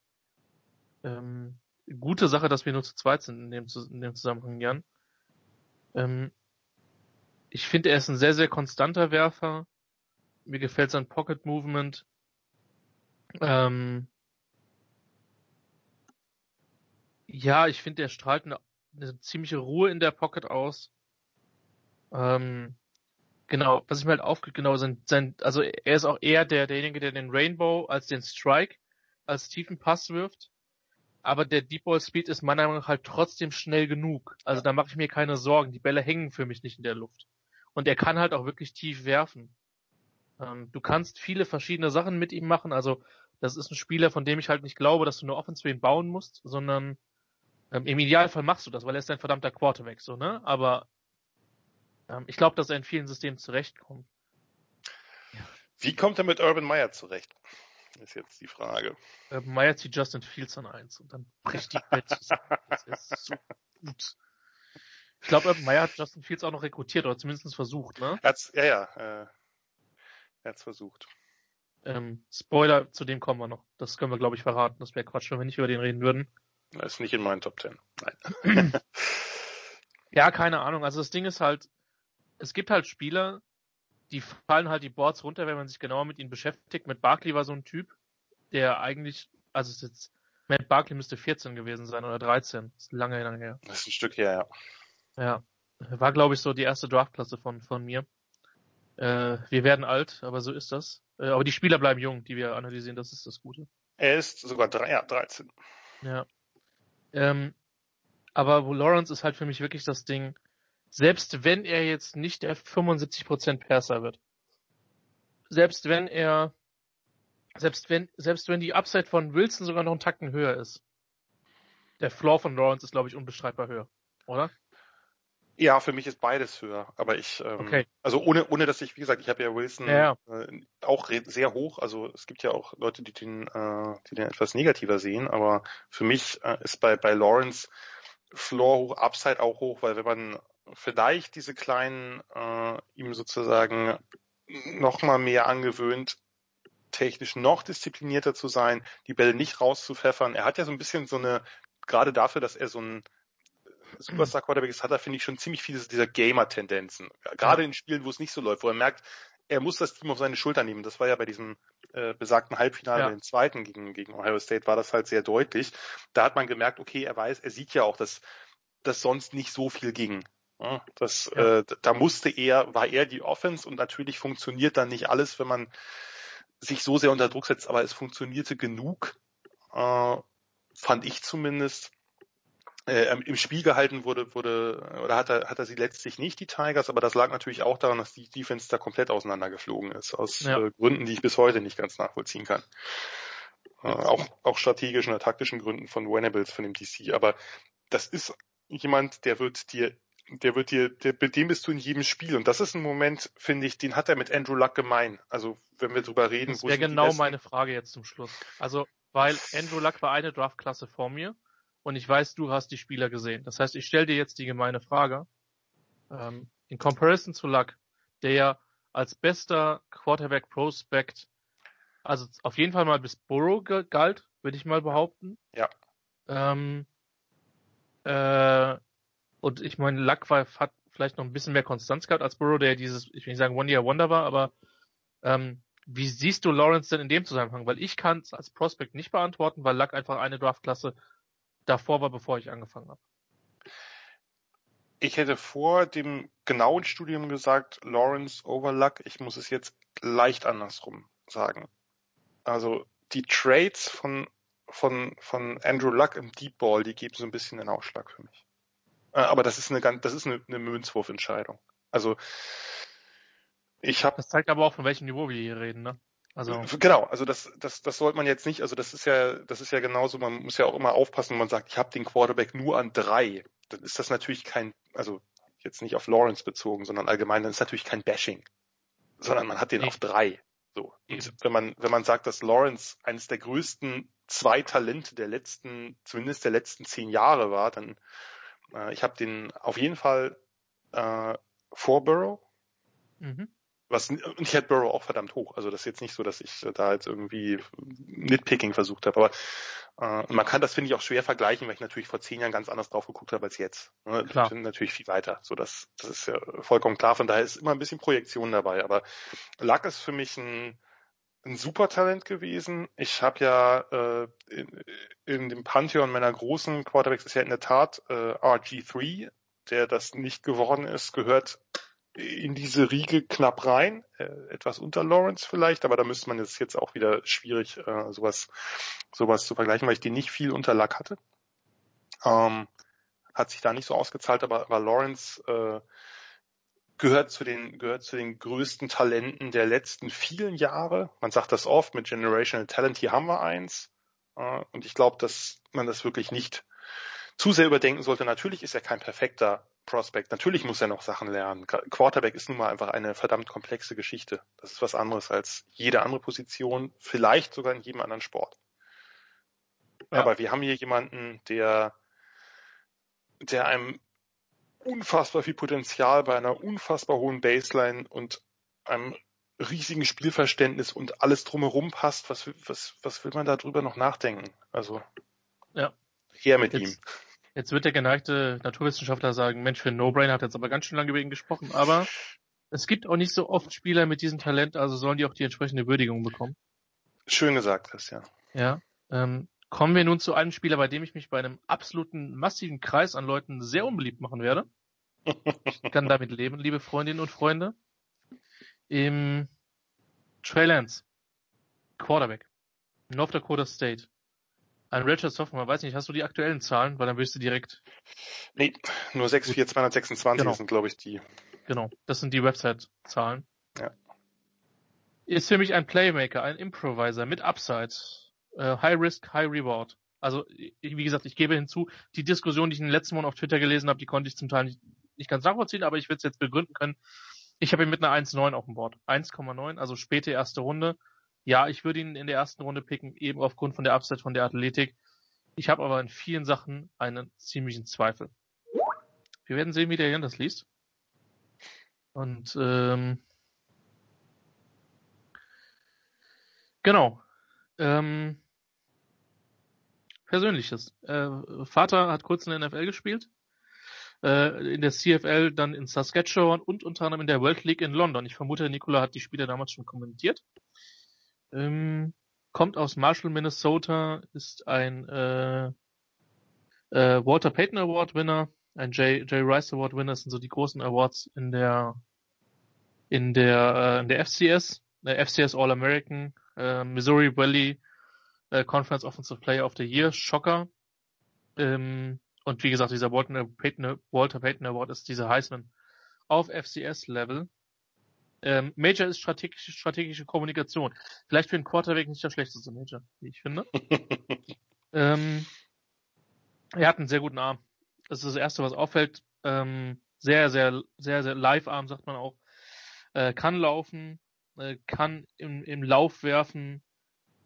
Ähm, gute Sache, dass wir nur zu zweit sind in dem, in dem Zusammenhang, Jan. Ähm, ich finde, er ist ein sehr, sehr konstanter Werfer. Mir gefällt sein Pocket Movement. Ähm, ja, ich finde, er strahlt eine, eine, ziemliche Ruhe in der Pocket aus. Ähm, Genau, was ich mir halt aufge, genau, sein, sein, also er ist auch eher der, derjenige, der den Rainbow als den Strike, als tiefen Pass wirft. Aber der Deep Ball Speed ist meiner Meinung nach halt trotzdem schnell genug. Also da mache ich mir keine Sorgen. Die Bälle hängen für mich nicht in der Luft. Und er kann halt auch wirklich tief werfen. Ähm, du kannst viele verschiedene Sachen mit ihm machen. Also das ist ein Spieler, von dem ich halt nicht glaube, dass du nur Offense für ihn bauen musst, sondern Ähm, Im Idealfall machst du das, weil er ist ein verdammter Quarterback, so, ne? Aber ähm, ich glaube, dass er in vielen Systemen zurechtkommt. Wie kommt er mit Urban Meyer zurecht? Ist jetzt die Frage. Urban Meyer zieht Justin Fields an eins und dann bricht die Welt zusammen. Das ist so gut. Ich glaube, Urban Meyer hat Justin Fields auch noch rekrutiert oder zumindest versucht, ne? Er hat's, ja, ja, äh, er hat's versucht. Ähm, Spoiler, zu dem kommen wir noch. Das können wir, glaube ich, verraten. Das wäre Quatsch, wenn wir nicht über den reden würden. Das ist nicht in meinen Top Ten. Nein. ja, keine Ahnung. Also das Ding ist halt, es gibt halt Spieler, die fallen halt die Boards runter, wenn man sich genauer mit ihnen beschäftigt. Mit Barkley war so ein Typ, der eigentlich, also ist jetzt, Matt Barkley müsste 14 gewesen sein oder 13. Das ist lange, lange her. Das ist ein Stück her, ja. Ja. War, glaube ich, so die erste Draftklasse von, von mir. Äh, wir werden alt, aber so ist das. Äh, aber die Spieler bleiben jung, die wir analysieren, das ist das Gute. Er ist sogar drei, ja, 13. Ja. Ähm, aber Lawrence ist halt für mich wirklich das Ding, selbst wenn er jetzt nicht der 75% Perser wird, selbst wenn er, selbst wenn, selbst wenn die Upside von Wilson sogar noch einen Tacken höher ist, der Floor von Lawrence ist, glaube ich, unbestreitbar höher, oder? Ja, für mich ist beides höher, aber ich, ähm, okay. also ohne, ohne dass ich, wie gesagt, ich habe ja Wilson ja, ja. Äh, auch sehr hoch, also es gibt ja auch Leute, die den, äh, die den etwas negativer sehen, aber für mich äh, ist bei, bei Lawrence Floor hoch, Upside auch hoch, weil wenn man vielleicht diese kleinen äh, ihm sozusagen noch mal mehr angewöhnt, technisch noch disziplinierter zu sein, die Bälle nicht rauszupfeffern. Er hat ja so ein bisschen so eine, gerade dafür, dass er so ein Superstar Quarterback ist, hat er, finde ich, schon ziemlich viele dieser Gamer-Tendenzen. Gerade in Spielen, wo es nicht so läuft, wo er merkt, er muss das Team auf seine Schulter nehmen. Das war ja bei diesem äh, besagten Halbfinale, ja. den zweiten gegen, gegen Ohio State, war das halt sehr deutlich. Da hat man gemerkt, okay, er weiß, er sieht ja auch, dass, dass sonst nicht so viel ging. Das, ja. äh, da musste er, war er die Offense und natürlich funktioniert dann nicht alles, wenn man sich so sehr unter Druck setzt, aber es funktionierte genug, äh, fand ich zumindest. Äh, im Spiel gehalten wurde, wurde, oder hat er, hat er sie letztlich nicht, die Tigers, aber das lag natürlich auch daran, dass die Defense da komplett auseinandergeflogen ist, aus ja. äh, Gründen, die ich bis heute nicht ganz nachvollziehen kann. Äh, auch, auch strategischen oder taktischen Gründen von Venables, von dem DC, aber das ist jemand, der wird dir der wird dir, der, mit dem bist du in jedem Spiel. Und das ist ein Moment, finde ich, den hat er mit Andrew Luck gemein. Also, wenn wir drüber reden. Das wäre genau meine Frage jetzt zum Schluss. Also, weil Andrew Luck war eine Draftklasse vor mir und ich weiß, du hast die Spieler gesehen. Das heißt, ich stelle dir jetzt die gemeine Frage. Ähm, in Comparison zu Luck, der ja als bester Quarterback Prospect, also auf jeden Fall mal bis Burrow galt, würde ich mal behaupten. Ja. Ähm, äh, und ich meine, Luck war, hat vielleicht noch ein bisschen mehr Konstanz gehabt als Burrow, der dieses, ich will nicht sagen One-Year-Wonder war, aber ähm, wie siehst du Lawrence denn in dem Zusammenhang? Weil ich kann es als Prospect nicht beantworten, weil Luck einfach eine Draftklasse davor war, bevor ich angefangen habe. Ich hätte vor dem genauen Studium gesagt, Lawrence over Luck. Ich muss es jetzt leicht andersrum sagen. Also die Trades von, von, von Andrew Luck im Deep Ball, die geben so ein bisschen den Ausschlag für mich. Äh, aber das ist eine ganz, das ist eine, eine Münzwurfentscheidung. Also ich habe. Das zeigt aber auch von welchem Niveau wir hier reden, ne? Also genau, also das, das, das sollte man jetzt nicht. Also das ist ja, das ist ja genauso. Man muss ja auch immer aufpassen, wenn man sagt, ich habe den Quarterback nur an drei. Dann ist das natürlich kein, also jetzt nicht auf Lawrence bezogen, sondern allgemein, dann ist natürlich kein Bashing, sondern man hat den nee. auf drei. So. Und wenn man, wenn man sagt, dass Lawrence eines der größten zwei Talente der letzten, zumindest der letzten zehn Jahre war, dann äh, ich habe den auf jeden Fall äh, vor Burrow. Mhm. Was, und ich hätte Burrow auch verdammt hoch. Also das ist jetzt nicht so, dass ich da jetzt irgendwie Nitpicking versucht habe. Aber äh, man kann das, finde ich, auch schwer vergleichen, weil ich natürlich vor zehn Jahren ganz anders drauf geguckt habe als jetzt. Ne? Klar. Ich bin natürlich viel weiter. So das, das ist ja vollkommen klar. Von daher ist immer ein bisschen Projektion dabei. Aber Luck ist für mich ein, ein super Talent gewesen. Ich habe ja äh, in, in dem Pantheon meiner großen Quarterbacks ist ja in der Tat äh, RG3, der das nicht geworden ist, gehört in diese Riege knapp rein, äh, etwas unter Lawrence vielleicht, aber da müsste man jetzt jetzt auch wieder schwierig äh, sowas sowas zu vergleichen, weil ich den nicht viel unter Lack hatte. Ähm, hat sich da nicht so ausgezahlt, aber, aber Lawrence äh, gehört zu den gehört zu den größten Talenten der letzten vielen Jahre. Man sagt das oft mit Generational Talent. Hier haben wir eins äh, und ich glaube, dass man das wirklich nicht zu sehr überdenken sollte. Natürlich ist er kein perfekter Prospect. Natürlich muss er noch Sachen lernen. Quarterback ist nun mal einfach eine verdammt komplexe Geschichte. Das ist was anderes als jede andere Position, vielleicht sogar in jedem anderen Sport. Ja. Aber wir haben hier jemanden, der, der einem unfassbar viel Potenzial bei einer unfassbar hohen Baseline und einem riesigen Spielverständnis und alles drumherum passt. Was, was, was will man darüber noch nachdenken? Also, ja. her mit jetzt, ihm. Jetzt wird der geneigte Naturwissenschaftler sagen, Mensch, für No-Brain hat jetzt aber ganz schön lange wegen gesprochen, aber es gibt auch nicht so oft Spieler mit diesem Talent, also sollen die auch die entsprechende Würdigung bekommen. Schön gesagt, Christian. Ja. Ähm, kommen wir nun zu einem Spieler, bei dem ich mich bei einem absoluten massiven Kreis an Leuten sehr unbeliebt machen werde. Ich kann damit leben, liebe Freundinnen und Freunde. Im Trey Lance, Quarterback, North Dakota State. Ein Richard Sophomore, weiß nicht, hast du die aktuellen Zahlen? Weil dann wirst du direkt. Nee, nur 64226 genau. sind, glaube ich, die. Genau, das sind die Website-Zahlen. Ja. Ist für mich ein Playmaker, ein Improviser mit Upside. Uh, high Risk, High Reward. Also, wie gesagt, ich gebe hinzu, die Diskussion, die ich in den letzten Monaten auf Twitter gelesen habe, die konnte ich zum Teil nicht, nicht ganz nachvollziehen, aber ich will es jetzt begründen können. Ich habe ihn mit einer 1,9 auf dem Board. 1,9, also späte erste Runde. Ja, ich würde ihn in der ersten Runde picken, eben aufgrund von der Upside von der Athletik. Ich habe aber in vielen Sachen einen ziemlichen Zweifel. Wir werden sehen, wie der Jan das liest. Und ähm, genau. Ähm, Persönliches. Äh, Vater hat kurz in der NFL gespielt, äh, in der CFL, dann in Saskatchewan und unter anderem in der World League in London. Ich vermute, Nikola hat die Spiele damals schon kommentiert. Ähm, kommt aus Marshall, Minnesota, ist ein äh, äh, Walter Payton Award Winner, ein J. J. Rice Award Winner, das sind so die großen Awards in der in der äh, in der FCS, der FCS All American, äh, Missouri Valley äh, Conference Offensive Player of the Year, Schocker. Ähm, und wie gesagt, dieser Walter Payton, Walter Payton Award ist diese Heisman auf FCS Level. Ähm, Major ist strategische, strategische Kommunikation. Vielleicht für einen Quarterback nicht der schlechteste Major, wie ich finde. ähm, er hat einen sehr guten Arm. Das ist das Erste, was auffällt. Ähm, sehr, sehr, sehr, sehr Live-Arm, sagt man auch. Äh, kann laufen, äh, kann im, im Lauf werfen,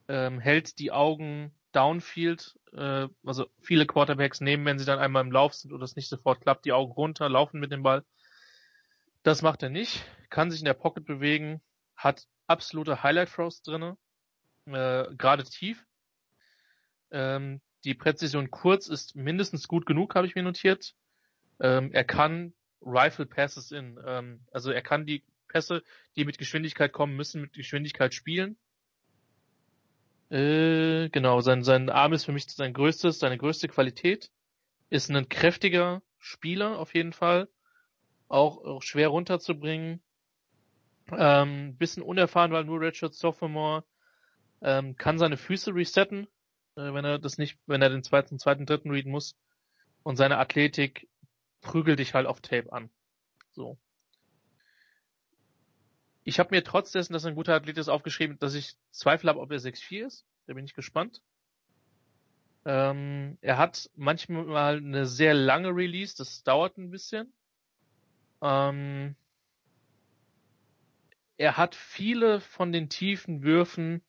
ähm, hält die Augen downfield. Äh, also viele Quarterbacks nehmen, wenn sie dann einmal im Lauf sind oder es nicht sofort klappt, die Augen runter, laufen mit dem Ball. Das macht er nicht, kann sich in der Pocket bewegen, hat absolute Highlight Throws drinne, äh, gerade tief. Ähm, die Präzision kurz ist mindestens gut genug, habe ich mir notiert. Ähm, er kann Rifle Passes in, ähm, also er kann die Pässe, die mit Geschwindigkeit kommen, müssen mit Geschwindigkeit spielen. Äh, genau, sein, sein Arm ist für mich sein größtes, seine größte Qualität. Ist ein kräftiger Spieler auf jeden Fall auch, auch schwer runterzubringen. Ähm, bisschen unerfahren, weil nur Richard Sophomore ähm, kann seine Füße resetten, äh, wenn er das nicht, wenn er den zweiten, zweiten, dritten readen muss. Und seine Athletik prügelt dich halt auf Tape an. So. Ich habe mir trotz dessen, dass er ein guter Athlet ist, aufgeschrieben, dass ich Zweifel habe, ob er 6'4 ist. Da bin ich gespannt. Ähm, er hat manchmal eine sehr lange Release, das dauert ein bisschen. Ähm, er hat viele von den tiefen Würfen,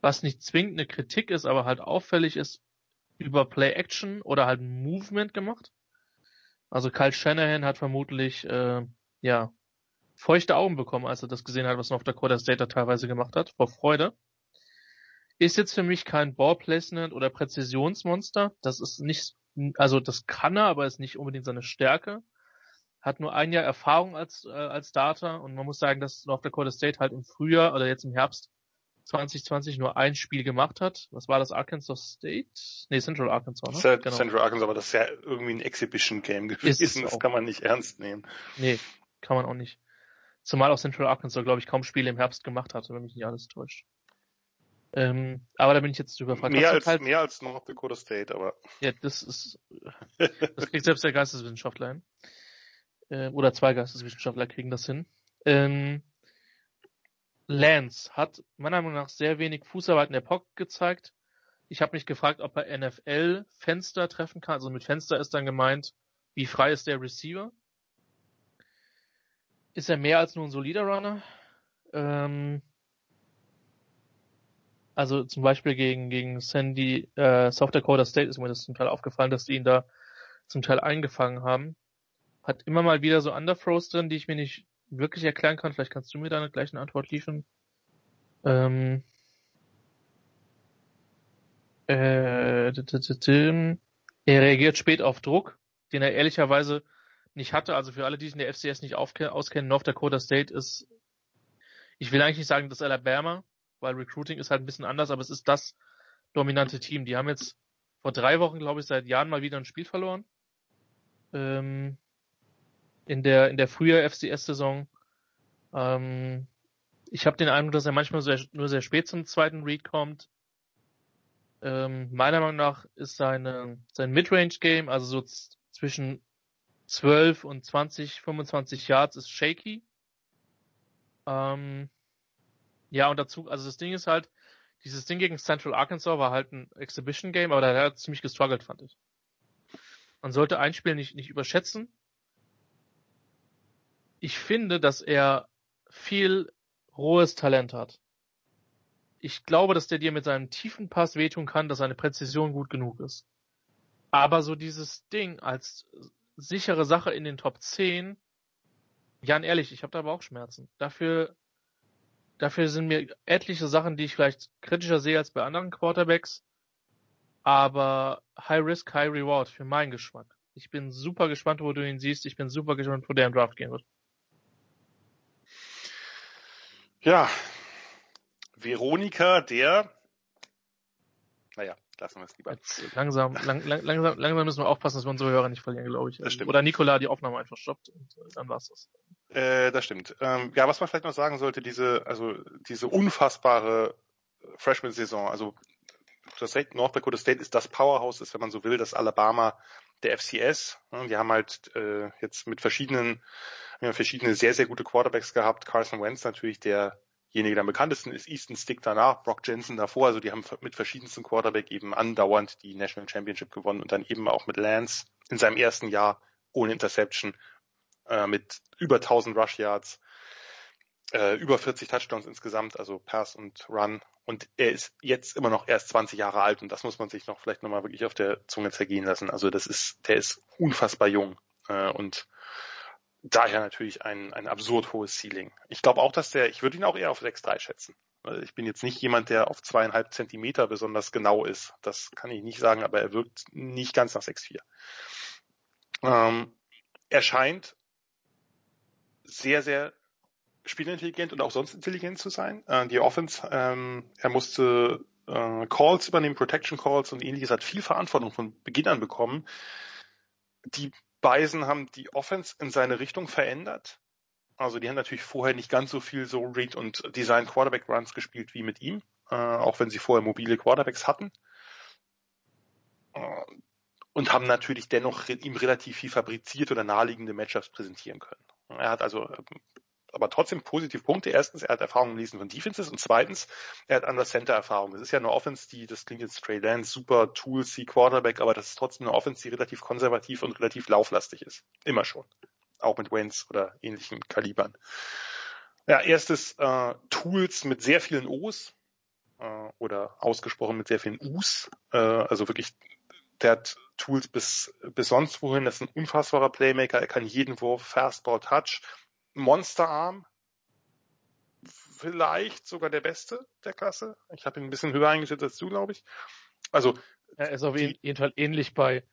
was nicht zwingend eine Kritik ist, aber halt auffällig ist, über Play Action oder halt Movement gemacht. Also Kyle Shanahan hat vermutlich äh, ja feuchte Augen bekommen, als er das gesehen hat, was North Dakota State da teilweise gemacht hat, vor Freude. Ist jetzt für mich kein Ballplacement oder Präzisionsmonster. Das ist nicht, also das kann er, aber ist nicht unbedingt seine Stärke hat nur ein Jahr Erfahrung als, äh, als Starter und man muss sagen, dass North Dakota State halt im Frühjahr oder jetzt im Herbst 2020 nur ein Spiel gemacht hat. Was war das? Arkansas State? Nee, Central Arkansas, ne? Genau. Central Arkansas, aber das ist ja irgendwie ein Exhibition-Game gewesen. Das kann man nicht ernst nehmen. Nee, kann man auch nicht. Zumal auch Central Arkansas, glaube ich, kaum Spiele im Herbst gemacht hatte, wenn mich nicht alles täuscht. Ähm, aber da bin ich jetzt überfragt. Mehr als, halt, mehr als North Dakota State, aber. Ja, das ist, das kriegt selbst der Geisteswissenschaftler hin äh, oder zwei Geisteswissenschaftler kriegen das hin. Ähm, Lance hat meiner Meinung nach sehr wenig Fußarbeit in der Pocket gezeigt. Ich habe mich gefragt, ob er NFL-Fenster treffen kann. Also mit Fenster ist dann gemeint, wie frei ist der Receiver? Ist er mehr als nur ein solider Runner? Ähm, also zum Beispiel gegen, gegen Sandy, äh, South Dakota State ist mir das zum Teil aufgefallen, dass die ihn da zum Teil eingefangen haben. Hat immer mal wieder so Underthrows drin, die ich mir nicht wirklich erklären kann. Vielleicht kannst du mir da gleich eine Antwort liefern. Ähm, äh, er reagiert spät auf Druck, den er ehrlicherweise nicht hatte. Also für alle, die sich in der FCS nicht auskennen, North Dakota State ist, ich will eigentlich nicht sagen, das Alabama, weil Recruiting ist halt ein bisschen anders, aber es ist das dominante Team. Die haben jetzt vor drei Wochen, glaube ich, seit Jahren mal wieder ein Spiel verloren. Ähm, in der in der Frühjahr FCS-Saison. Ähm, ich habe den Eindruck, dass er manchmal sehr, nur sehr spät zum zweiten Read kommt. Ähm, meiner Meinung nach ist seine, sein Midrange-Game, also so zwischen 12 und 20, 25 Yards, ist shaky. Ähm, ja, und dazu, also das Ding ist halt, dieses Ding gegen Central Arkansas war halt ein Exhibition Game, aber da hat er ziemlich gestruggelt, fand ich. Man sollte ein Spiel nicht, nicht überschätzen. Ich finde, dass er viel rohes Talent hat. Ich glaube, dass der dir mit seinem tiefen Pass wehtun kann, dass seine Präzision gut genug ist. Aber so dieses Ding als sichere Sache in den Top 10, Jan ehrlich, ich habe da aber auch Schmerzen. Dafür Dafür sind mir etliche Sachen, die ich vielleicht kritischer sehe als bei anderen Quarterbacks. Aber High Risk, High Reward für meinen Geschmack. Ich bin super gespannt, wo du ihn siehst. Ich bin super gespannt, wo der im Draft gehen wird. Ja, Veronika, der, naja, lassen wir es lieber. Jetzt langsam, lang, lang, langsam, langsam müssen wir aufpassen, dass wir unsere Hörer nicht verlieren, glaube ich. Das stimmt. Oder Nikola die Aufnahme einfach stoppt und äh, dann war's das. Äh, das stimmt. Ähm, ja, was man vielleicht noch sagen sollte, diese, also diese unfassbare Freshman-Saison, also das North Dakota State ist das Powerhouse, ist, wenn man so will, das Alabama der FCS. Die haben halt äh, jetzt mit verschiedenen, ja, verschiedene sehr, sehr gute Quarterbacks gehabt. Carson Wentz natürlich, der derjenige, der am bekanntesten ist, Easton Stick danach, Brock Jensen davor. Also die haben mit verschiedensten Quarterback eben andauernd die National Championship gewonnen und dann eben auch mit Lance in seinem ersten Jahr ohne Interception äh, mit über 1000 Rush Yards, äh, über 40 Touchdowns insgesamt, also Pass und Run. Und er ist jetzt immer noch erst 20 Jahre alt und das muss man sich noch vielleicht nochmal wirklich auf der Zunge zergehen lassen. Also das ist, der ist unfassbar jung äh, und daher natürlich ein, ein absurd hohes Ceiling. Ich glaube auch, dass der, ich würde ihn auch eher auf 6,3 schätzen. Ich bin jetzt nicht jemand, der auf zweieinhalb Zentimeter besonders genau ist. Das kann ich nicht sagen, aber er wirkt nicht ganz nach 6,4. Ähm, er scheint sehr, sehr spielintelligent und auch sonst intelligent zu sein. Äh, die Offense, ähm, er musste äh, Calls übernehmen, Protection Calls und ähnliches, hat viel Verantwortung von Beginn an bekommen. Die Bison haben die Offense in seine Richtung verändert. Also die haben natürlich vorher nicht ganz so viel so Read und Design Quarterback Runs gespielt wie mit ihm, äh, auch wenn sie vorher mobile Quarterbacks hatten. Äh, und haben natürlich dennoch ihm relativ viel fabriziert oder naheliegende Matchups präsentieren können. Er hat also ähm, aber trotzdem positiv Punkte. Erstens, er hat Erfahrung im Lesen von Defenses und zweitens, er hat Under Center Erfahrung. Das ist ja eine Offense, die, das klingt jetzt Trey Lance, super Tool, C Quarterback, aber das ist trotzdem eine Offense, die relativ konservativ und relativ lauflastig ist. Immer schon. Auch mit Wentz oder ähnlichen Kalibern. Ja, erstes äh, Tools mit sehr vielen O's äh, oder ausgesprochen mit sehr vielen U's. Äh, also wirklich, der hat Tools bis, bis sonst wohin. Das ist ein unfassbarer Playmaker. Er kann jeden Wurf, Fastball, Touch. Monsterarm, vielleicht sogar der Beste der Klasse. Ich habe ihn ein bisschen höher eingeschätzt als du, glaube ich. Also er ist auf die, jeden Fall ähnlich bei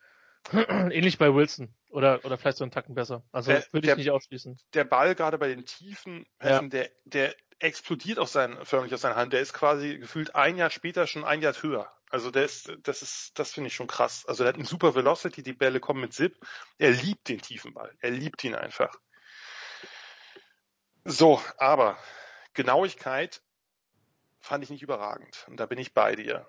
ähnlich bei Wilson oder oder vielleicht so einen Tacken besser. Also der, würde ich der, nicht ausschließen. Der Ball gerade bei den tiefen ja. der der explodiert aus seinen, förmlich aus seiner Hand. Der ist quasi gefühlt ein Jahr später schon ein Jahr höher. Also der ist, das ist, das finde ich schon krass. Also der hat eine super Velocity, die Bälle kommen mit Zip. Er liebt den tiefen Ball. Er liebt ihn einfach. So, aber Genauigkeit fand ich nicht überragend. Und da bin ich bei dir.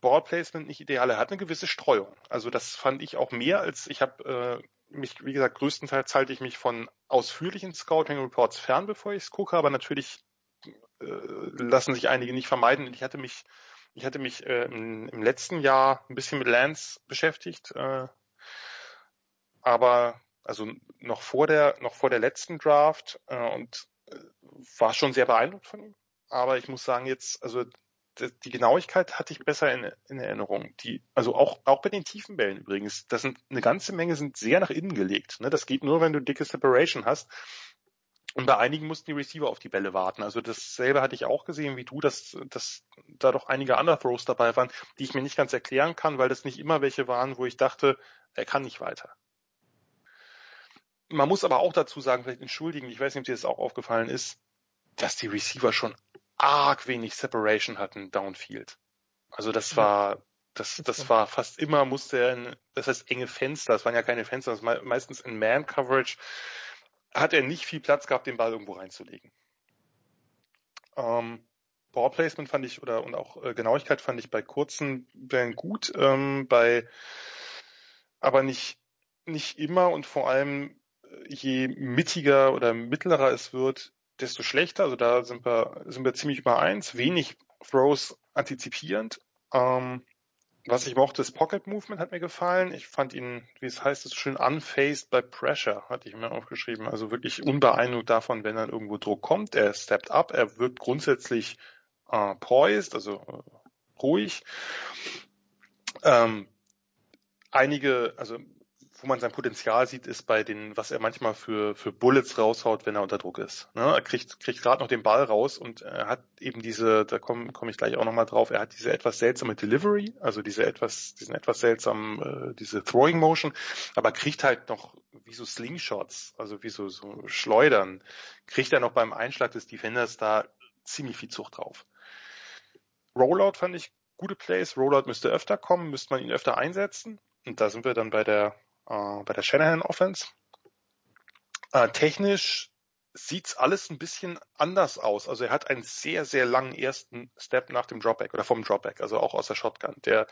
Ballplacement nicht ideal. Er hat eine gewisse Streuung. Also das fand ich auch mehr als ich habe äh, mich, wie gesagt, größtenteils halte ich mich von ausführlichen Scouting Reports fern, bevor ich es gucke, aber natürlich äh, lassen sich einige nicht vermeiden. Ich hatte mich Ich hatte mich äh, im, im, letzten Jahr ein bisschen mit Lance beschäftigt, äh, aber also noch vor der noch vor der letzten Draft äh, und äh, war schon sehr beeindruckt von ihm. Aber ich muss sagen jetzt, also die Genauigkeit hatte ich besser in, in, Erinnerung. Die, also auch, auch bei den tiefen Bällen übrigens. Das sind eine ganze Menge sind sehr nach innen gelegt. Ne? Das geht nur, wenn du dicke Separation hast. Und bei einigen mussten die Receiver auf die Bälle warten. Also dasselbe hatte ich auch gesehen wie du, dass, dass da doch einige Underthrows dabei waren, die ich mir nicht ganz erklären kann, weil das nicht immer welche waren, wo ich dachte, er kann nicht weiter. Man muss aber auch dazu sagen, vielleicht entschuldigen, ich weiß nicht, ob dir das auch aufgefallen ist, dass die Receiver schon arg wenig Separation hatten downfield. Also das war, das, das war fast immer musste er in, das heißt enge Fenster, das waren ja keine Fenster, das war meistens in Man-Coverage hat er nicht viel Platz gehabt, den Ball irgendwo reinzulegen. Ähm, Ballplacement fand ich oder und auch äh, Genauigkeit fand ich bei kurzen Bällen gut, ähm, bei aber nicht nicht immer und vor allem je mittiger oder mittlerer es wird, desto schlechter. Also da sind wir sind wir ziemlich übereins. Wenig Throws antizipierend. Ähm, was ich mochte, das Pocket Movement hat mir gefallen. Ich fand ihn, wie es heißt, so schön unfaced by pressure, hatte ich mir aufgeschrieben. Also wirklich unbeeindruckt davon, wenn dann irgendwo Druck kommt. Er stepped up, er wirkt grundsätzlich äh, poised, also äh, ruhig. Ähm, einige, also wo man sein Potenzial sieht, ist bei den, was er manchmal für, für Bullets raushaut, wenn er unter Druck ist. Ne? Er kriegt, kriegt gerade noch den Ball raus und er hat eben diese, da komme komm ich gleich auch nochmal drauf, er hat diese etwas seltsame Delivery, also diese etwas, diesen etwas seltsamen, äh, diese Throwing Motion, aber kriegt halt noch wie so Slingshots, also wie so, so Schleudern, kriegt er noch beim Einschlag des Defenders da ziemlich viel Zucht drauf. Rollout fand ich gute Plays. Rollout müsste öfter kommen, müsste man ihn öfter einsetzen. Und da sind wir dann bei der äh, bei der Shanahan Offense. Äh, technisch sieht's alles ein bisschen anders aus. Also er hat einen sehr, sehr langen ersten Step nach dem Dropback oder vom Dropback, also auch aus der Shotgun. Der,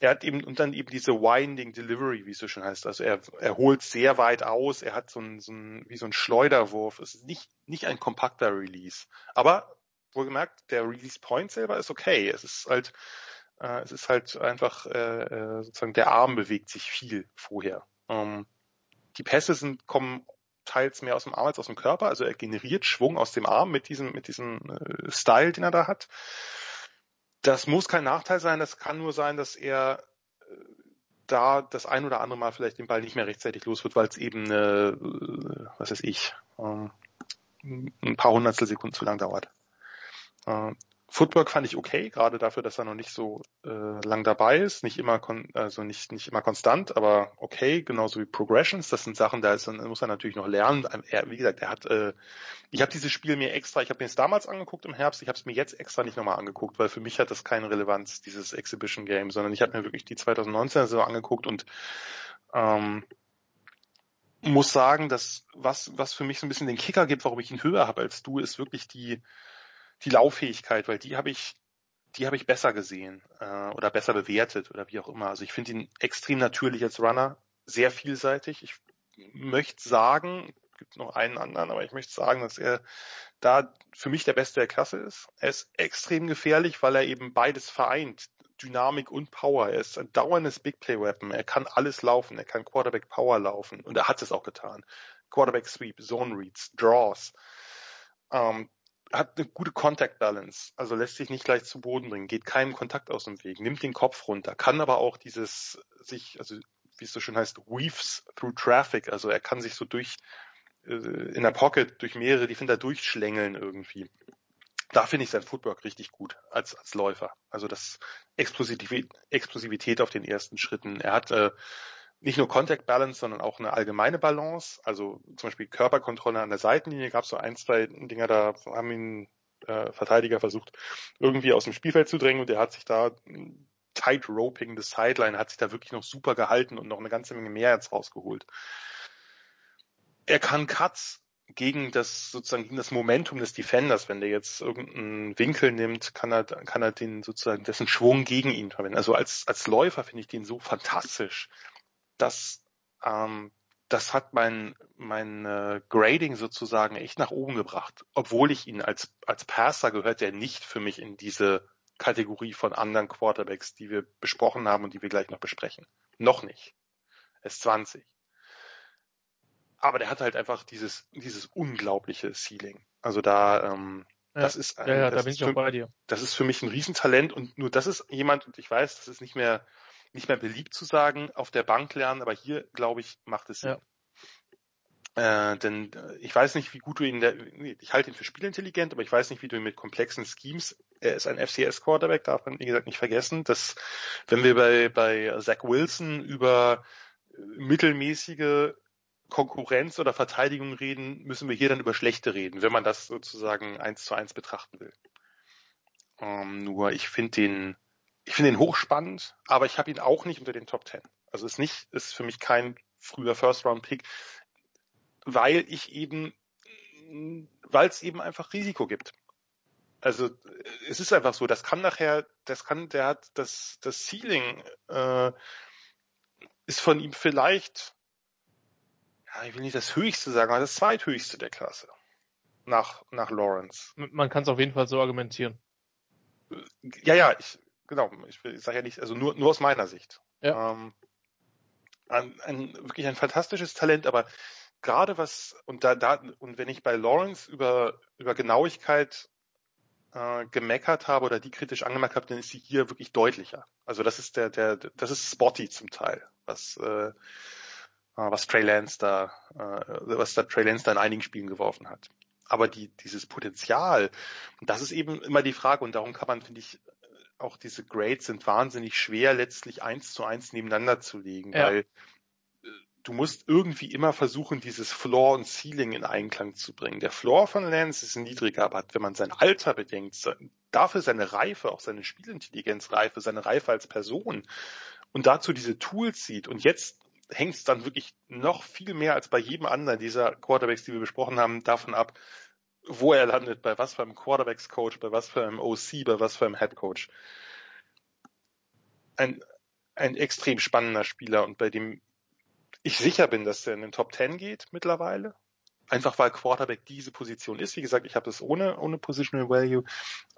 er hat eben, und dann eben diese Winding Delivery, wie es so schön heißt. Also er, er holt sehr weit aus, er hat so ein, so ein, wie so ein Schleuderwurf. Es ist nicht, nicht ein kompakter Release. Aber, wohlgemerkt, der Release Point selber ist okay. Es ist halt, äh, es ist halt einfach, äh, äh sozusagen der Arm bewegt sich viel vorher. Ähm, die Pässe sind, kommen teils mehr aus dem Arm als aus dem Körper, also er generiert Schwung aus dem Arm mit diesem, mit diesem äh, Style, den er da hat. Das muss kein Nachteil sein, das kann nur sein, dass er äh, da das ein oder andere Mal vielleicht den Ball nicht mehr rechtzeitig los wird, weil es eben, äh, was weiß ich, ähm, ein paar Hundertstel Sekunden zu lang dauert. Footwork fand ich okay, gerade dafür, dass er noch nicht so äh, lang dabei ist, nicht immer kon also nicht nicht immer konstant, aber okay, genauso wie Progressions. Das sind Sachen, da ist, muss er natürlich noch lernen. Er, wie gesagt, er hat, äh, ich habe dieses Spiel mir extra, ich habe mir es damals angeguckt im Herbst, ich habe es mir jetzt extra nicht nochmal angeguckt, weil für mich hat das keine Relevanz dieses Exhibition Game, sondern ich habe mir wirklich die 2019er Saison angeguckt und ähm, muss sagen, dass was was für mich so ein bisschen den Kicker gibt, warum ich ihn höher habe als du, ist wirklich die die Lauffähigkeit, weil die habe ich, die habe ich besser gesehen äh, oder besser bewertet oder wie auch immer. Also ich finde ihn extrem natürlich als Runner, sehr vielseitig. Ich möchte sagen, gibt noch einen anderen, aber ich möchte sagen, dass er da für mich der Beste der Klasse ist. Er ist extrem gefährlich, weil er eben beides vereint. Dynamik und Power. Er ist ein dauerndes Big Play Weapon. Er kann alles laufen. Er kann Quarterback Power laufen. Und er hat es auch getan. Quarterback Sweep, Zone Reads, Draws. Ähm, hat eine gute Contact Balance, also lässt sich nicht gleich zu Boden bringen, geht keinem Kontakt aus dem Weg, nimmt den Kopf runter, kann aber auch dieses sich, also wie es so schön heißt, weaves through traffic, also er kann sich so durch äh, in der Pocket durch mehrere Defender durchschlängeln irgendwie. Da finde ich sein Footwork richtig gut als als Läufer. Also das Explosivität, Explosivität auf den ersten Schritten. Er hat äh, nicht nur Contact Balance, sondern auch eine allgemeine Balance. Also zum Beispiel Körperkontrolle an der Seitenlinie gab es so ein, zwei Dinger, da haben ihn äh, Verteidiger versucht, irgendwie aus dem Spielfeld zu drängen und der hat sich da tight roping the sideline, hat sich da wirklich noch super gehalten und noch eine ganze Menge mehr jetzt rausgeholt. Er kann Cuts gegen das sozusagen gegen das Momentum des Defenders, wenn der jetzt irgendeinen Winkel nimmt, kann er kann er den sozusagen dessen Schwung gegen ihn verwenden. Also als als Läufer finde ich den so fantastisch das, ähm, das hat mein, mein äh, Grading sozusagen echt nach oben gebracht, obwohl ich ihn als, als Passer gehört, der nicht für mich in diese Kategorie von anderen Quarterbacks, die wir besprochen haben und die wir gleich noch besprechen. Noch nicht. Er ist 20. Aber der hat halt einfach dieses, dieses unglaubliche Ceiling. Also da, ähm, ja, das ist ein, ja, ja, da ich auch bei dir. Das ist für mich ein Riesentalent und nur das ist jemand, und ich weiß, das ist nicht mehr, nicht mehr beliebt zu sagen, auf der Bank lernen, aber hier, glaube ich, macht es Sinn. Ja. Äh, denn äh, ich weiß nicht, wie gut du ihn, der, ich halte ihn für spielintelligent, aber ich weiß nicht, wie du ihn mit komplexen Schemes, er ist ein FCS-Quarterback, darf man, wie gesagt, nicht vergessen, dass, wenn wir bei, bei Zach Wilson über äh, mittelmäßige Konkurrenz oder Verteidigung reden, müssen wir hier dann über schlechte reden, wenn man das sozusagen eins zu eins betrachten will. Ähm, nur ich finde den, ich finde den hochspannend, aber ich habe ihn auch nicht unter den Top Ten. Also ist nicht, ist für mich kein früher First Round Pick weil ich eben, weil es eben einfach Risiko gibt. Also es ist einfach so, das kann nachher, das kann, der hat das, das Ceiling äh, ist von ihm vielleicht, ja, ich will nicht das höchste sagen, aber das zweithöchste der Klasse. Nach, nach Lawrence. Man kann es auf jeden Fall so argumentieren. Ja, ja, ich, genau, ich, ich sage ja nicht, also nur, nur aus meiner Sicht. Ja. Ähm, ein, ein, wirklich ein fantastisches Talent, aber gerade was, und da, da, und wenn ich bei Lawrence über, über Genauigkeit äh, gemeckert habe oder die kritisch angemerkt habe, dann ist sie hier wirklich deutlicher. Also das ist der, der, das ist spotty zum Teil, was, äh, äh was Trey Lance da, äh, was da Trey Lance da in einigen Spielen geworfen hat. Aber die, dieses Potenzial, das ist eben immer die Frage und darum kann man, finde ich, auch diese Grades sind wahnsinnig schwer letztlich eins zu eins nebeneinander zu legen, ja. weil du musst irgendwie immer versuchen, dieses Floor und Ceiling in Einklang zu bringen. Der Floor von Lance ist niedriger, aber wenn man sein Alter bedenkt, dafür seine Reife, auch seine Spielintelligenzreife, seine Reife als Person und dazu diese Tools sieht und jetzt hängt es dann wirklich noch viel mehr als bei jedem anderen dieser Quarterbacks, die wir besprochen haben, davon ab, wo er landet, bei was für einem Quarterbacks-Coach, bei was für einem OC, bei was für einem Head-Coach. Ein, ein extrem spannender Spieler und bei dem ich sicher bin, dass er in den Top 10 geht mittlerweile. Einfach weil Quarterback diese Position ist. Wie gesagt, ich habe es ohne, ohne Positional Value.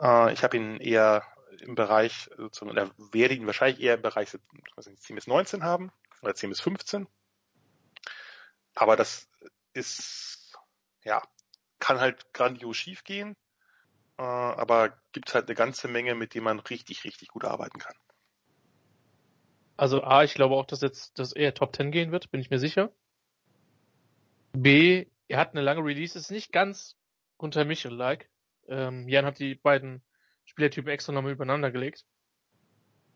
Äh, ich habe ihn eher im Bereich, oder werde ihn wahrscheinlich eher im Bereich was nicht, 10 bis 19 haben oder 10 bis 15. Aber das ist, ja, kann halt grandios schief gehen. Äh, aber gibt halt eine ganze Menge, mit dem man richtig, richtig gut arbeiten kann. Also A, ich glaube auch, dass jetzt das eher Top 10 gehen wird, bin ich mir sicher. B, er hat eine lange Release, ist nicht ganz unter Michel-like. Ähm, Jan hat die beiden Spielertypen extra nochmal übereinander gelegt.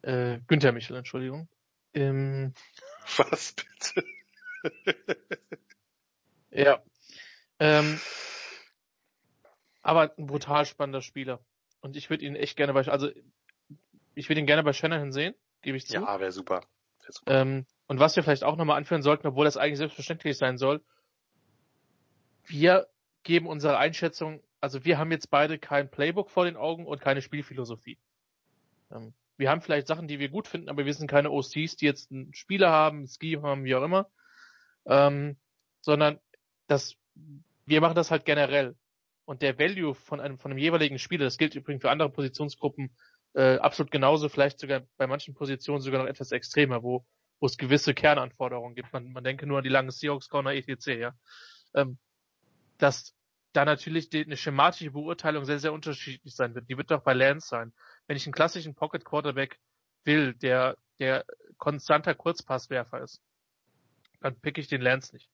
Äh, Günther Michel, Entschuldigung. Ähm, Was bitte? ja. Ähm, aber ein brutal spannender Spieler. Und ich würde ihn echt gerne bei, also ich würde ihn gerne bei Shanahan sehen gebe ich zu. Ja, wäre super. Wär super. Ähm, und was wir vielleicht auch nochmal anführen sollten, obwohl das eigentlich selbstverständlich sein soll, wir geben unsere Einschätzung, also wir haben jetzt beide kein Playbook vor den Augen und keine Spielphilosophie. Ähm, wir haben vielleicht Sachen, die wir gut finden, aber wir sind keine OCs, die jetzt einen Spieler haben, ein Ski haben, wie auch immer, ähm, sondern das, wir machen das halt generell. Und der Value von einem, von einem jeweiligen Spieler, das gilt übrigens für andere Positionsgruppen äh, absolut genauso, vielleicht sogar bei manchen Positionen sogar noch etwas extremer, wo, wo es gewisse Kernanforderungen gibt. Man, man denke nur an die lange Seahawks Corner etc. Ja, ähm, dass da natürlich die, eine schematische Beurteilung sehr sehr unterschiedlich sein wird. Die wird doch bei Lance sein. Wenn ich einen klassischen Pocket Quarterback will, der der konstanter Kurzpasswerfer ist, dann pick ich den Lance nicht.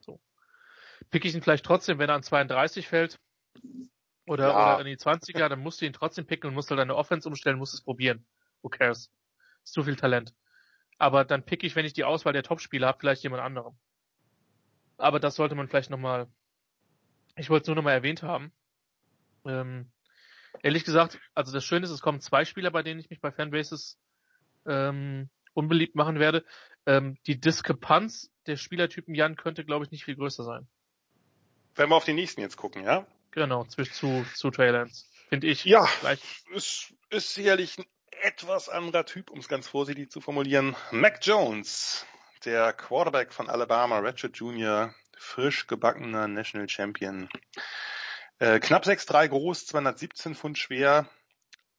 So. Pick ich ihn vielleicht trotzdem, wenn er an 32 fällt, oder, ja. oder in die 20er, dann musst du ihn trotzdem picken und musst halt deine Offense umstellen, musst es probieren. Who cares? Ist zu viel Talent. Aber dann pick ich, wenn ich die Auswahl der Topspieler habe, vielleicht jemand anderem. Aber das sollte man vielleicht nochmal, ich wollte es nur nochmal erwähnt haben. Ähm, ehrlich gesagt, also das Schöne ist, es kommen zwei Spieler, bei denen ich mich bei Fanbases ähm, unbeliebt machen werde. Ähm, die Diskrepanz der Spielertypen Jan könnte, glaube ich, nicht viel größer sein. Wenn wir auf die nächsten jetzt gucken, ja? Genau, zwischen zu, zu Trey Lance. Finde ich. Ja, gleich. Ist, ist sicherlich ein etwas anderer Typ, um es ganz vorsichtig zu formulieren. Mac Jones, der Quarterback von Alabama, Ratchet Jr., frisch gebackener National Champion. Äh, knapp 6'3 groß, 217 Pfund schwer,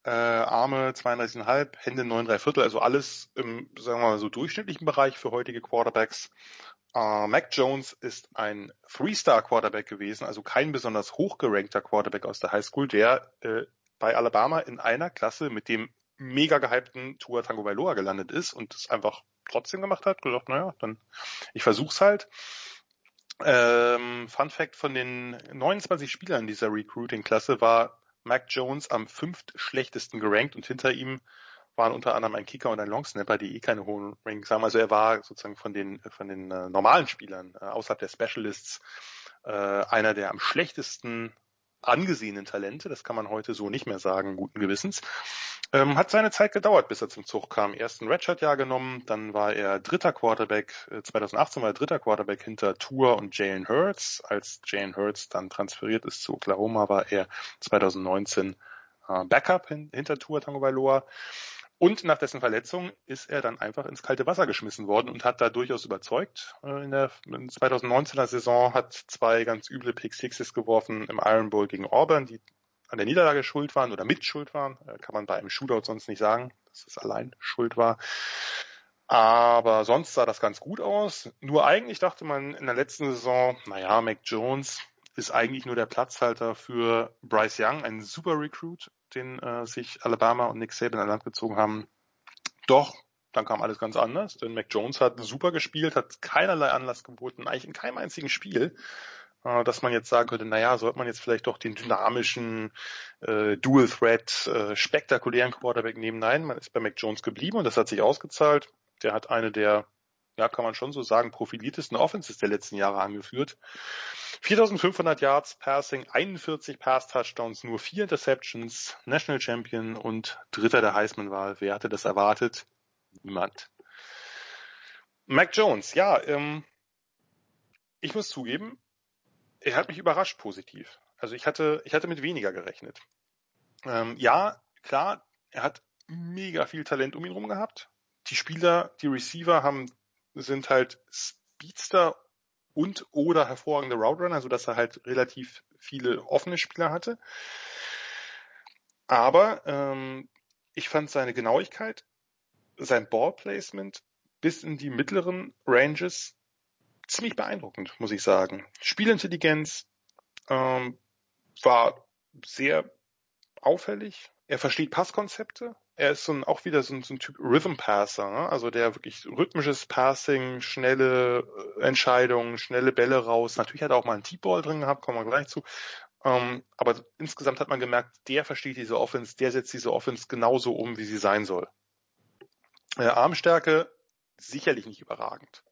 äh, Arme 32,5, Hände 9,3 Viertel, also alles im, sagen wir mal so, durchschnittlichen Bereich für heutige Quarterbacks. Äh, Mac Jones ist ein Three-Star-Quarterback gewesen, also kein besonders hochgerankter Quarterback aus der High School, der äh, bei Alabama in einer Klasse mit dem mega gehypten Tua Tango Bailoa gelandet ist und es einfach trotzdem gemacht hat, gesagt, naja, dann ich versuch's halt. Ähm, Fun Fact von den 29 Spielern dieser Recruiting-Klasse war Mac Jones am fünftschlechtesten gerankt und hinter ihm waren unter anderem ein Kicker und ein Longsnapper, die eh keine hohen Rankings haben. Also er war sozusagen von den von den äh, normalen Spielern äh, außerhalb der Specialists äh, einer der am schlechtesten angesehenen Talente, das kann man heute so nicht mehr sagen, guten Gewissens. Ähm, hat seine Zeit gedauert, bis er zum Zug kam. Erst ein Redshirt-Jahr genommen, dann war er dritter Quarterback, 2018 äh, war er dritter Quarterback hinter Tour und Jalen Hurts. Als Jalen Hurts dann transferiert ist zu Oklahoma, war er 2019 äh, Backup hin, hinter Tango Bailoa. Und nach dessen Verletzung ist er dann einfach ins kalte Wasser geschmissen worden und hat da durchaus überzeugt. Äh, in der 2019er Saison hat zwei ganz üble Pick Sixes geworfen im Iron Bowl gegen Auburn, die an der Niederlage schuld waren oder mit schuld waren. Äh, kann man bei einem Shootout sonst nicht sagen, dass es allein schuld war. Aber sonst sah das ganz gut aus. Nur eigentlich dachte man in der letzten Saison, naja, Mac Jones ist eigentlich nur der Platzhalter für Bryce Young, ein super Recruit, den äh, sich Alabama und Nick Saban an Land gezogen haben. Doch, dann kam alles ganz anders, denn Mac Jones hat super gespielt, hat keinerlei Anlass geboten, eigentlich in keinem einzigen Spiel, äh, dass man jetzt sagen könnte, naja, sollte man jetzt vielleicht doch den dynamischen äh, Dual Threat, äh, spektakulären Quarterback nehmen. Nein, man ist bei Mac Jones geblieben und das hat sich ausgezahlt. Der hat eine der ja, kann man schon so sagen, profiliertesten Offenses der letzten Jahre angeführt. 4500 Yards Passing, 41 Pass-Touchdowns, nur vier Interceptions, National Champion und Dritter der Heisman-Wahl. Wer hatte das erwartet? Niemand. Mac Jones, ja, ähm, ich muss zugeben, er hat mich überrascht positiv. Also ich hatte, ich hatte mit weniger gerechnet. Ähm, ja, klar, er hat mega viel Talent um ihn rum gehabt. Die Spieler, die Receiver haben sind halt Speedster und oder hervorragende Route Runner, so dass er halt relativ viele offene Spieler hatte. Aber ähm, ich fand seine Genauigkeit, sein Ballplacement bis in die mittleren Ranges ziemlich beeindruckend, muss ich sagen. Spielintelligenz ähm, war sehr auffällig. Er versteht Passkonzepte, er ist so ein, auch wieder so ein, so ein Typ Rhythm Passer, ne? also der wirklich rhythmisches Passing, schnelle äh, Entscheidungen, schnelle Bälle raus. Natürlich hat er auch mal einen T-Ball drin gehabt, kommen wir gleich zu. Ähm, aber insgesamt hat man gemerkt, der versteht diese Offense, der setzt diese Offense genauso um, wie sie sein soll. Äh, Armstärke sicherlich nicht überragend.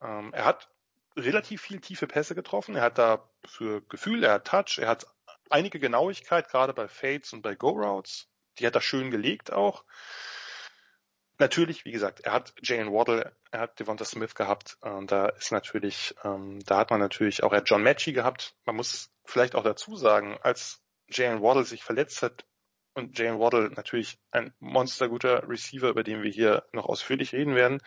Ähm, er hat relativ viel tiefe Pässe getroffen. Er hat da für Gefühl, er hat Touch, er hat einige Genauigkeit, gerade bei Fades und bei Go-Routes die hat er schön gelegt auch. Natürlich, wie gesagt, er hat Jalen Waddle, er hat Devonta Smith gehabt, und da ist natürlich, ähm, da hat man natürlich auch, er hat John Matchy gehabt. Man muss vielleicht auch dazu sagen, als Jalen Waddle sich verletzt hat und Jalen Waddle natürlich ein monsterguter Receiver, über den wir hier noch ausführlich reden werden,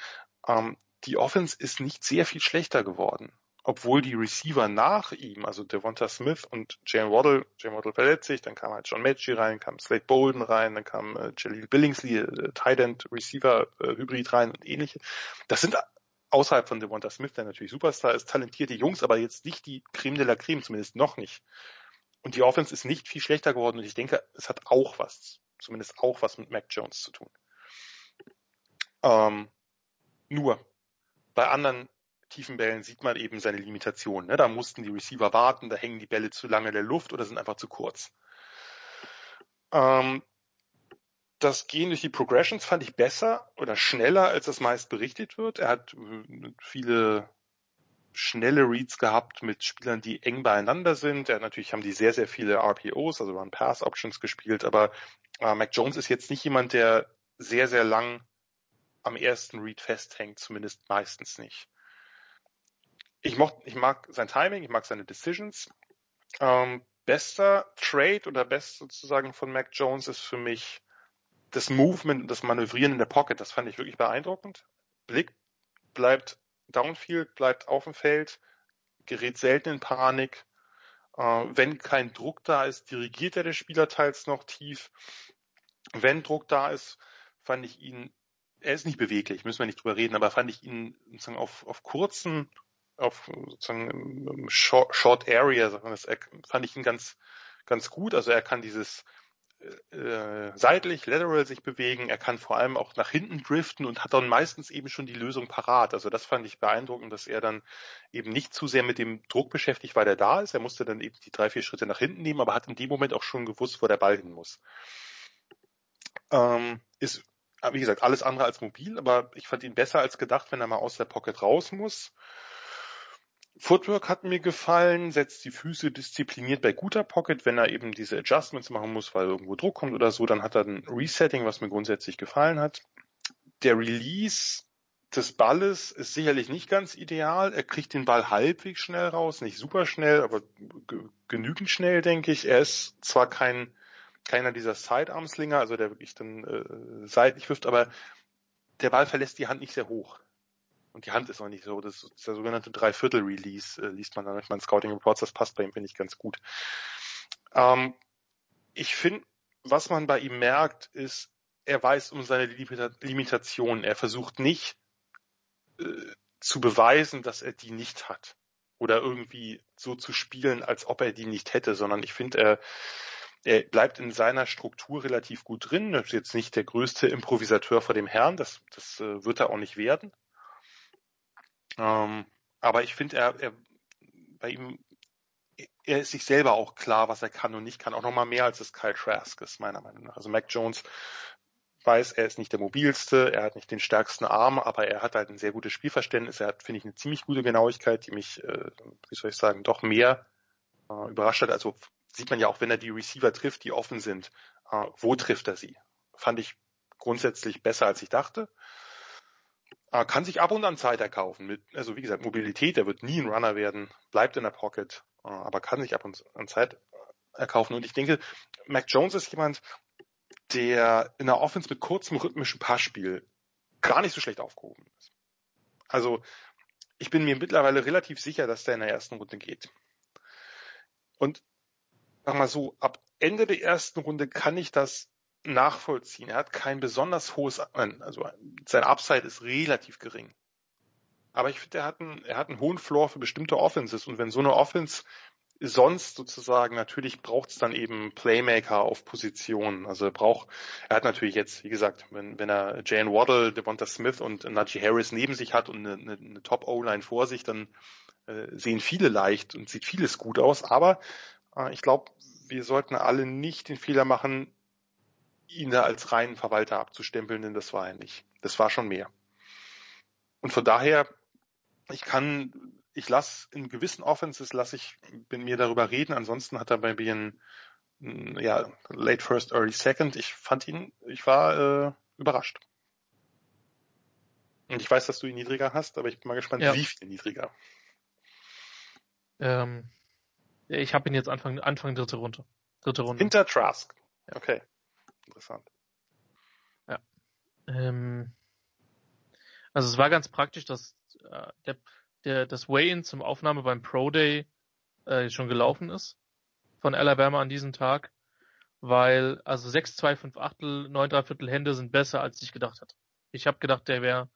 ähm, die Offense ist nicht sehr viel schlechter geworden obwohl die Receiver nach ihm, also Devonta Smith und Jalen Waddle, Jalen Waddle verletzt sich, dann kam halt John Matchy rein, kam Slade Bolden rein, dann kam äh, Jaleel Billingsley, äh, Tight End Receiver äh, Hybrid rein und ähnliche. Das sind außerhalb von Devonta Smith, der natürlich Superstar ist, talentierte Jungs, aber jetzt nicht die Creme de la Creme, zumindest noch nicht. Und die Offense ist nicht viel schlechter geworden und ich denke, es hat auch was, zumindest auch was mit Mac Jones zu tun. Ähm, nur, bei anderen tiefen Bällen sieht man eben seine Limitation. Ne? Da mussten die Receiver warten, da hängen die Bälle zu lange in der Luft oder sind einfach zu kurz. Ähm, das Gehen durch die Progressions fand ich besser oder schneller, als das meist berichtet wird. Er hat äh, viele schnelle Reads gehabt mit Spielern, die eng beieinander sind. Er natürlich haben die sehr, sehr viele RPOs, also Run Pass Options gespielt, aber äh, Mac Jones ist jetzt nicht jemand, der sehr, sehr lang am ersten Read festhängt, zumindest meistens nicht ich, mocht, ich mag sein Timing, ich mag seine Decisions. Ähm, bester Trade oder best sozusagen von Mac Jones ist für mich das Movement und das Manövrieren in der Pocket. Das fand ich wirklich beeindruckend. Blick bleibt downfield, bleibt auf dem Feld, gerät selten in Panik. Äh, wenn kein Druck da ist, dirigiert er den Spieler teils noch tief. Wenn Druck da ist, fand ich ihn, er ist nicht beweglich, müssen wir nicht drüber reden, aber fand ich ihn sozusagen auf, auf kurzen, auf sozusagen Short, Short Area, fand ich ihn ganz, ganz gut. Also er kann dieses äh, seitlich, lateral sich bewegen. Er kann vor allem auch nach hinten driften und hat dann meistens eben schon die Lösung parat. Also das fand ich beeindruckend, dass er dann eben nicht zu sehr mit dem Druck beschäftigt war, der da ist. Er musste dann eben die drei, vier Schritte nach hinten nehmen, aber hat in dem Moment auch schon gewusst, wo der Ball hin muss. Ähm, ist, wie gesagt, alles andere als mobil, aber ich fand ihn besser als gedacht, wenn er mal aus der Pocket raus muss. Footwork hat mir gefallen, setzt die Füße diszipliniert bei guter Pocket. Wenn er eben diese Adjustments machen muss, weil irgendwo Druck kommt oder so, dann hat er ein Resetting, was mir grundsätzlich gefallen hat. Der Release des Balles ist sicherlich nicht ganz ideal. Er kriegt den Ball halbwegs schnell raus, nicht super schnell, aber genügend schnell, denke ich. Er ist zwar kein keiner dieser Sidearmslinger, also der wirklich dann äh, seitlich wirft, aber der Ball verlässt die Hand nicht sehr hoch. Und die Hand ist auch nicht so. Das ist der sogenannte Dreiviertel-Release, äh, liest man dann manchmal in Scouting Reports. Das passt bei ihm, finde ich, ganz gut. Ähm, ich finde, was man bei ihm merkt, ist, er weiß um seine Limitationen. Er versucht nicht äh, zu beweisen, dass er die nicht hat. Oder irgendwie so zu spielen, als ob er die nicht hätte, sondern ich finde, er, er bleibt in seiner Struktur relativ gut drin. Er ist jetzt nicht der größte Improvisateur vor dem Herrn, das, das äh, wird er auch nicht werden. Ähm, aber ich finde, er, er, bei ihm, er ist sich selber auch klar, was er kann und nicht kann. Auch nochmal mehr als das Kyle Trask ist, meiner Meinung nach. Also Mac Jones weiß, er ist nicht der mobilste, er hat nicht den stärksten Arm, aber er hat halt ein sehr gutes Spielverständnis. Er hat, finde ich, eine ziemlich gute Genauigkeit, die mich, äh, wie soll ich sagen, doch mehr äh, überrascht hat. Also sieht man ja auch, wenn er die Receiver trifft, die offen sind, äh, wo trifft er sie? Fand ich grundsätzlich besser, als ich dachte. Äh, kann sich ab und an Zeit erkaufen. Mit, also wie gesagt, Mobilität, er wird nie ein Runner werden, bleibt in der Pocket, äh, aber kann sich ab und an Zeit erkaufen. Und ich denke, Mac Jones ist jemand, der in der Offense mit kurzem rhythmischen Passspiel gar nicht so schlecht aufgehoben ist. Also ich bin mir mittlerweile relativ sicher, dass der in der ersten Runde geht. Und sag mal so, ab Ende der ersten Runde kann ich das nachvollziehen. Er hat kein besonders hohes, also sein Upside ist relativ gering. Aber ich finde, er hat einen, er hat einen hohen Floor für bestimmte Offenses und wenn so eine Offense sonst sozusagen, natürlich braucht es dann eben Playmaker auf Positionen. Also er braucht, er hat natürlich jetzt, wie gesagt, wenn, wenn er Jane Waddle, Devonta Smith und Najee Harris neben sich hat und eine, eine, eine Top-O-Line vor sich, dann äh, sehen viele leicht und sieht vieles gut aus. Aber äh, ich glaube, wir sollten alle nicht den Fehler machen, ihn da als reinen Verwalter abzustempeln, denn das war er nicht. Das war schon mehr. Und von daher, ich kann, ich lasse in gewissen Offenses lasse ich bin mir darüber reden. Ansonsten hat er bei mir ein, ja, late first, early second. Ich fand ihn, ich war äh, überrascht. Und ich weiß, dass du ihn niedriger hast, aber ich bin mal gespannt, ja. wie viel niedriger. Ähm, ich habe ihn jetzt Anfang, Anfang dritte Runde. Dritte Runde. Hinter Trask. Okay interessant. Ja. Ähm, also es war ganz praktisch, dass äh, der, der, das Weigh-In zum Aufnahme beim Pro Day äh, schon gelaufen ist von Alabama an diesem Tag, weil also 6, 2, 5 Achtel, 9, 3 Viertel Hände sind besser, als ich gedacht hatte. Ich habe gedacht, der wäre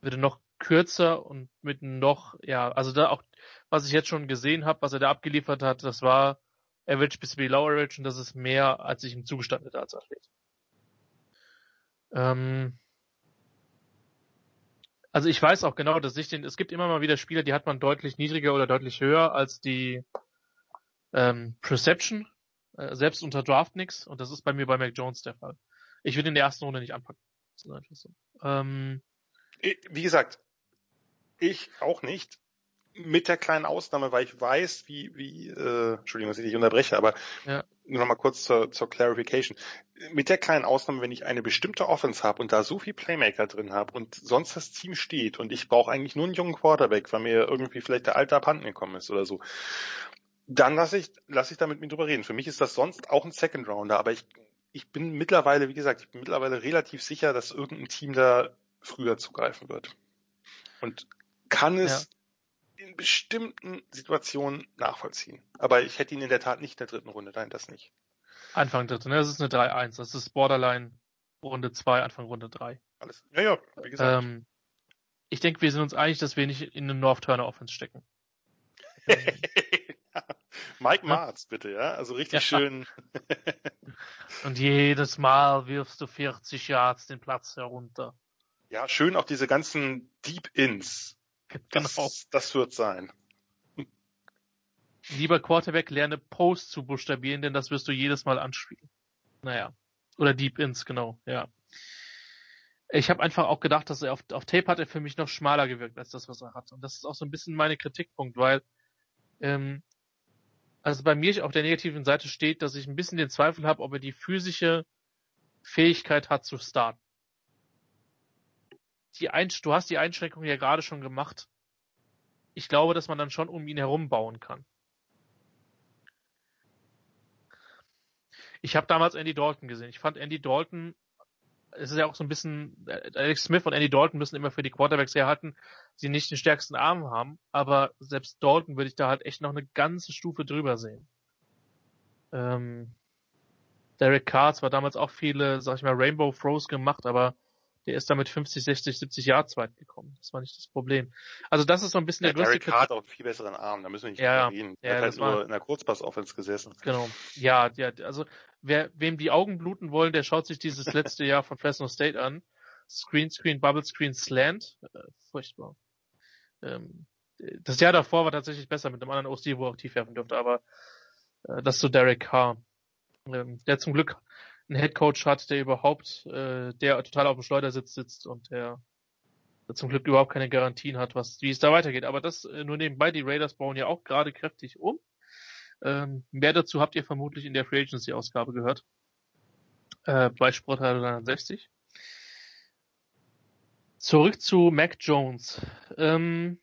würde noch kürzer und mit noch, ja, also da auch, was ich jetzt schon gesehen habe, was er da abgeliefert hat, das war Average bis Below Average und das ist mehr, als ich ihm zugestanden hätte als Athlet. Ähm also ich weiß auch genau, dass ich den, es gibt immer mal wieder Spieler, die hat man deutlich niedriger oder deutlich höher als die ähm, Perception, äh, selbst unter Draft nix und das ist bei mir bei Mac Jones der Fall. Ich würde in der ersten Runde nicht anpacken. So. Ähm, Wie gesagt, ich auch nicht mit der kleinen Ausnahme, weil ich weiß, wie, wie, äh, Entschuldigung, dass ich dich unterbreche, aber ja. nur noch mal kurz zur, zur Clarification. Mit der kleinen Ausnahme, wenn ich eine bestimmte Offense habe und da so viel Playmaker drin habe und sonst das Team steht und ich brauche eigentlich nur einen jungen Quarterback, weil mir irgendwie vielleicht der Alte abhanden gekommen ist oder so, dann lasse ich, lasse ich da mit mir drüber reden. Für mich ist das sonst auch ein Second Rounder, aber ich, ich bin mittlerweile, wie gesagt, ich bin mittlerweile relativ sicher, dass irgendein Team da früher zugreifen wird. Und kann es in bestimmten Situationen nachvollziehen. Aber ich hätte ihn in der Tat nicht in der dritten Runde, nein, das nicht. Anfang dritte, ne? Das ist eine 3-1. Das ist Borderline Runde 2, Anfang Runde 3. Alles. Ja, ja, wie gesagt. Ähm, ich denke, wir sind uns einig, dass wir nicht in eine North Turner Offense stecken. Mike Marz, bitte, ja? Also richtig ja. schön. Und jedes Mal wirfst du 40 Yards den Platz herunter. Ja, schön auch diese ganzen Deep Ins. Das, genau. das wird sein. Lieber Quarterback, lerne Post zu buchstabieren, denn das wirst du jedes Mal anspielen. Naja. Oder Deep Ins, genau, ja. Ich habe einfach auch gedacht, dass er auf, auf Tape hat er für mich noch schmaler gewirkt als das, was er hat. Und das ist auch so ein bisschen meine Kritikpunkt, weil ähm, also bei mir auf der negativen Seite steht, dass ich ein bisschen den Zweifel habe, ob er die physische Fähigkeit hat zu starten. Die Ein du hast die Einschränkung ja gerade schon gemacht. Ich glaube, dass man dann schon um ihn herum bauen kann. Ich habe damals Andy Dalton gesehen. Ich fand Andy Dalton es ist ja auch so ein bisschen, Alex Smith und Andy Dalton müssen immer für die Quarterbacks herhalten, sie nicht den stärksten Arm haben, aber selbst Dalton würde ich da halt echt noch eine ganze Stufe drüber sehen. Ähm, Derek Carr zwar damals auch viele, sag ich mal, Rainbow Throws gemacht, aber der ist damit 50, 60, 70 Yards weit gekommen. Das war nicht das Problem. Also das ist so ein bisschen der, der größte... Derek hat auch einen viel besseren Arm, da müssen wir nicht ja, reden. Der ja, hat halt nur in der Kurzpass-Offense gesessen. Genau. Ja, ja, also wer, wem die Augen bluten wollen, der schaut sich dieses letzte Jahr von Fresno State an. Screen, Screen, Bubble Screen, Slant. Äh, furchtbar. Ähm, das Jahr davor war tatsächlich besser mit einem anderen OC, wo er auch tief werfen dürfte, aber äh, das ist so Derek Carr. Ähm, der zum Glück einen Headcoach hat, der überhaupt, äh, der total auf dem Schleudersitz sitzt und der, zum Glück überhaupt keine Garantien hat, was, wie es da weitergeht. Aber das äh, nur nebenbei, die Raiders bauen ja auch gerade kräftig um. Ähm, mehr dazu habt ihr vermutlich in der Free Agency Ausgabe gehört. Äh, bei Sportteil 360. Zurück zu Mac Jones. Ähm,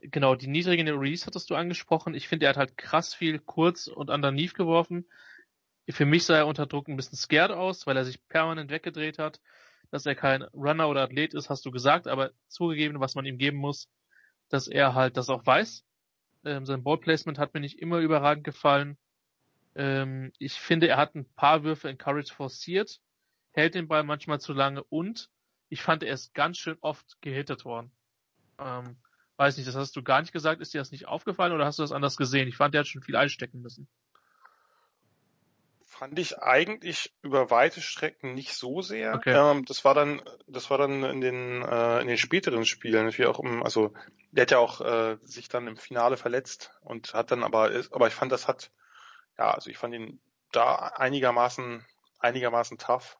genau, die niedrigen Release hattest du angesprochen. Ich finde, er hat halt krass viel kurz und underneath geworfen. Für mich sah er unter Druck ein bisschen scared aus, weil er sich permanent weggedreht hat. Dass er kein Runner oder Athlet ist, hast du gesagt, aber zugegeben, was man ihm geben muss, dass er halt das auch weiß. Ähm, sein Ballplacement hat mir nicht immer überragend gefallen. Ähm, ich finde, er hat ein paar Würfe in Courage forciert, hält den Ball manchmal zu lange und ich fand, er ist ganz schön oft gehittet worden. Ähm, weiß nicht, das hast du gar nicht gesagt. Ist dir das nicht aufgefallen oder hast du das anders gesehen? Ich fand, er hat schon viel einstecken müssen fand ich eigentlich über weite Strecken nicht so sehr. Okay. Ähm, das war dann, das war dann in den äh, in den späteren Spielen, wie auch im, also der hat ja auch äh, sich dann im Finale verletzt und hat dann aber, aber ich fand, das hat, ja, also ich fand ihn da einigermaßen einigermaßen tough.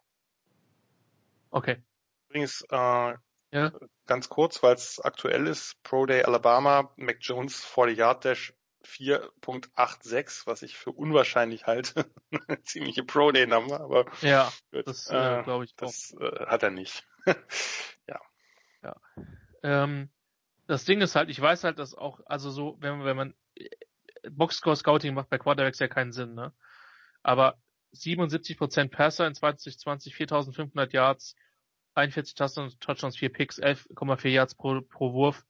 Okay. Übrigens äh, ja. ganz kurz, weil es aktuell ist, Pro Day Alabama, Mac Jones 40 Yard Dash 4.86, was ich für unwahrscheinlich halte. Ziemliche Pro-Day-Nummer, aber ja, das äh, glaube ich das, auch. Äh, hat er nicht. ja. Ja. Ähm, das Ding ist halt, ich weiß halt, dass auch, also so, wenn, wenn man Boxscore Scouting macht bei Quarterbacks ja keinen Sinn, ne? Aber 77% Passer in 2020, 4500 Yards, 41 Touchdowns, 4 Picks, 11,4 Yards pro, pro Wurf.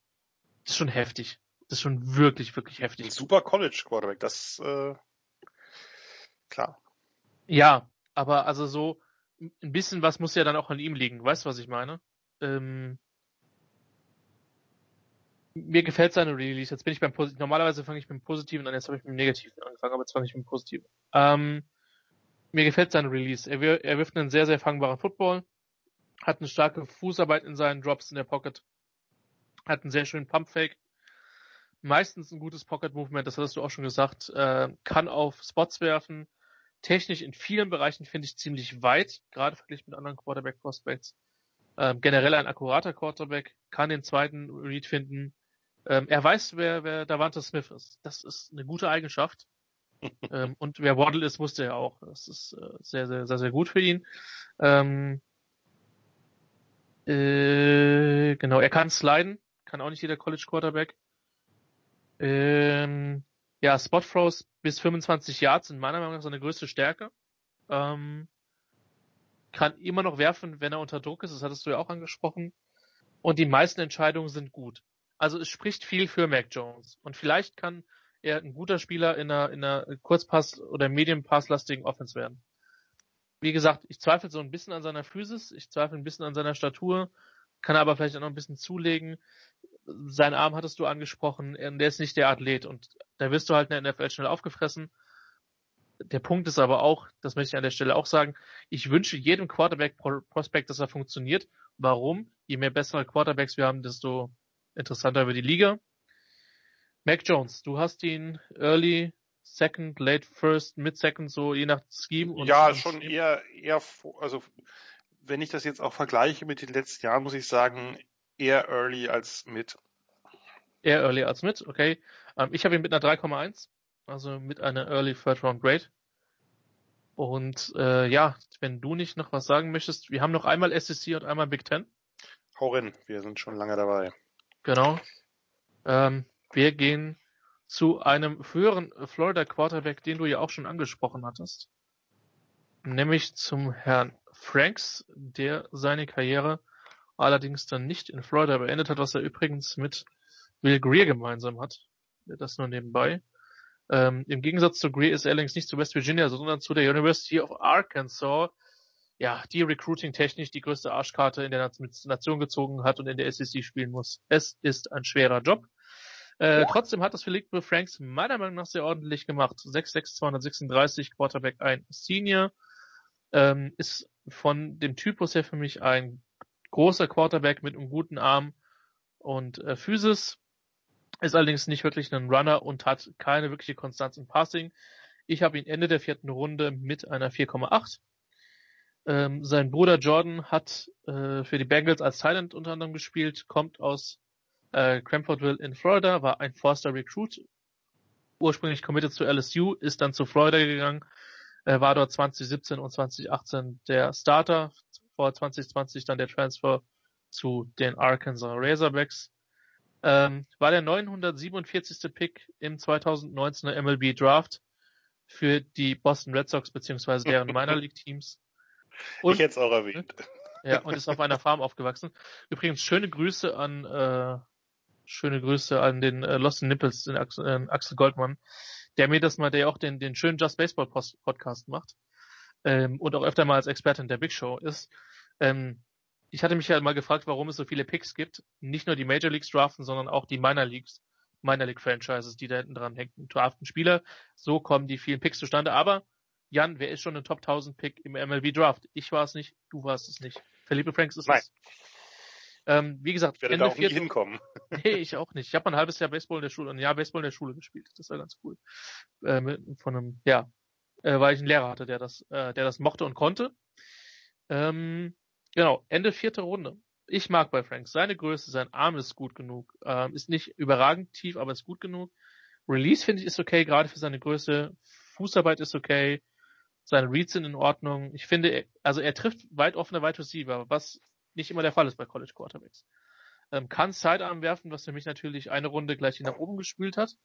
Das ist schon heftig. Das ist schon wirklich, wirklich heftig. Ein super College Quarterback, das äh, klar. Ja, aber also so ein bisschen was muss ja dann auch an ihm liegen. Weißt du, was ich meine? Ähm, mir gefällt seine Release. Jetzt bin ich beim Positiven. Normalerweise fange ich mit dem Positiven an, jetzt habe ich mit dem Negativen angefangen, aber jetzt fange ich mit dem Positiven. Ähm, mir gefällt seine Release. Er, wir, er wirft einen sehr, sehr fangbaren Football, hat eine starke Fußarbeit in seinen Drops in der Pocket, hat einen sehr schönen Pumpfake, meistens ein gutes Pocket Movement, das hattest du auch schon gesagt, äh, kann auf Spots werfen. Technisch in vielen Bereichen finde ich ziemlich weit, gerade verglichen mit anderen Quarterback Prospects. Ähm, generell ein akkurater Quarterback, kann den zweiten Read finden. Ähm, er weiß, wer, wer Davante Smith ist. Das ist eine gute Eigenschaft. ähm, und wer Waddle ist, wusste er auch. Das ist äh, sehr, sehr, sehr, sehr gut für ihn. Ähm, äh, genau, er kann sliden, kann auch nicht jeder College Quarterback. Ähm, ja, Spot Throws bis 25 Yards sind meiner Meinung nach seine größte Stärke. Ähm, kann immer noch werfen, wenn er unter Druck ist, das hattest du ja auch angesprochen. Und die meisten Entscheidungen sind gut. Also es spricht viel für Mac Jones. Und vielleicht kann er ein guter Spieler in einer, in einer Kurzpass- oder Medienpasslastigen Offense werden. Wie gesagt, ich zweifle so ein bisschen an seiner Physis, ich zweifle ein bisschen an seiner Statur, kann aber vielleicht auch noch ein bisschen zulegen. Sein Arm hattest du angesprochen, der ist nicht der Athlet und da wirst du halt in der NFL schnell aufgefressen. Der Punkt ist aber auch, das möchte ich an der Stelle auch sagen, ich wünsche jedem Quarterback-Prospekt, dass er funktioniert. Warum? Je mehr bessere Quarterbacks wir haben, desto interessanter wird die Liga. Mac Jones, du hast ihn early, second, late first, mid second, so je nach Scheme. Und ja, schon eher, eher, also wenn ich das jetzt auch vergleiche mit den letzten Jahren, muss ich sagen, eher early als mid. Eher early als mid, okay. Ähm, ich habe ihn mit einer 3,1 also mit einer Early Third Round Grade. Und äh, ja, wenn du nicht noch was sagen möchtest, wir haben noch einmal SEC und einmal Big Ten. Hau rein, wir sind schon lange dabei. Genau. Ähm, wir gehen zu einem früheren Florida Quarterback, den du ja auch schon angesprochen hattest. Nämlich zum Herrn Franks, der seine Karriere allerdings dann nicht in Florida beendet hat, was er übrigens mit Will Greer gemeinsam hat. Das nur nebenbei. Ähm, Im Gegensatz zu Greer ist er allerdings nicht zu West Virginia, sondern zu der University of Arkansas. Ja, die recruiting-technisch die größte Arschkarte in der Nation gezogen hat und in der SEC spielen muss. Es ist ein schwerer Job. Äh, trotzdem hat das Philippe Franks meiner Meinung nach sehr ordentlich gemacht. 6'6", 236, Quarterback ein Senior. Ähm, ist von dem Typus her für mich ein großer Quarterback mit einem guten Arm und äh, Physis. Ist allerdings nicht wirklich ein Runner und hat keine wirkliche Konstanz im Passing. Ich habe ihn Ende der vierten Runde mit einer 4,8. Ähm, sein Bruder Jordan hat äh, für die Bengals als Silent unter anderem gespielt, kommt aus äh, Cranfordville in Florida, war ein Forster Recruit, ursprünglich committed zu LSU, ist dann zu Florida gegangen, äh, war dort 2017 und 2018 der Starter, vor 2020 dann der Transfer zu den Arkansas Razorbacks. Ähm, war der 947. Pick im 2019er MLB Draft für die Boston Red Sox beziehungsweise deren Minor League Teams. Und, ich es auch erwähnt. Ja, und ist auf einer Farm aufgewachsen. Übrigens schöne Grüße an äh, schöne Grüße an den äh, Lost Nipples, den Axel, äh, Axel Goldmann, der mir das mal, der auch den, den schönen Just Baseball Podcast macht ähm, und auch öfter mal als Experte in der Big Show ist. Ähm, ich hatte mich ja mal gefragt, warum es so viele Picks gibt. Nicht nur die Major Leagues draften, sondern auch die Minor Leagues, Minor League Franchises, die da hinten dran hängen, draften Spieler. So kommen die vielen Picks zustande. Aber Jan, wer ist schon ein Top 1000 Pick im MLB Draft? Ich war es nicht, du warst es nicht. Felipe Franks ist Nein. es. Ähm, wie gesagt, ich werde Ende da auch nie hinkommen. nee, ich auch nicht. Ich habe ein halbes Jahr Baseball in der Schule, ein Jahr Baseball in der Schule gespielt. Das war ganz cool. Äh, mit, von einem, ja, äh, weil ich einen Lehrer hatte, der das, äh, der das mochte und konnte. Ähm, genau, Ende vierte Runde. Ich mag bei Frank seine Größe, sein Arm ist gut genug, ähm, ist nicht überragend tief, aber ist gut genug. Release finde ich ist okay, gerade für seine Größe. Fußarbeit ist okay. Seine Reads sind in Ordnung. Ich finde, also er trifft weit offene Wide Receiver, was nicht immer der Fall ist bei College Quarterbacks. Ähm, kann Sidearm werfen, was für mich natürlich eine Runde gleich nach oben gespült hat.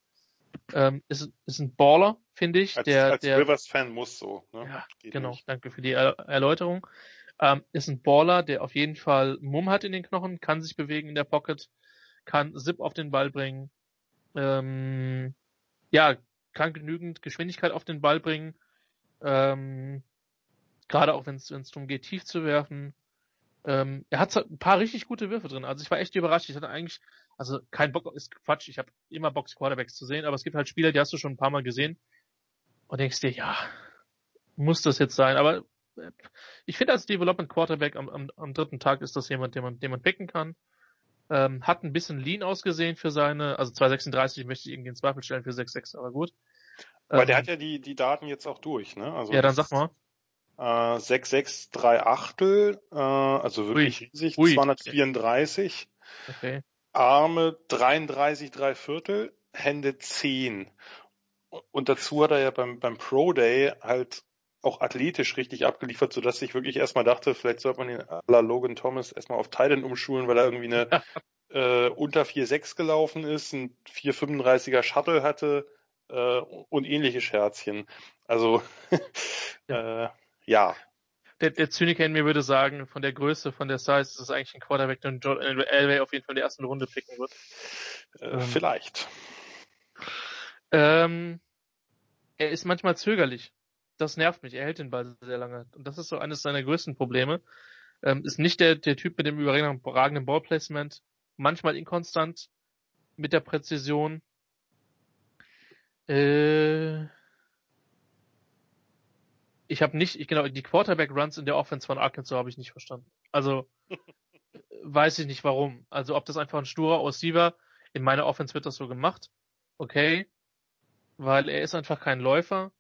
Ähm, ist, ist ein Baller, finde ich. Als, der, als der, Rivers-Fan muss so. Ne? Ja, Geht genau. Nicht. Danke für die er Erläuterung. Ähm, ist ein Baller, der auf jeden Fall Mumm hat in den Knochen, kann sich bewegen in der Pocket, kann Zip auf den Ball bringen. Ähm, ja, kann genügend Geschwindigkeit auf den Ball bringen. Ähm, Gerade auch wenn es darum geht, tief zu werfen. Ähm, er hat ein paar richtig gute Würfe drin. Also ich war echt überrascht. Ich hatte eigentlich, also kein Bock, ist Quatsch. Ich habe immer Bock, Quarterbacks zu sehen, aber es gibt halt Spieler, die hast du schon ein paar Mal gesehen und denkst dir, ja, muss das jetzt sein? Aber ich finde als Development Quarterback am, am, am dritten Tag ist das jemand, den man, den man picken kann. Ähm, hat ein bisschen lean ausgesehen für seine, also 236 möchte ich irgendwie in Zweifel stellen für 6,6, aber gut. Aber ähm, der hat ja die, die Daten jetzt auch durch, ne? Also ja, dann sag mal. Äh, 6, 3 Achtel, äh, also wirklich Ui. riesig, Ui. 234. Okay. Arme 33, 3 Viertel, Hände 10. Und dazu hat er ja beim, beim Pro Day halt auch athletisch richtig abgeliefert, sodass ich wirklich erstmal dachte, vielleicht sollte man den la Logan Thomas erstmal auf Titan umschulen, weil er irgendwie eine äh, unter 4,6 gelaufen ist, ein 4,35er Shuttle hatte äh, und ähnliche Scherzchen. Also äh, ja. Der, der Zyniker in mir würde sagen, von der Größe, von der Size ist es eigentlich ein Quarterback, den John Elway auf jeden Fall in der ersten Runde picken wird. Äh, ähm, vielleicht. Ähm, er ist manchmal zögerlich. Das nervt mich. Er hält den Ball sehr lange. Und das ist so eines seiner größten Probleme. Ähm, ist nicht der, der Typ mit dem überragenden Ballplacement. Manchmal inkonstant mit der Präzision. Äh, ich habe nicht, ich, genau, die Quarterback-Runs in der Offense von Arkansas habe ich nicht verstanden. Also weiß ich nicht warum. Also ob das einfach ein sturer Receiver, in meiner Offense wird das so gemacht, okay, weil er ist einfach kein Läufer,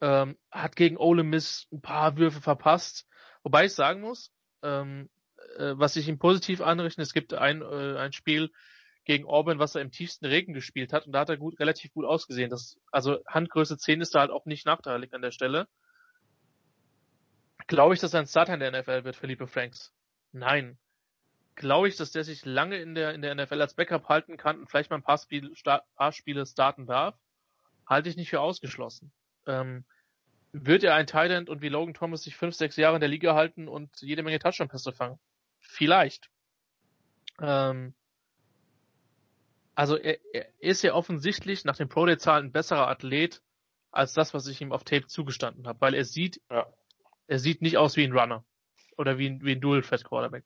ähm, hat gegen Ole Miss ein paar Würfe verpasst, wobei ich sagen muss, ähm, äh, was ich ihm positiv anrichten, es gibt ein, äh, ein Spiel gegen Auburn, was er im tiefsten Regen gespielt hat und da hat er gut, relativ gut ausgesehen. Das, also Handgröße 10 ist da halt auch nicht nachteilig an der Stelle. Glaube ich, dass er ein Starter in der NFL wird, Felipe Franks? Nein. Glaube ich, dass der sich lange in der, in der NFL als Backup halten kann und vielleicht mal ein paar, Spiel, paar Spiele starten darf? Halte ich nicht für ausgeschlossen. Ähm, wird er ein Tight und wie Logan Thomas sich fünf, sechs Jahre in der Liga halten und jede Menge Touchdown-Pässe fangen? Vielleicht. Ähm, also er, er ist ja offensichtlich nach den Pro Day-Zahlen ein besserer Athlet als das, was ich ihm auf Tape zugestanden habe, weil er sieht ja er sieht nicht aus wie ein Runner. Oder wie ein, wie ein Dual Fat Quarterback.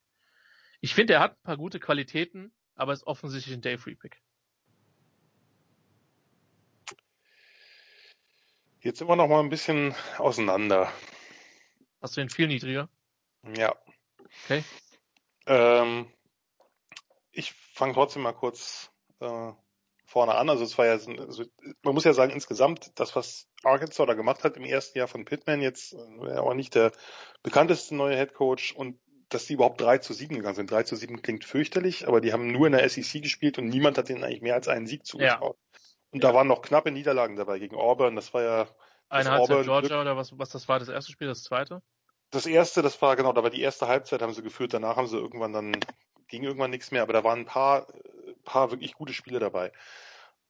Ich finde, er hat ein paar gute Qualitäten, aber ist offensichtlich ein Day Free Pick. Jetzt sind wir noch mal ein bisschen auseinander. Hast du ihn viel niedriger? Ja. Okay. Ähm, ich fange trotzdem mal kurz äh, vorne an. Also es war ja, also man muss ja sagen, insgesamt das, was Arkansas da gemacht hat im ersten Jahr von Pittman, jetzt äh, auch nicht der bekannteste neue Head Coach und dass die überhaupt 3 zu 7 gegangen sind. 3 zu 7 klingt fürchterlich, aber die haben nur in der SEC gespielt und niemand hat ihnen eigentlich mehr als einen Sieg zugetraut. Ja. Und da waren noch knappe Niederlagen dabei gegen Auburn. Das war ja eine Halbzeit Georgia oder was, was das war, das erste Spiel, das zweite? Das erste, das war genau, da war die erste Halbzeit haben sie geführt, danach haben sie irgendwann dann, ging irgendwann nichts mehr, aber da waren ein paar paar wirklich gute Spiele dabei.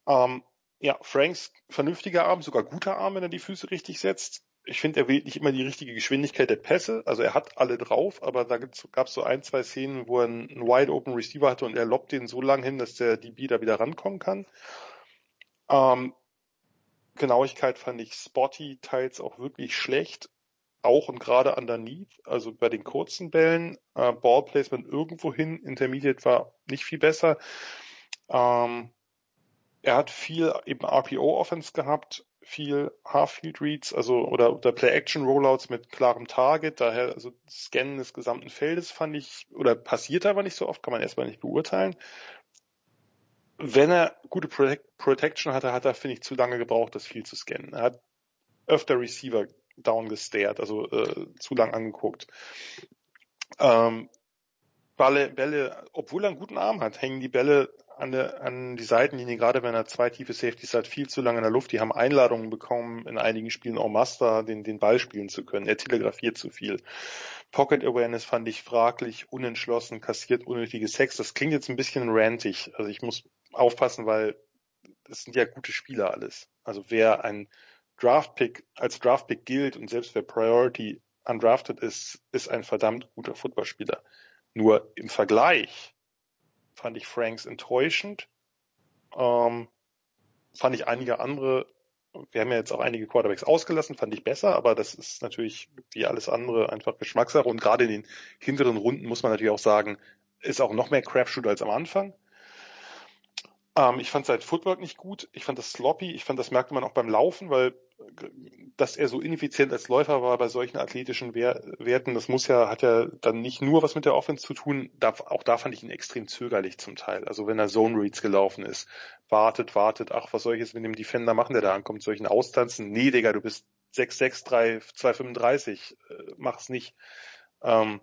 Ähm, ja, Franks vernünftiger Arm, sogar guter Arm, wenn er die Füße richtig setzt. Ich finde, er wählt nicht immer die richtige Geschwindigkeit der Pässe. Also er hat alle drauf, aber da gab es so ein, zwei Szenen, wo er einen Wide Open Receiver hatte und er lobt den so lang hin, dass der DB da wieder rankommen kann. Ähm, Genauigkeit fand ich spotty, teils auch wirklich schlecht. Auch und gerade underneath, also bei den kurzen Bällen, äh, Ball Placement irgendwo hin, Intermediate war nicht viel besser. Ähm, er hat viel eben RPO-Offense gehabt, viel Half-Field-Reads, also oder, oder Play-Action-Rollouts mit klarem Target, daher also Scannen des gesamten Feldes fand ich, oder passiert aber nicht so oft, kann man erstmal nicht beurteilen. Wenn er gute Protect Protection hatte, hat er, finde ich, zu lange gebraucht, das viel zu scannen. Er hat öfter Receiver down gestared, also äh, zu lang angeguckt. Ähm, Bälle, Bälle, obwohl er einen guten Arm hat, hängen die Bälle an, der, an die Seitenlinie, gerade wenn er zwei tiefe Safeties hat, viel zu lange in der Luft. Die haben Einladungen bekommen, in einigen Spielen auch Master den, den Ball spielen zu können. Er telegrafiert zu viel. Pocket Awareness fand ich fraglich, unentschlossen, kassiert unnötige Sex. Das klingt jetzt ein bisschen rantig. Also ich muss aufpassen, weil das sind ja gute Spieler alles. Also wer ein Draftpick als Draftpick gilt und selbst wer Priority undrafted ist, ist ein verdammt guter Footballspieler. Nur im Vergleich fand ich Franks enttäuschend. Ähm, fand ich einige andere, wir haben ja jetzt auch einige Quarterbacks ausgelassen, fand ich besser, aber das ist natürlich wie alles andere einfach Geschmackssache und gerade in den hinteren Runden muss man natürlich auch sagen, ist auch noch mehr Crapshoot als am Anfang. Ähm, ich fand sein Footwork nicht gut. Ich fand das sloppy. Ich fand, das merkte man auch beim Laufen, weil dass er so ineffizient als Läufer war bei solchen athletischen Werten, das muss ja, hat ja dann nicht nur was mit der Offense zu tun, da, auch da fand ich ihn extrem zögerlich zum Teil. Also wenn er Zone Reads gelaufen ist, wartet, wartet, ach, was soll ich jetzt mit dem Defender machen, der da ankommt, solchen Austanzen? Nee, Digga, du bist 6'6, 3, 235, äh, mach's nicht. Ähm,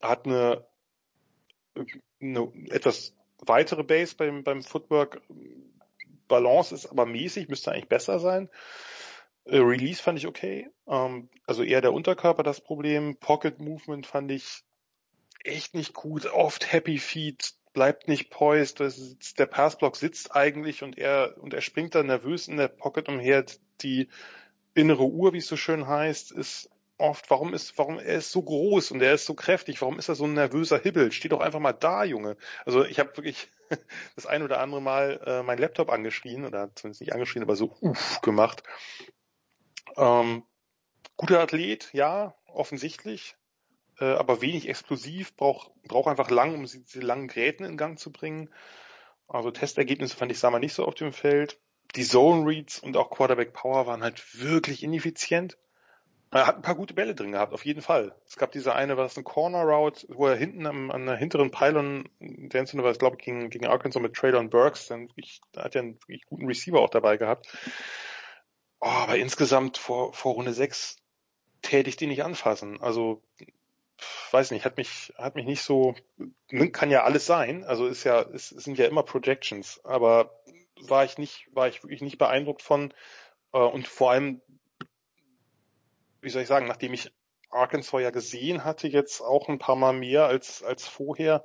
hat eine, eine etwas weitere Base beim, beim Footwork. Balance ist aber mäßig, müsste eigentlich besser sein. Äh, Release fand ich okay. Ähm, also eher der Unterkörper das Problem. Pocket Movement fand ich echt nicht gut. Oft Happy Feet, bleibt nicht poised. Der Passblock sitzt eigentlich und er, und er springt dann nervös in der Pocket umher. Die innere Uhr, wie es so schön heißt, ist oft, warum ist, warum, er ist so groß und er ist so kräftig, warum ist er so ein nervöser Hibbel? Steh doch einfach mal da, Junge. Also ich habe wirklich das ein oder andere Mal äh, mein Laptop angeschrien oder zumindest nicht angeschrien, aber so uff gemacht. Ähm, guter Athlet, ja, offensichtlich, äh, aber wenig explosiv, braucht braucht einfach lang, um diese langen Gräten in Gang zu bringen. Also Testergebnisse fand ich sah mal nicht so auf dem Feld. Die Zone Reads und auch Quarterback Power waren halt wirklich ineffizient. Er hat ein paar gute Bälle drin gehabt, auf jeden Fall. Es gab diese eine, war das ein Corner Route, wo er hinten am, an der hinteren Pylon, der war es, glaube ich, gegen, gegen Arkansas mit Traylon Burks, dann wirklich, da hat er einen wirklich guten Receiver auch dabei gehabt. Oh, aber insgesamt vor, vor Runde 6 täte ich die nicht anfassen. Also, weiß nicht, hat mich, hat mich nicht so, kann ja alles sein. Also ist ja, es sind ja immer Projections, aber war ich nicht, war ich wirklich nicht beeindruckt von, äh, und vor allem wie soll ich sagen, nachdem ich Arkansas ja gesehen hatte, jetzt auch ein paar Mal mehr als, als vorher,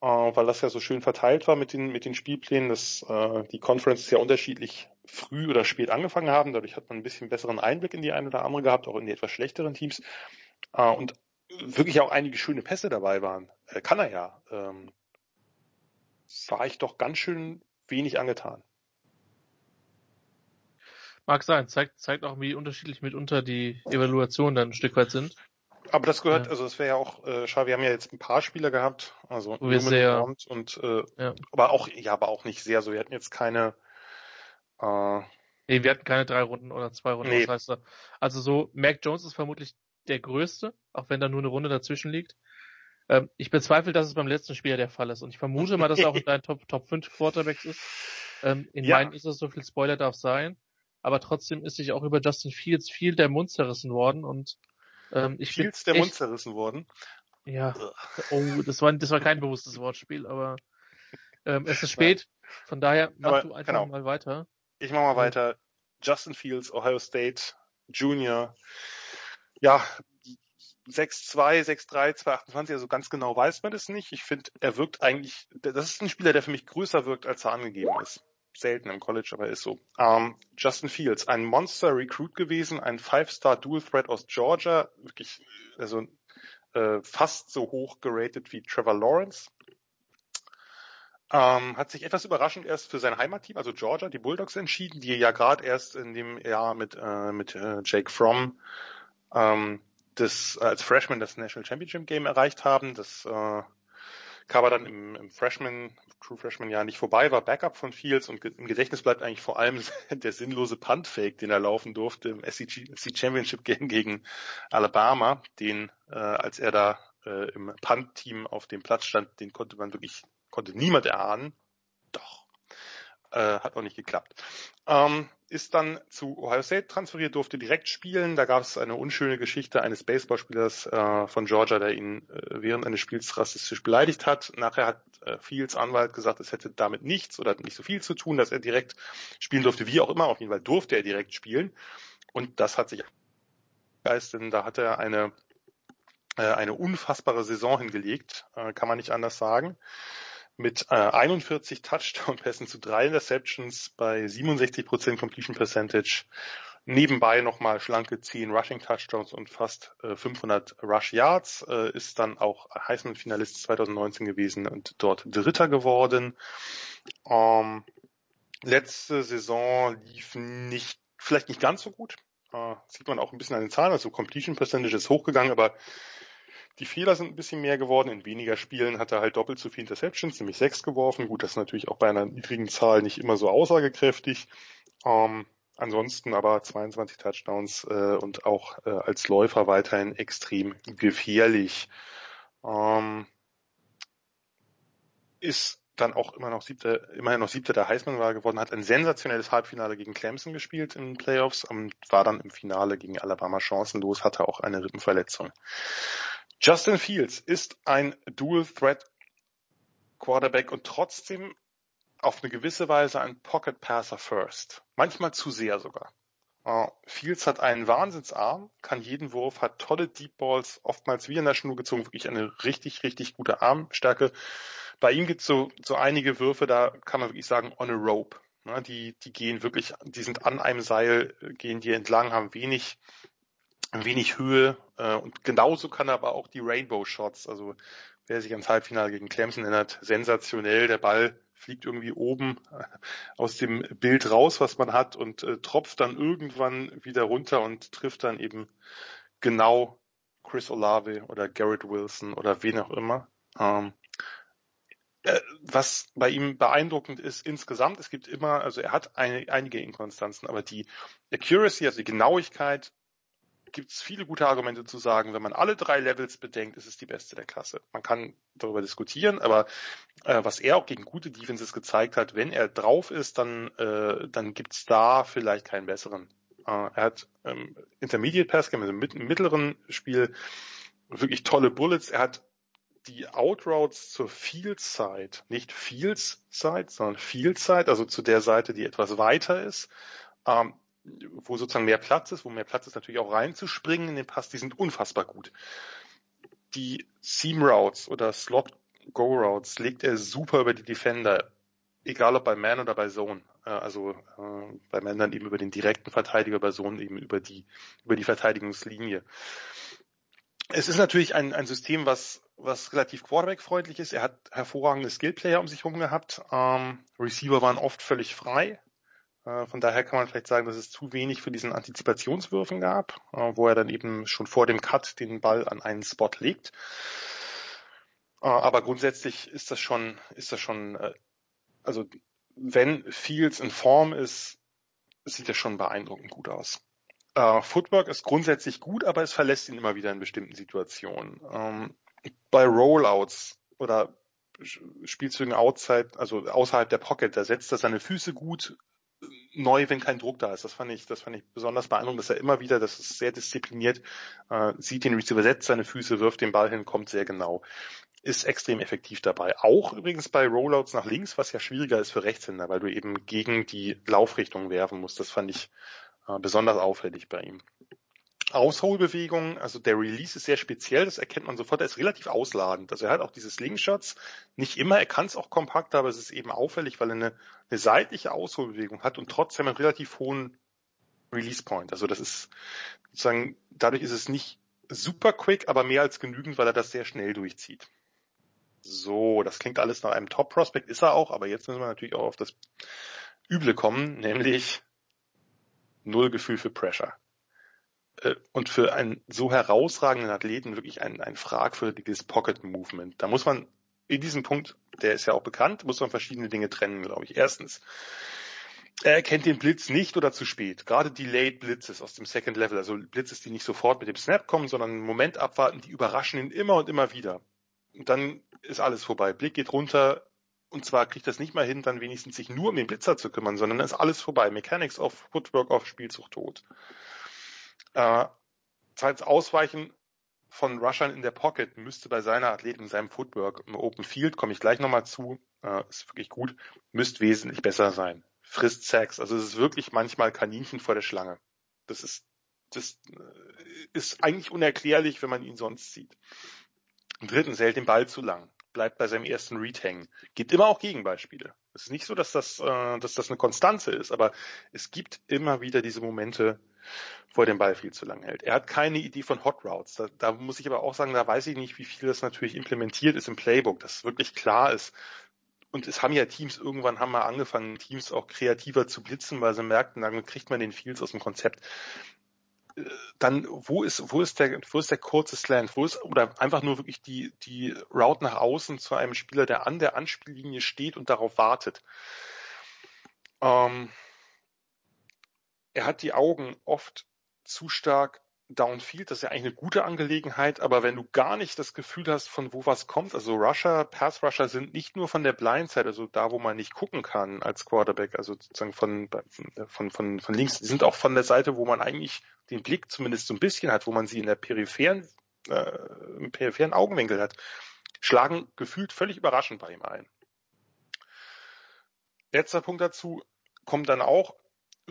äh, weil das ja so schön verteilt war mit den, mit den Spielplänen, dass äh, die Conferences ja unterschiedlich früh oder spät angefangen haben. Dadurch hat man ein bisschen besseren Einblick in die eine oder andere gehabt, auch in die etwas schlechteren Teams. Äh, und wirklich auch einige schöne Pässe dabei waren. Äh, kann er ja. Ähm, war ich doch ganz schön wenig angetan. Mag sein, zeigt, zeigt auch, wie unterschiedlich mitunter die Evaluationen dann ein Stück weit sind. Aber das gehört, ja. also es wäre ja auch, äh, schau, wir haben ja jetzt ein paar Spieler gehabt, also wir sehr, und, äh, ja. aber auch, ja, aber auch nicht sehr so. Wir hatten jetzt keine äh, Nee, wir hatten keine drei Runden oder zwei Runden. Nee. Das heißt, also so, Mac Jones ist vermutlich der größte, auch wenn da nur eine Runde dazwischen liegt. Ähm, ich bezweifle, dass es beim letzten Spieler der Fall ist. Und ich vermute mal, dass er auch in deinen Top, Top 5 Quarterbacks ist. Ähm, in ja. meinen ist es so viel Spoiler darf sein aber trotzdem ist sich auch über Justin Fields viel der Mund zerrissen worden und ähm, ich Fields der echt, Mund zerrissen worden? Ja. Oh, das war das war kein bewusstes Wortspiel, aber ähm, es ist spät, von daher mach aber, du einfach genau. mal weiter. Ich mach mal weiter. Justin Fields, Ohio State Junior. Ja, 6-2, 6-3, 2-28, also ganz genau weiß man das nicht. Ich finde, er wirkt eigentlich, das ist ein Spieler, der für mich größer wirkt, als er angegeben ist selten im College, aber ist so. Ähm, Justin Fields, ein Monster Recruit gewesen, ein Five-Star Dual Threat aus Georgia, wirklich also äh, fast so hoch geratet wie Trevor Lawrence. Ähm, hat sich etwas überraschend erst für sein Heimatteam, also Georgia, die Bulldogs entschieden, die ja gerade erst in dem Jahr mit äh, mit äh, Jake Fromm ähm, das als Freshman das National Championship Game erreicht haben. Das äh, kam dann im, im Freshman, True Freshman Jahr nicht vorbei, war Backup von Fields und im Gedächtnis bleibt eigentlich vor allem der sinnlose Punt-Fake, den er laufen durfte im SEC, SEC Championship Game gegen Alabama, den, äh, als er da äh, im Punt-Team auf dem Platz stand, den konnte man wirklich, konnte niemand erahnen. Doch. Äh, hat auch nicht geklappt. Ähm, ist dann zu Ohio State transferiert, durfte direkt spielen. Da gab es eine unschöne Geschichte eines Baseballspielers äh, von Georgia, der ihn äh, während eines Spiels rassistisch beleidigt hat. Nachher hat äh, Fields Anwalt gesagt, es hätte damit nichts oder nicht so viel zu tun, dass er direkt spielen durfte, wie auch immer. Auf jeden Fall durfte er direkt spielen. Und das hat sich denn da hat er eine äh, eine unfassbare Saison hingelegt, äh, kann man nicht anders sagen mit äh, 41 Touchdown-Pässen zu drei Interceptions bei 67% Completion Percentage. Nebenbei nochmal schlanke 10 Rushing Touchdowns und fast äh, 500 Rush Yards. Äh, ist dann auch Heisman-Finalist 2019 gewesen und dort Dritter geworden. Ähm, letzte Saison lief nicht, vielleicht nicht ganz so gut. Äh, sieht man auch ein bisschen an den Zahlen. Also Completion Percentage ist hochgegangen, aber die Fehler sind ein bisschen mehr geworden. In weniger Spielen hat er halt doppelt so viel Interceptions, nämlich sechs geworfen. Gut, das ist natürlich auch bei einer niedrigen Zahl nicht immer so aussagekräftig. Ähm, ansonsten aber 22 Touchdowns äh, und auch äh, als Läufer weiterhin extrem gefährlich. Ähm, ist dann auch immer noch siebter, immerhin noch siebter der Heisman war geworden, hat ein sensationelles Halbfinale gegen Clemson gespielt in den Playoffs und war dann im Finale gegen Alabama chancenlos, hatte auch eine Rippenverletzung. Justin Fields ist ein Dual Threat Quarterback und trotzdem auf eine gewisse Weise ein Pocket Passer First. Manchmal zu sehr sogar. Uh, Fields hat einen Wahnsinnsarm, kann jeden Wurf, hat tolle Deep Balls, oftmals wie in der Schnur gezogen, wirklich eine richtig, richtig gute Armstärke. Bei ihm gibt es so, so einige Würfe, da kann man wirklich sagen, on a rope. Ne, die, die gehen wirklich, die sind an einem Seil, gehen die entlang, haben wenig, wenig Höhe äh, und genauso kann er aber auch die Rainbow Shots, also wer sich ans Halbfinale gegen Clemson erinnert, sensationell. Der Ball fliegt irgendwie oben äh, aus dem Bild raus, was man hat, und äh, tropft dann irgendwann wieder runter und trifft dann eben genau Chris Olave oder Garrett Wilson oder wen auch immer. Ähm, äh, was bei ihm beeindruckend ist insgesamt, es gibt immer, also er hat eine, einige Inkonstanzen, aber die Accuracy, also die Genauigkeit, gibt es viele gute Argumente zu sagen, wenn man alle drei Levels bedenkt, ist es die beste der Klasse. Man kann darüber diskutieren, aber äh, was er auch gegen gute Defenses gezeigt hat, wenn er drauf ist, dann, äh, dann gibt's da vielleicht keinen besseren. Äh, er hat ähm, Intermediate Pass Game, also mit, im mittleren Spiel wirklich tolle Bullets. Er hat die Outroutes zur Field Side, nicht Fields Side, sondern Field Side, also zu der Seite, die etwas weiter ist, ähm, wo sozusagen mehr Platz ist, wo mehr Platz ist natürlich auch reinzuspringen in den Pass, die sind unfassbar gut. Die Seam Routes oder Slot Go Routes legt er super über die Defender, egal ob bei Man oder bei Zone. Äh, also äh, bei Man dann eben über den direkten Verteidiger, bei Zone eben über die über die Verteidigungslinie. Es ist natürlich ein, ein System, was was relativ Quarterback-freundlich ist. Er hat hervorragende Skillplayer um sich herum gehabt. Ähm, Receiver waren oft völlig frei. Äh, von daher kann man vielleicht sagen, dass es zu wenig für diesen Antizipationswürfen gab, äh, wo er dann eben schon vor dem Cut den Ball an einen Spot legt. Äh, aber grundsätzlich ist das schon, ist das schon, also wenn Fields in Form ist, sieht das schon beeindruckend gut aus. Footwork ist grundsätzlich gut, aber es verlässt ihn immer wieder in bestimmten Situationen. Ähm, bei Rollouts oder Spielzügen outside, also außerhalb der Pocket, da setzt er seine Füße gut neu, wenn kein Druck da ist. Das fand ich, das fand ich besonders beeindruckend, dass er immer wieder, das ist sehr diszipliniert, äh, sieht den Receiver, setzt seine Füße, wirft den Ball hin, kommt sehr genau. Ist extrem effektiv dabei. Auch übrigens bei Rollouts nach links, was ja schwieriger ist für Rechtshänder, weil du eben gegen die Laufrichtung werfen musst. Das fand ich äh, besonders auffällig bei ihm. Ausholbewegung, also der Release ist sehr speziell, das erkennt man sofort, er ist relativ ausladend. Also er hat auch diese Slingshots, nicht immer, er kann es auch kompakt, aber es ist eben auffällig, weil er eine, eine seitliche Ausholbewegung hat und trotzdem einen relativ hohen Release Point. Also das ist sozusagen, dadurch ist es nicht super quick, aber mehr als genügend, weil er das sehr schnell durchzieht. So, das klingt alles nach einem Top Prospect, ist er auch, aber jetzt müssen wir natürlich auch auf das Üble kommen, nämlich null Gefühl für Pressure. Äh, und für einen so herausragenden Athleten wirklich ein, ein fragwürdiges Pocket Movement. Da muss man in diesem Punkt, der ist ja auch bekannt, muss man verschiedene Dinge trennen, glaube ich. Erstens, er erkennt den Blitz nicht oder zu spät. Gerade Delayed Blitzes aus dem Second Level, also Blitzes, die nicht sofort mit dem Snap kommen, sondern einen Moment abwarten, die überraschen ihn immer und immer wieder. Und dann ist alles vorbei. Blick geht runter, und zwar kriegt das nicht mal hin, dann wenigstens sich nur um den Blitzer zu kümmern, sondern ist alles vorbei. Mechanics auf Footwork auf Spielzug tot. Äh, zweitens Ausweichen von Rushern in der Pocket müsste bei seiner Athletik, in seinem Footwork im Open Field, komme ich gleich nochmal zu, äh, ist wirklich gut, müsste wesentlich besser sein. Frisst Sacks, also es ist wirklich manchmal Kaninchen vor der Schlange. Das ist, das äh, ist eigentlich unerklärlich, wenn man ihn sonst sieht. Und drittens, er hält den Ball zu lang, bleibt bei seinem ersten Read hängen. Gibt immer auch Gegenbeispiele. Es ist nicht so, dass das, äh, dass das eine Konstanze ist, aber es gibt immer wieder diese Momente, wo er den Ball viel zu lang hält. Er hat keine Idee von Hot Routes. Da, da muss ich aber auch sagen, da weiß ich nicht, wie viel das natürlich implementiert ist im Playbook, dass wirklich klar ist. Und es haben ja Teams irgendwann haben mal angefangen, Teams auch kreativer zu blitzen, weil sie merkten, dann kriegt man den Fields aus dem Konzept äh, dann wo ist wo ist der wo ist der kurze Slant wo ist oder einfach nur wirklich die die Route nach außen zu einem Spieler der an der Anspiellinie steht und darauf wartet ähm, er hat die Augen oft zu stark downfield, das ist ja eigentlich eine gute Angelegenheit, aber wenn du gar nicht das Gefühl hast, von wo was kommt, also Rusher, Pass Rusher sind nicht nur von der Blindside, also da, wo man nicht gucken kann als Quarterback, also sozusagen von, von, von, von links, die sind auch von der Seite, wo man eigentlich den Blick zumindest so ein bisschen hat, wo man sie in der peripheren, äh, im peripheren Augenwinkel hat, schlagen gefühlt völlig überraschend bei ihm ein. Letzter Punkt dazu kommt dann auch,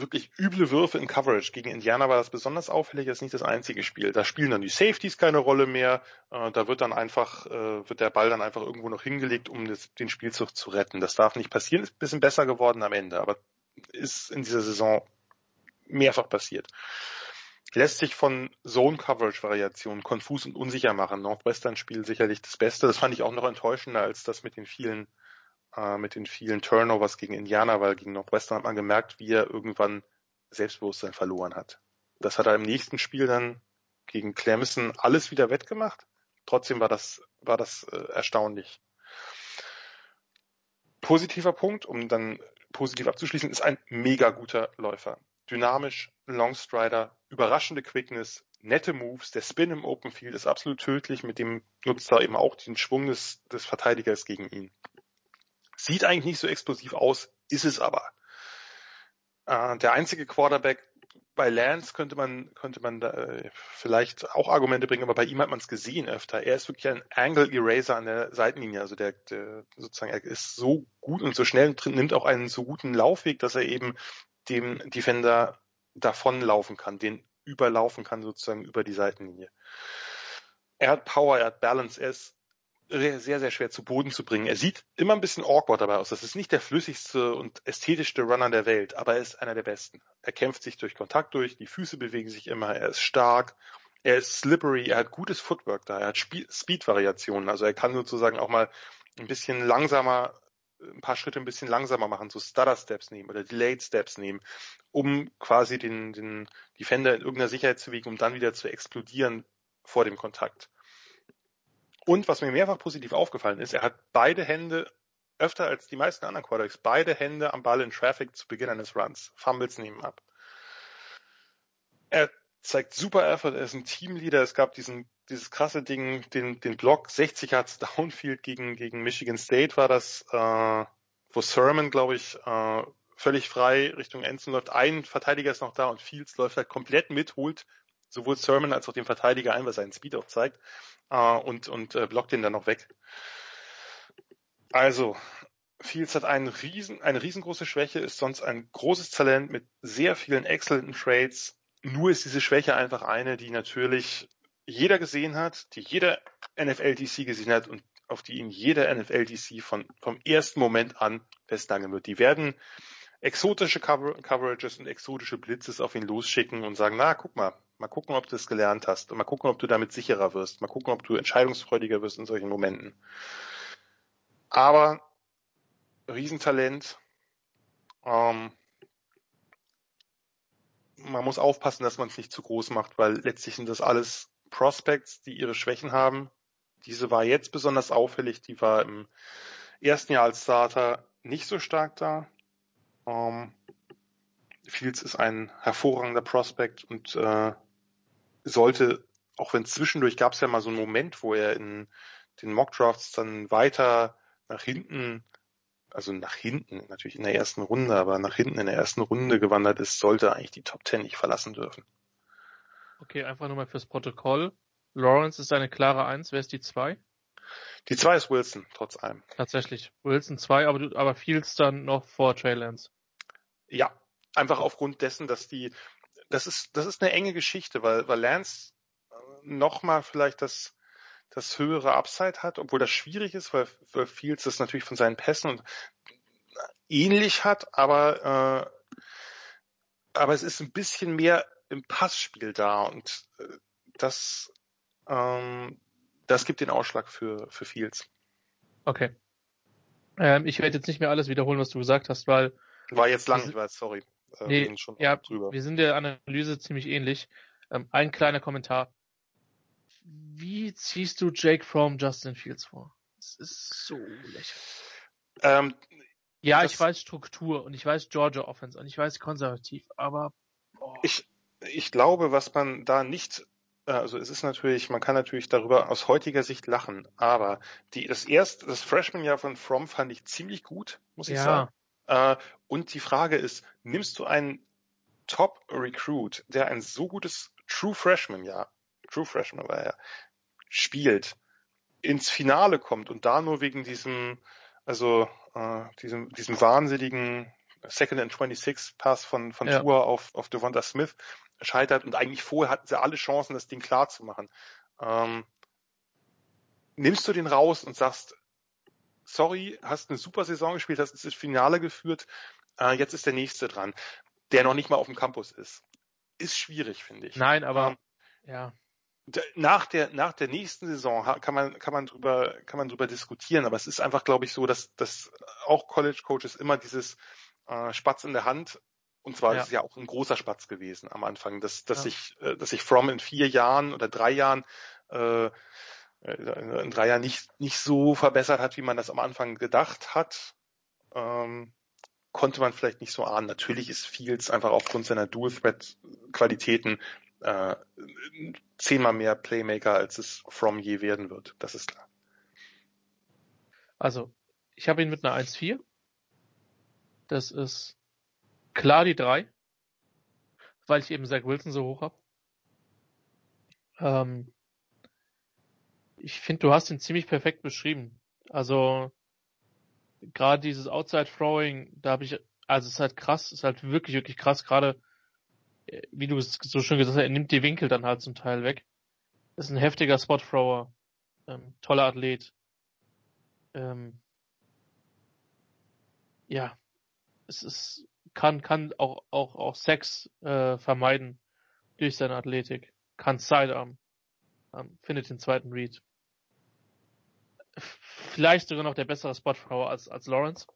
wirklich üble Würfe in Coverage. Gegen Indiana war das besonders auffällig, das ist nicht das einzige Spiel. Da spielen dann die Safeties keine Rolle mehr. Äh, da wird dann einfach, äh, wird der Ball dann einfach irgendwo noch hingelegt, um den Spielzug zu retten. Das darf nicht passieren, ist ein bisschen besser geworden am Ende, aber ist in dieser Saison mehrfach passiert. lässt sich von Zone-Coverage-Variationen konfus und unsicher machen. Northwestern-Spiel sicherlich das Beste. Das fand ich auch noch enttäuschender als das mit den vielen, äh, mit den vielen Turnovers gegen Indiana, weil gegen Northwestern hat man gemerkt, wie er irgendwann Selbstbewusstsein verloren hat. Das hat er im nächsten Spiel dann gegen Clemson alles wieder wettgemacht. Trotzdem war das, war das äh, erstaunlich. Positiver Punkt, um dann positiv abzuschließen, ist ein mega guter Läufer. Dynamisch, Longstrider, überraschende Quickness, nette Moves, der Spin im Open Field ist absolut tödlich, mit dem nutzt er eben auch den Schwung des, des Verteidigers gegen ihn. Sieht eigentlich nicht so explosiv aus, ist es aber. Äh, der einzige Quarterback, bei Lance könnte man, könnte man da äh, vielleicht auch Argumente bringen, aber bei ihm hat man es gesehen öfter. Er ist wirklich ein Angle Eraser an der Seitenlinie. Also der, der sozusagen, er ist so gut und so schnell und nimmt auch einen so guten Laufweg, dass er eben dem Defender davonlaufen kann, den überlaufen kann sozusagen über die Seitenlinie. Er hat Power, er hat Balance, er ist sehr, sehr schwer zu Boden zu bringen. Er sieht immer ein bisschen awkward dabei aus. Das ist nicht der flüssigste und ästhetischste Runner der Welt, aber er ist einer der besten. Er kämpft sich durch Kontakt durch, die Füße bewegen sich immer, er ist stark, er ist slippery, er hat gutes Footwork da, er hat Speed-Variationen, also er kann sozusagen auch mal ein bisschen langsamer, ein paar Schritte ein bisschen langsamer machen, so Stutter-Steps nehmen oder Delayed Steps nehmen, um quasi den, den Defender in irgendeiner Sicherheit zu wiegen, um dann wieder zu explodieren vor dem Kontakt. Und was mir mehrfach positiv aufgefallen ist, er hat beide Hände öfter als die meisten anderen Quarterbacks, beide Hände am Ball in Traffic zu Beginn eines Runs. Fumbles nehmen ab. Er zeigt super Effort, er ist ein Teamleader. Es gab diesen, dieses krasse Ding, den, den Block 60 Yards Downfield gegen, gegen Michigan State war das, äh, wo Sermon, glaube ich, äh, völlig frei Richtung Endzone läuft. Ein Verteidiger ist noch da und Fields läuft halt komplett mit, holt sowohl Sermon als auch den Verteidiger ein, was seinen Speed auch zeigt äh, und, und äh, blockt den dann noch weg. Also, Fields hat einen riesen, eine riesengroße Schwäche, ist sonst ein großes Talent mit sehr vielen exzellenten Trades. Nur ist diese Schwäche einfach eine, die natürlich jeder gesehen hat, die jeder NFL-DC gesehen hat und auf die ihn jeder NFL-DC von, vom ersten Moment an festnageln wird. Die werden exotische Cover Coverages und exotische Blitzes auf ihn losschicken und sagen, na, guck mal, mal gucken, ob du es gelernt hast und mal gucken, ob du damit sicherer wirst, mal gucken, ob du entscheidungsfreudiger wirst in solchen Momenten. Aber Riesentalent, ähm, man muss aufpassen, dass man es nicht zu groß macht, weil letztlich sind das alles Prospects, die ihre Schwächen haben. Diese war jetzt besonders auffällig, die war im ersten Jahr als Starter nicht so stark da. Ähm, Fields ist ein hervorragender Prospect und äh, sollte, auch wenn zwischendurch gab es ja mal so einen Moment, wo er in den Mockdrafts dann weiter nach hinten, also nach hinten, natürlich in der ersten Runde, aber nach hinten in der ersten Runde gewandert ist, sollte eigentlich die Top Ten nicht verlassen dürfen. Okay, einfach nur mal fürs Protokoll. Lawrence ist eine klare Eins. Wer ist die zwei? Die zwei ist Wilson, trotz allem. Tatsächlich. Wilson zwei, aber, du, aber Fields dann noch vor Trey Lance. Ja, einfach aufgrund dessen, dass die, das ist, das ist eine enge Geschichte, weil, weil Lance äh, nochmal vielleicht das, das höhere Upside hat, obwohl das schwierig ist, weil, weil Fields das natürlich von seinen Pässen und ähnlich hat, aber, äh, aber es ist ein bisschen mehr im Passspiel da und äh, das, ähm, das gibt den Ausschlag für, für Fields. Okay. Ähm, ich werde jetzt nicht mehr alles wiederholen, was du gesagt hast, weil. War jetzt lang, ich weiß, sorry. Äh, nee, schon ja, drüber. wir sind der Analyse ziemlich ähnlich. Ähm, ein kleiner Kommentar. Wie ziehst du Jake Fromm Justin Fields vor? Das ist so lächerlich. Ähm, ja, ich weiß Struktur und ich weiß Georgia Offense und ich weiß konservativ, aber oh. ich, ich glaube, was man da nicht äh, also es ist natürlich, man kann natürlich darüber aus heutiger Sicht lachen, aber die, das erste, das Freshman-Jahr von Fromm fand ich ziemlich gut, muss ich ja. sagen. Äh, und die Frage ist, nimmst du einen Top-Recruit, der ein so gutes True Freshman-Jahr, True Freshman war er, spielt, ins Finale kommt und da nur wegen diesem, also äh, diesem, diesem wahnsinnigen Second and 26 Pass von, von ja. Tour auf, auf Devonta Smith scheitert und eigentlich vorher hatten sie alle Chancen, das Ding klar zu machen. Ähm, nimmst du den raus und sagst, sorry, hast eine super Saison gespielt, hast ins Finale geführt, äh, jetzt ist der nächste dran, der noch nicht mal auf dem Campus ist. ist schwierig, finde ich. Nein, aber, ähm, ja. Nach der, nach der nächsten Saison kann man, kann man drüber, kann man drüber diskutieren, aber es ist einfach, glaube ich, so, dass, dass auch College Coaches immer dieses äh, Spatz in der Hand und zwar ja. ist es ja auch ein großer Spatz gewesen am Anfang, dass, dass ja. sich, äh, dass sich From in vier Jahren oder drei Jahren äh, in drei Jahren nicht, nicht so verbessert hat, wie man das am Anfang gedacht hat, ähm, konnte man vielleicht nicht so ahnen. Natürlich ist Fields einfach aufgrund seiner Dual-Threat-Qualitäten äh, zehnmal mehr Playmaker, als es From je werden wird. Das ist klar. Also, ich habe ihn mit einer 1-4. Das ist klar die 3, weil ich eben Zach Wilson so hoch habe. Ähm, ich finde, du hast ihn ziemlich perfekt beschrieben. Also gerade dieses Outside Throwing, da habe ich, also es ist halt krass, ist halt wirklich, wirklich krass, gerade äh, wie du es so schön gesagt hast, er nimmt die Winkel dann halt zum Teil weg. Ist ein heftiger Spot-Thrower, ähm, toller Athlet. Ähm, ja, es ist, kann, kann auch, auch, auch Sex äh, vermeiden durch seine Athletik. Kann Sidearm. Ähm, findet den zweiten Read vielleicht sogar noch der bessere Spotfrau als, als Lawrence.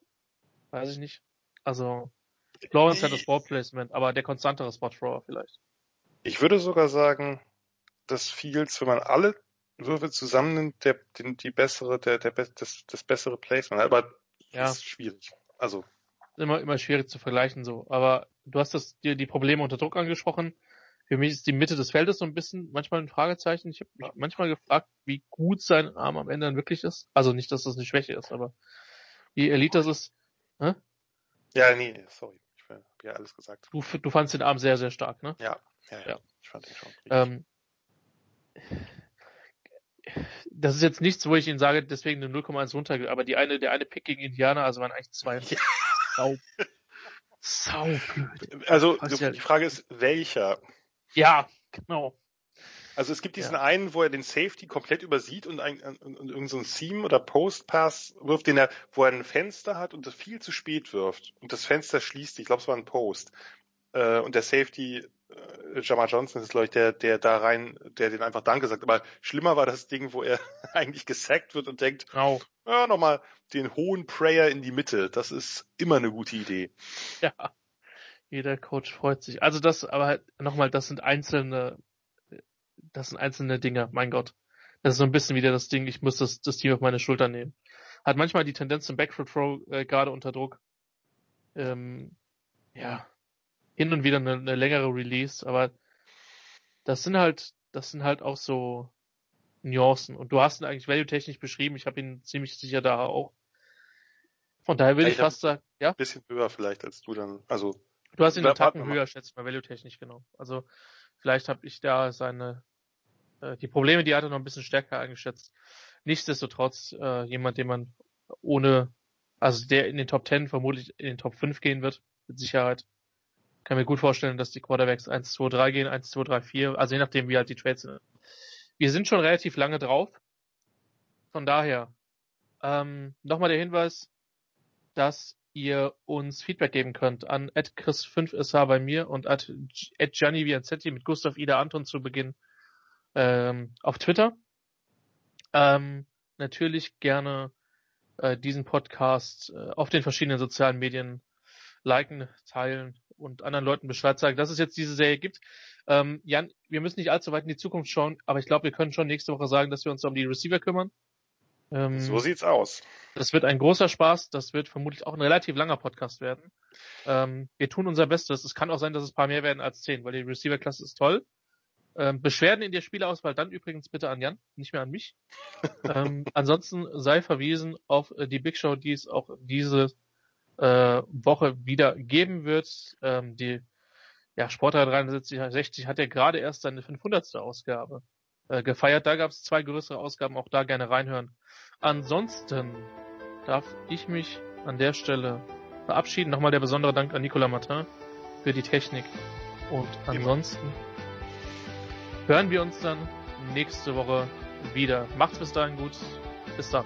Weiß ich nicht. Also, Lawrence hat das Ballplacement, aber der konstantere Spotthrower vielleicht. Ich würde sogar sagen, dass Fields, wenn man alle Würfe zusammennimmt, der, den, die bessere, der, der, das, das bessere Placement hat. Aber ja. ist schwierig. Also. Immer, immer schwierig zu vergleichen so. Aber du hast das, dir die Probleme unter Druck angesprochen. Für mich ist die Mitte des Feldes so ein bisschen manchmal ein Fragezeichen. Ich habe mich manchmal gefragt, wie gut sein Arm am Ende dann wirklich ist. Also nicht, dass das eine Schwäche ist, aber wie Elite das ist. Hä? Ja, nee, sorry. Ich habe ja alles gesagt. Du, du fandst den Arm sehr, sehr stark, ne? Ja, ja, ja. ja. Ich fand den schon. Ähm, das ist jetzt nichts, wo ich Ihnen sage, deswegen eine 0,1 runter, aber die eine, der eine Pick gegen Indianer, also waren eigentlich zwei. Ja. Sau. Sau blöd. Also, die Frage ist, welcher? Ja, genau. Also es gibt diesen ja. einen, wo er den Safety komplett übersieht und, ein, und, und irgendein so Seam oder Post-Pass wirft, den er, wo er ein Fenster hat und das viel zu spät wirft. Und das Fenster schließt, ich glaube es war ein Post. Äh, und der Safety, äh, Jamar Johnson ist glaube ich der, der da rein, der den einfach Danke sagt. Aber schlimmer war das Ding, wo er eigentlich gesackt wird und denkt, oh. ja, nochmal den hohen Prayer in die Mitte. Das ist immer eine gute Idee. Ja. Jeder Coach freut sich. Also das, aber halt, nochmal, das sind einzelne, das sind einzelne Dinge, mein Gott. Das ist so ein bisschen wieder das Ding, ich muss das, das Team auf meine Schulter nehmen. Hat manchmal die Tendenz zum Backfoot Throw äh, gerade unter Druck. Ähm, ja, hin und wieder eine, eine längere Release, aber das sind halt, das sind halt auch so Nuancen. Und du hast ihn eigentlich value-technisch beschrieben. Ich habe ihn ziemlich sicher da auch. Von daher will ich, ich fast sagen, ja. Bisschen höher vielleicht als du dann, also Du hast ihn einen Tacken höher, schätze mal, value-technisch, genau. Also vielleicht habe ich da seine äh, die Probleme, die hat er noch ein bisschen stärker eingeschätzt. Nichtsdestotrotz äh, jemand, den man ohne, also der in den Top 10 vermutlich in den Top 5 gehen wird, mit Sicherheit. Kann mir gut vorstellen, dass die Quarterbacks 1, 2, 3 gehen, 1, 2, 3, 4, also je nachdem, wie halt die Trades sind. Wir sind schon relativ lange drauf. Von daher, ähm, nochmal der Hinweis, dass ihr uns Feedback geben könnt an chris5sh bei mir und at Gianni Viancetti mit Gustav Ida Anton zu Beginn ähm, auf Twitter. Ähm, natürlich gerne äh, diesen Podcast äh, auf den verschiedenen sozialen Medien liken, teilen und anderen Leuten Bescheid sagen, dass es jetzt diese Serie gibt. Ähm, Jan, wir müssen nicht allzu weit in die Zukunft schauen, aber ich glaube, wir können schon nächste Woche sagen, dass wir uns um die Receiver kümmern. Ähm, so sieht's aus. Das wird ein großer Spaß. Das wird vermutlich auch ein relativ langer Podcast werden. Ähm, wir tun unser Bestes. Es kann auch sein, dass es ein paar mehr werden als zehn, weil die Receiver-Klasse ist toll. Ähm, Beschwerden in der Spielauswahl dann übrigens bitte an Jan, nicht mehr an mich. ähm, ansonsten sei verwiesen auf die Big Show, die es auch diese äh, Woche wieder geben wird. Ähm, die ja, Sportler 63 hat ja gerade erst seine 500. Ausgabe äh, gefeiert. Da gab es zwei größere Ausgaben, auch da gerne reinhören. Ansonsten darf ich mich an der Stelle verabschieden. Nochmal der besondere Dank an Nicolas Martin für die Technik. Und ansonsten hören wir uns dann nächste Woche wieder. Macht's bis dahin gut. Bis dann.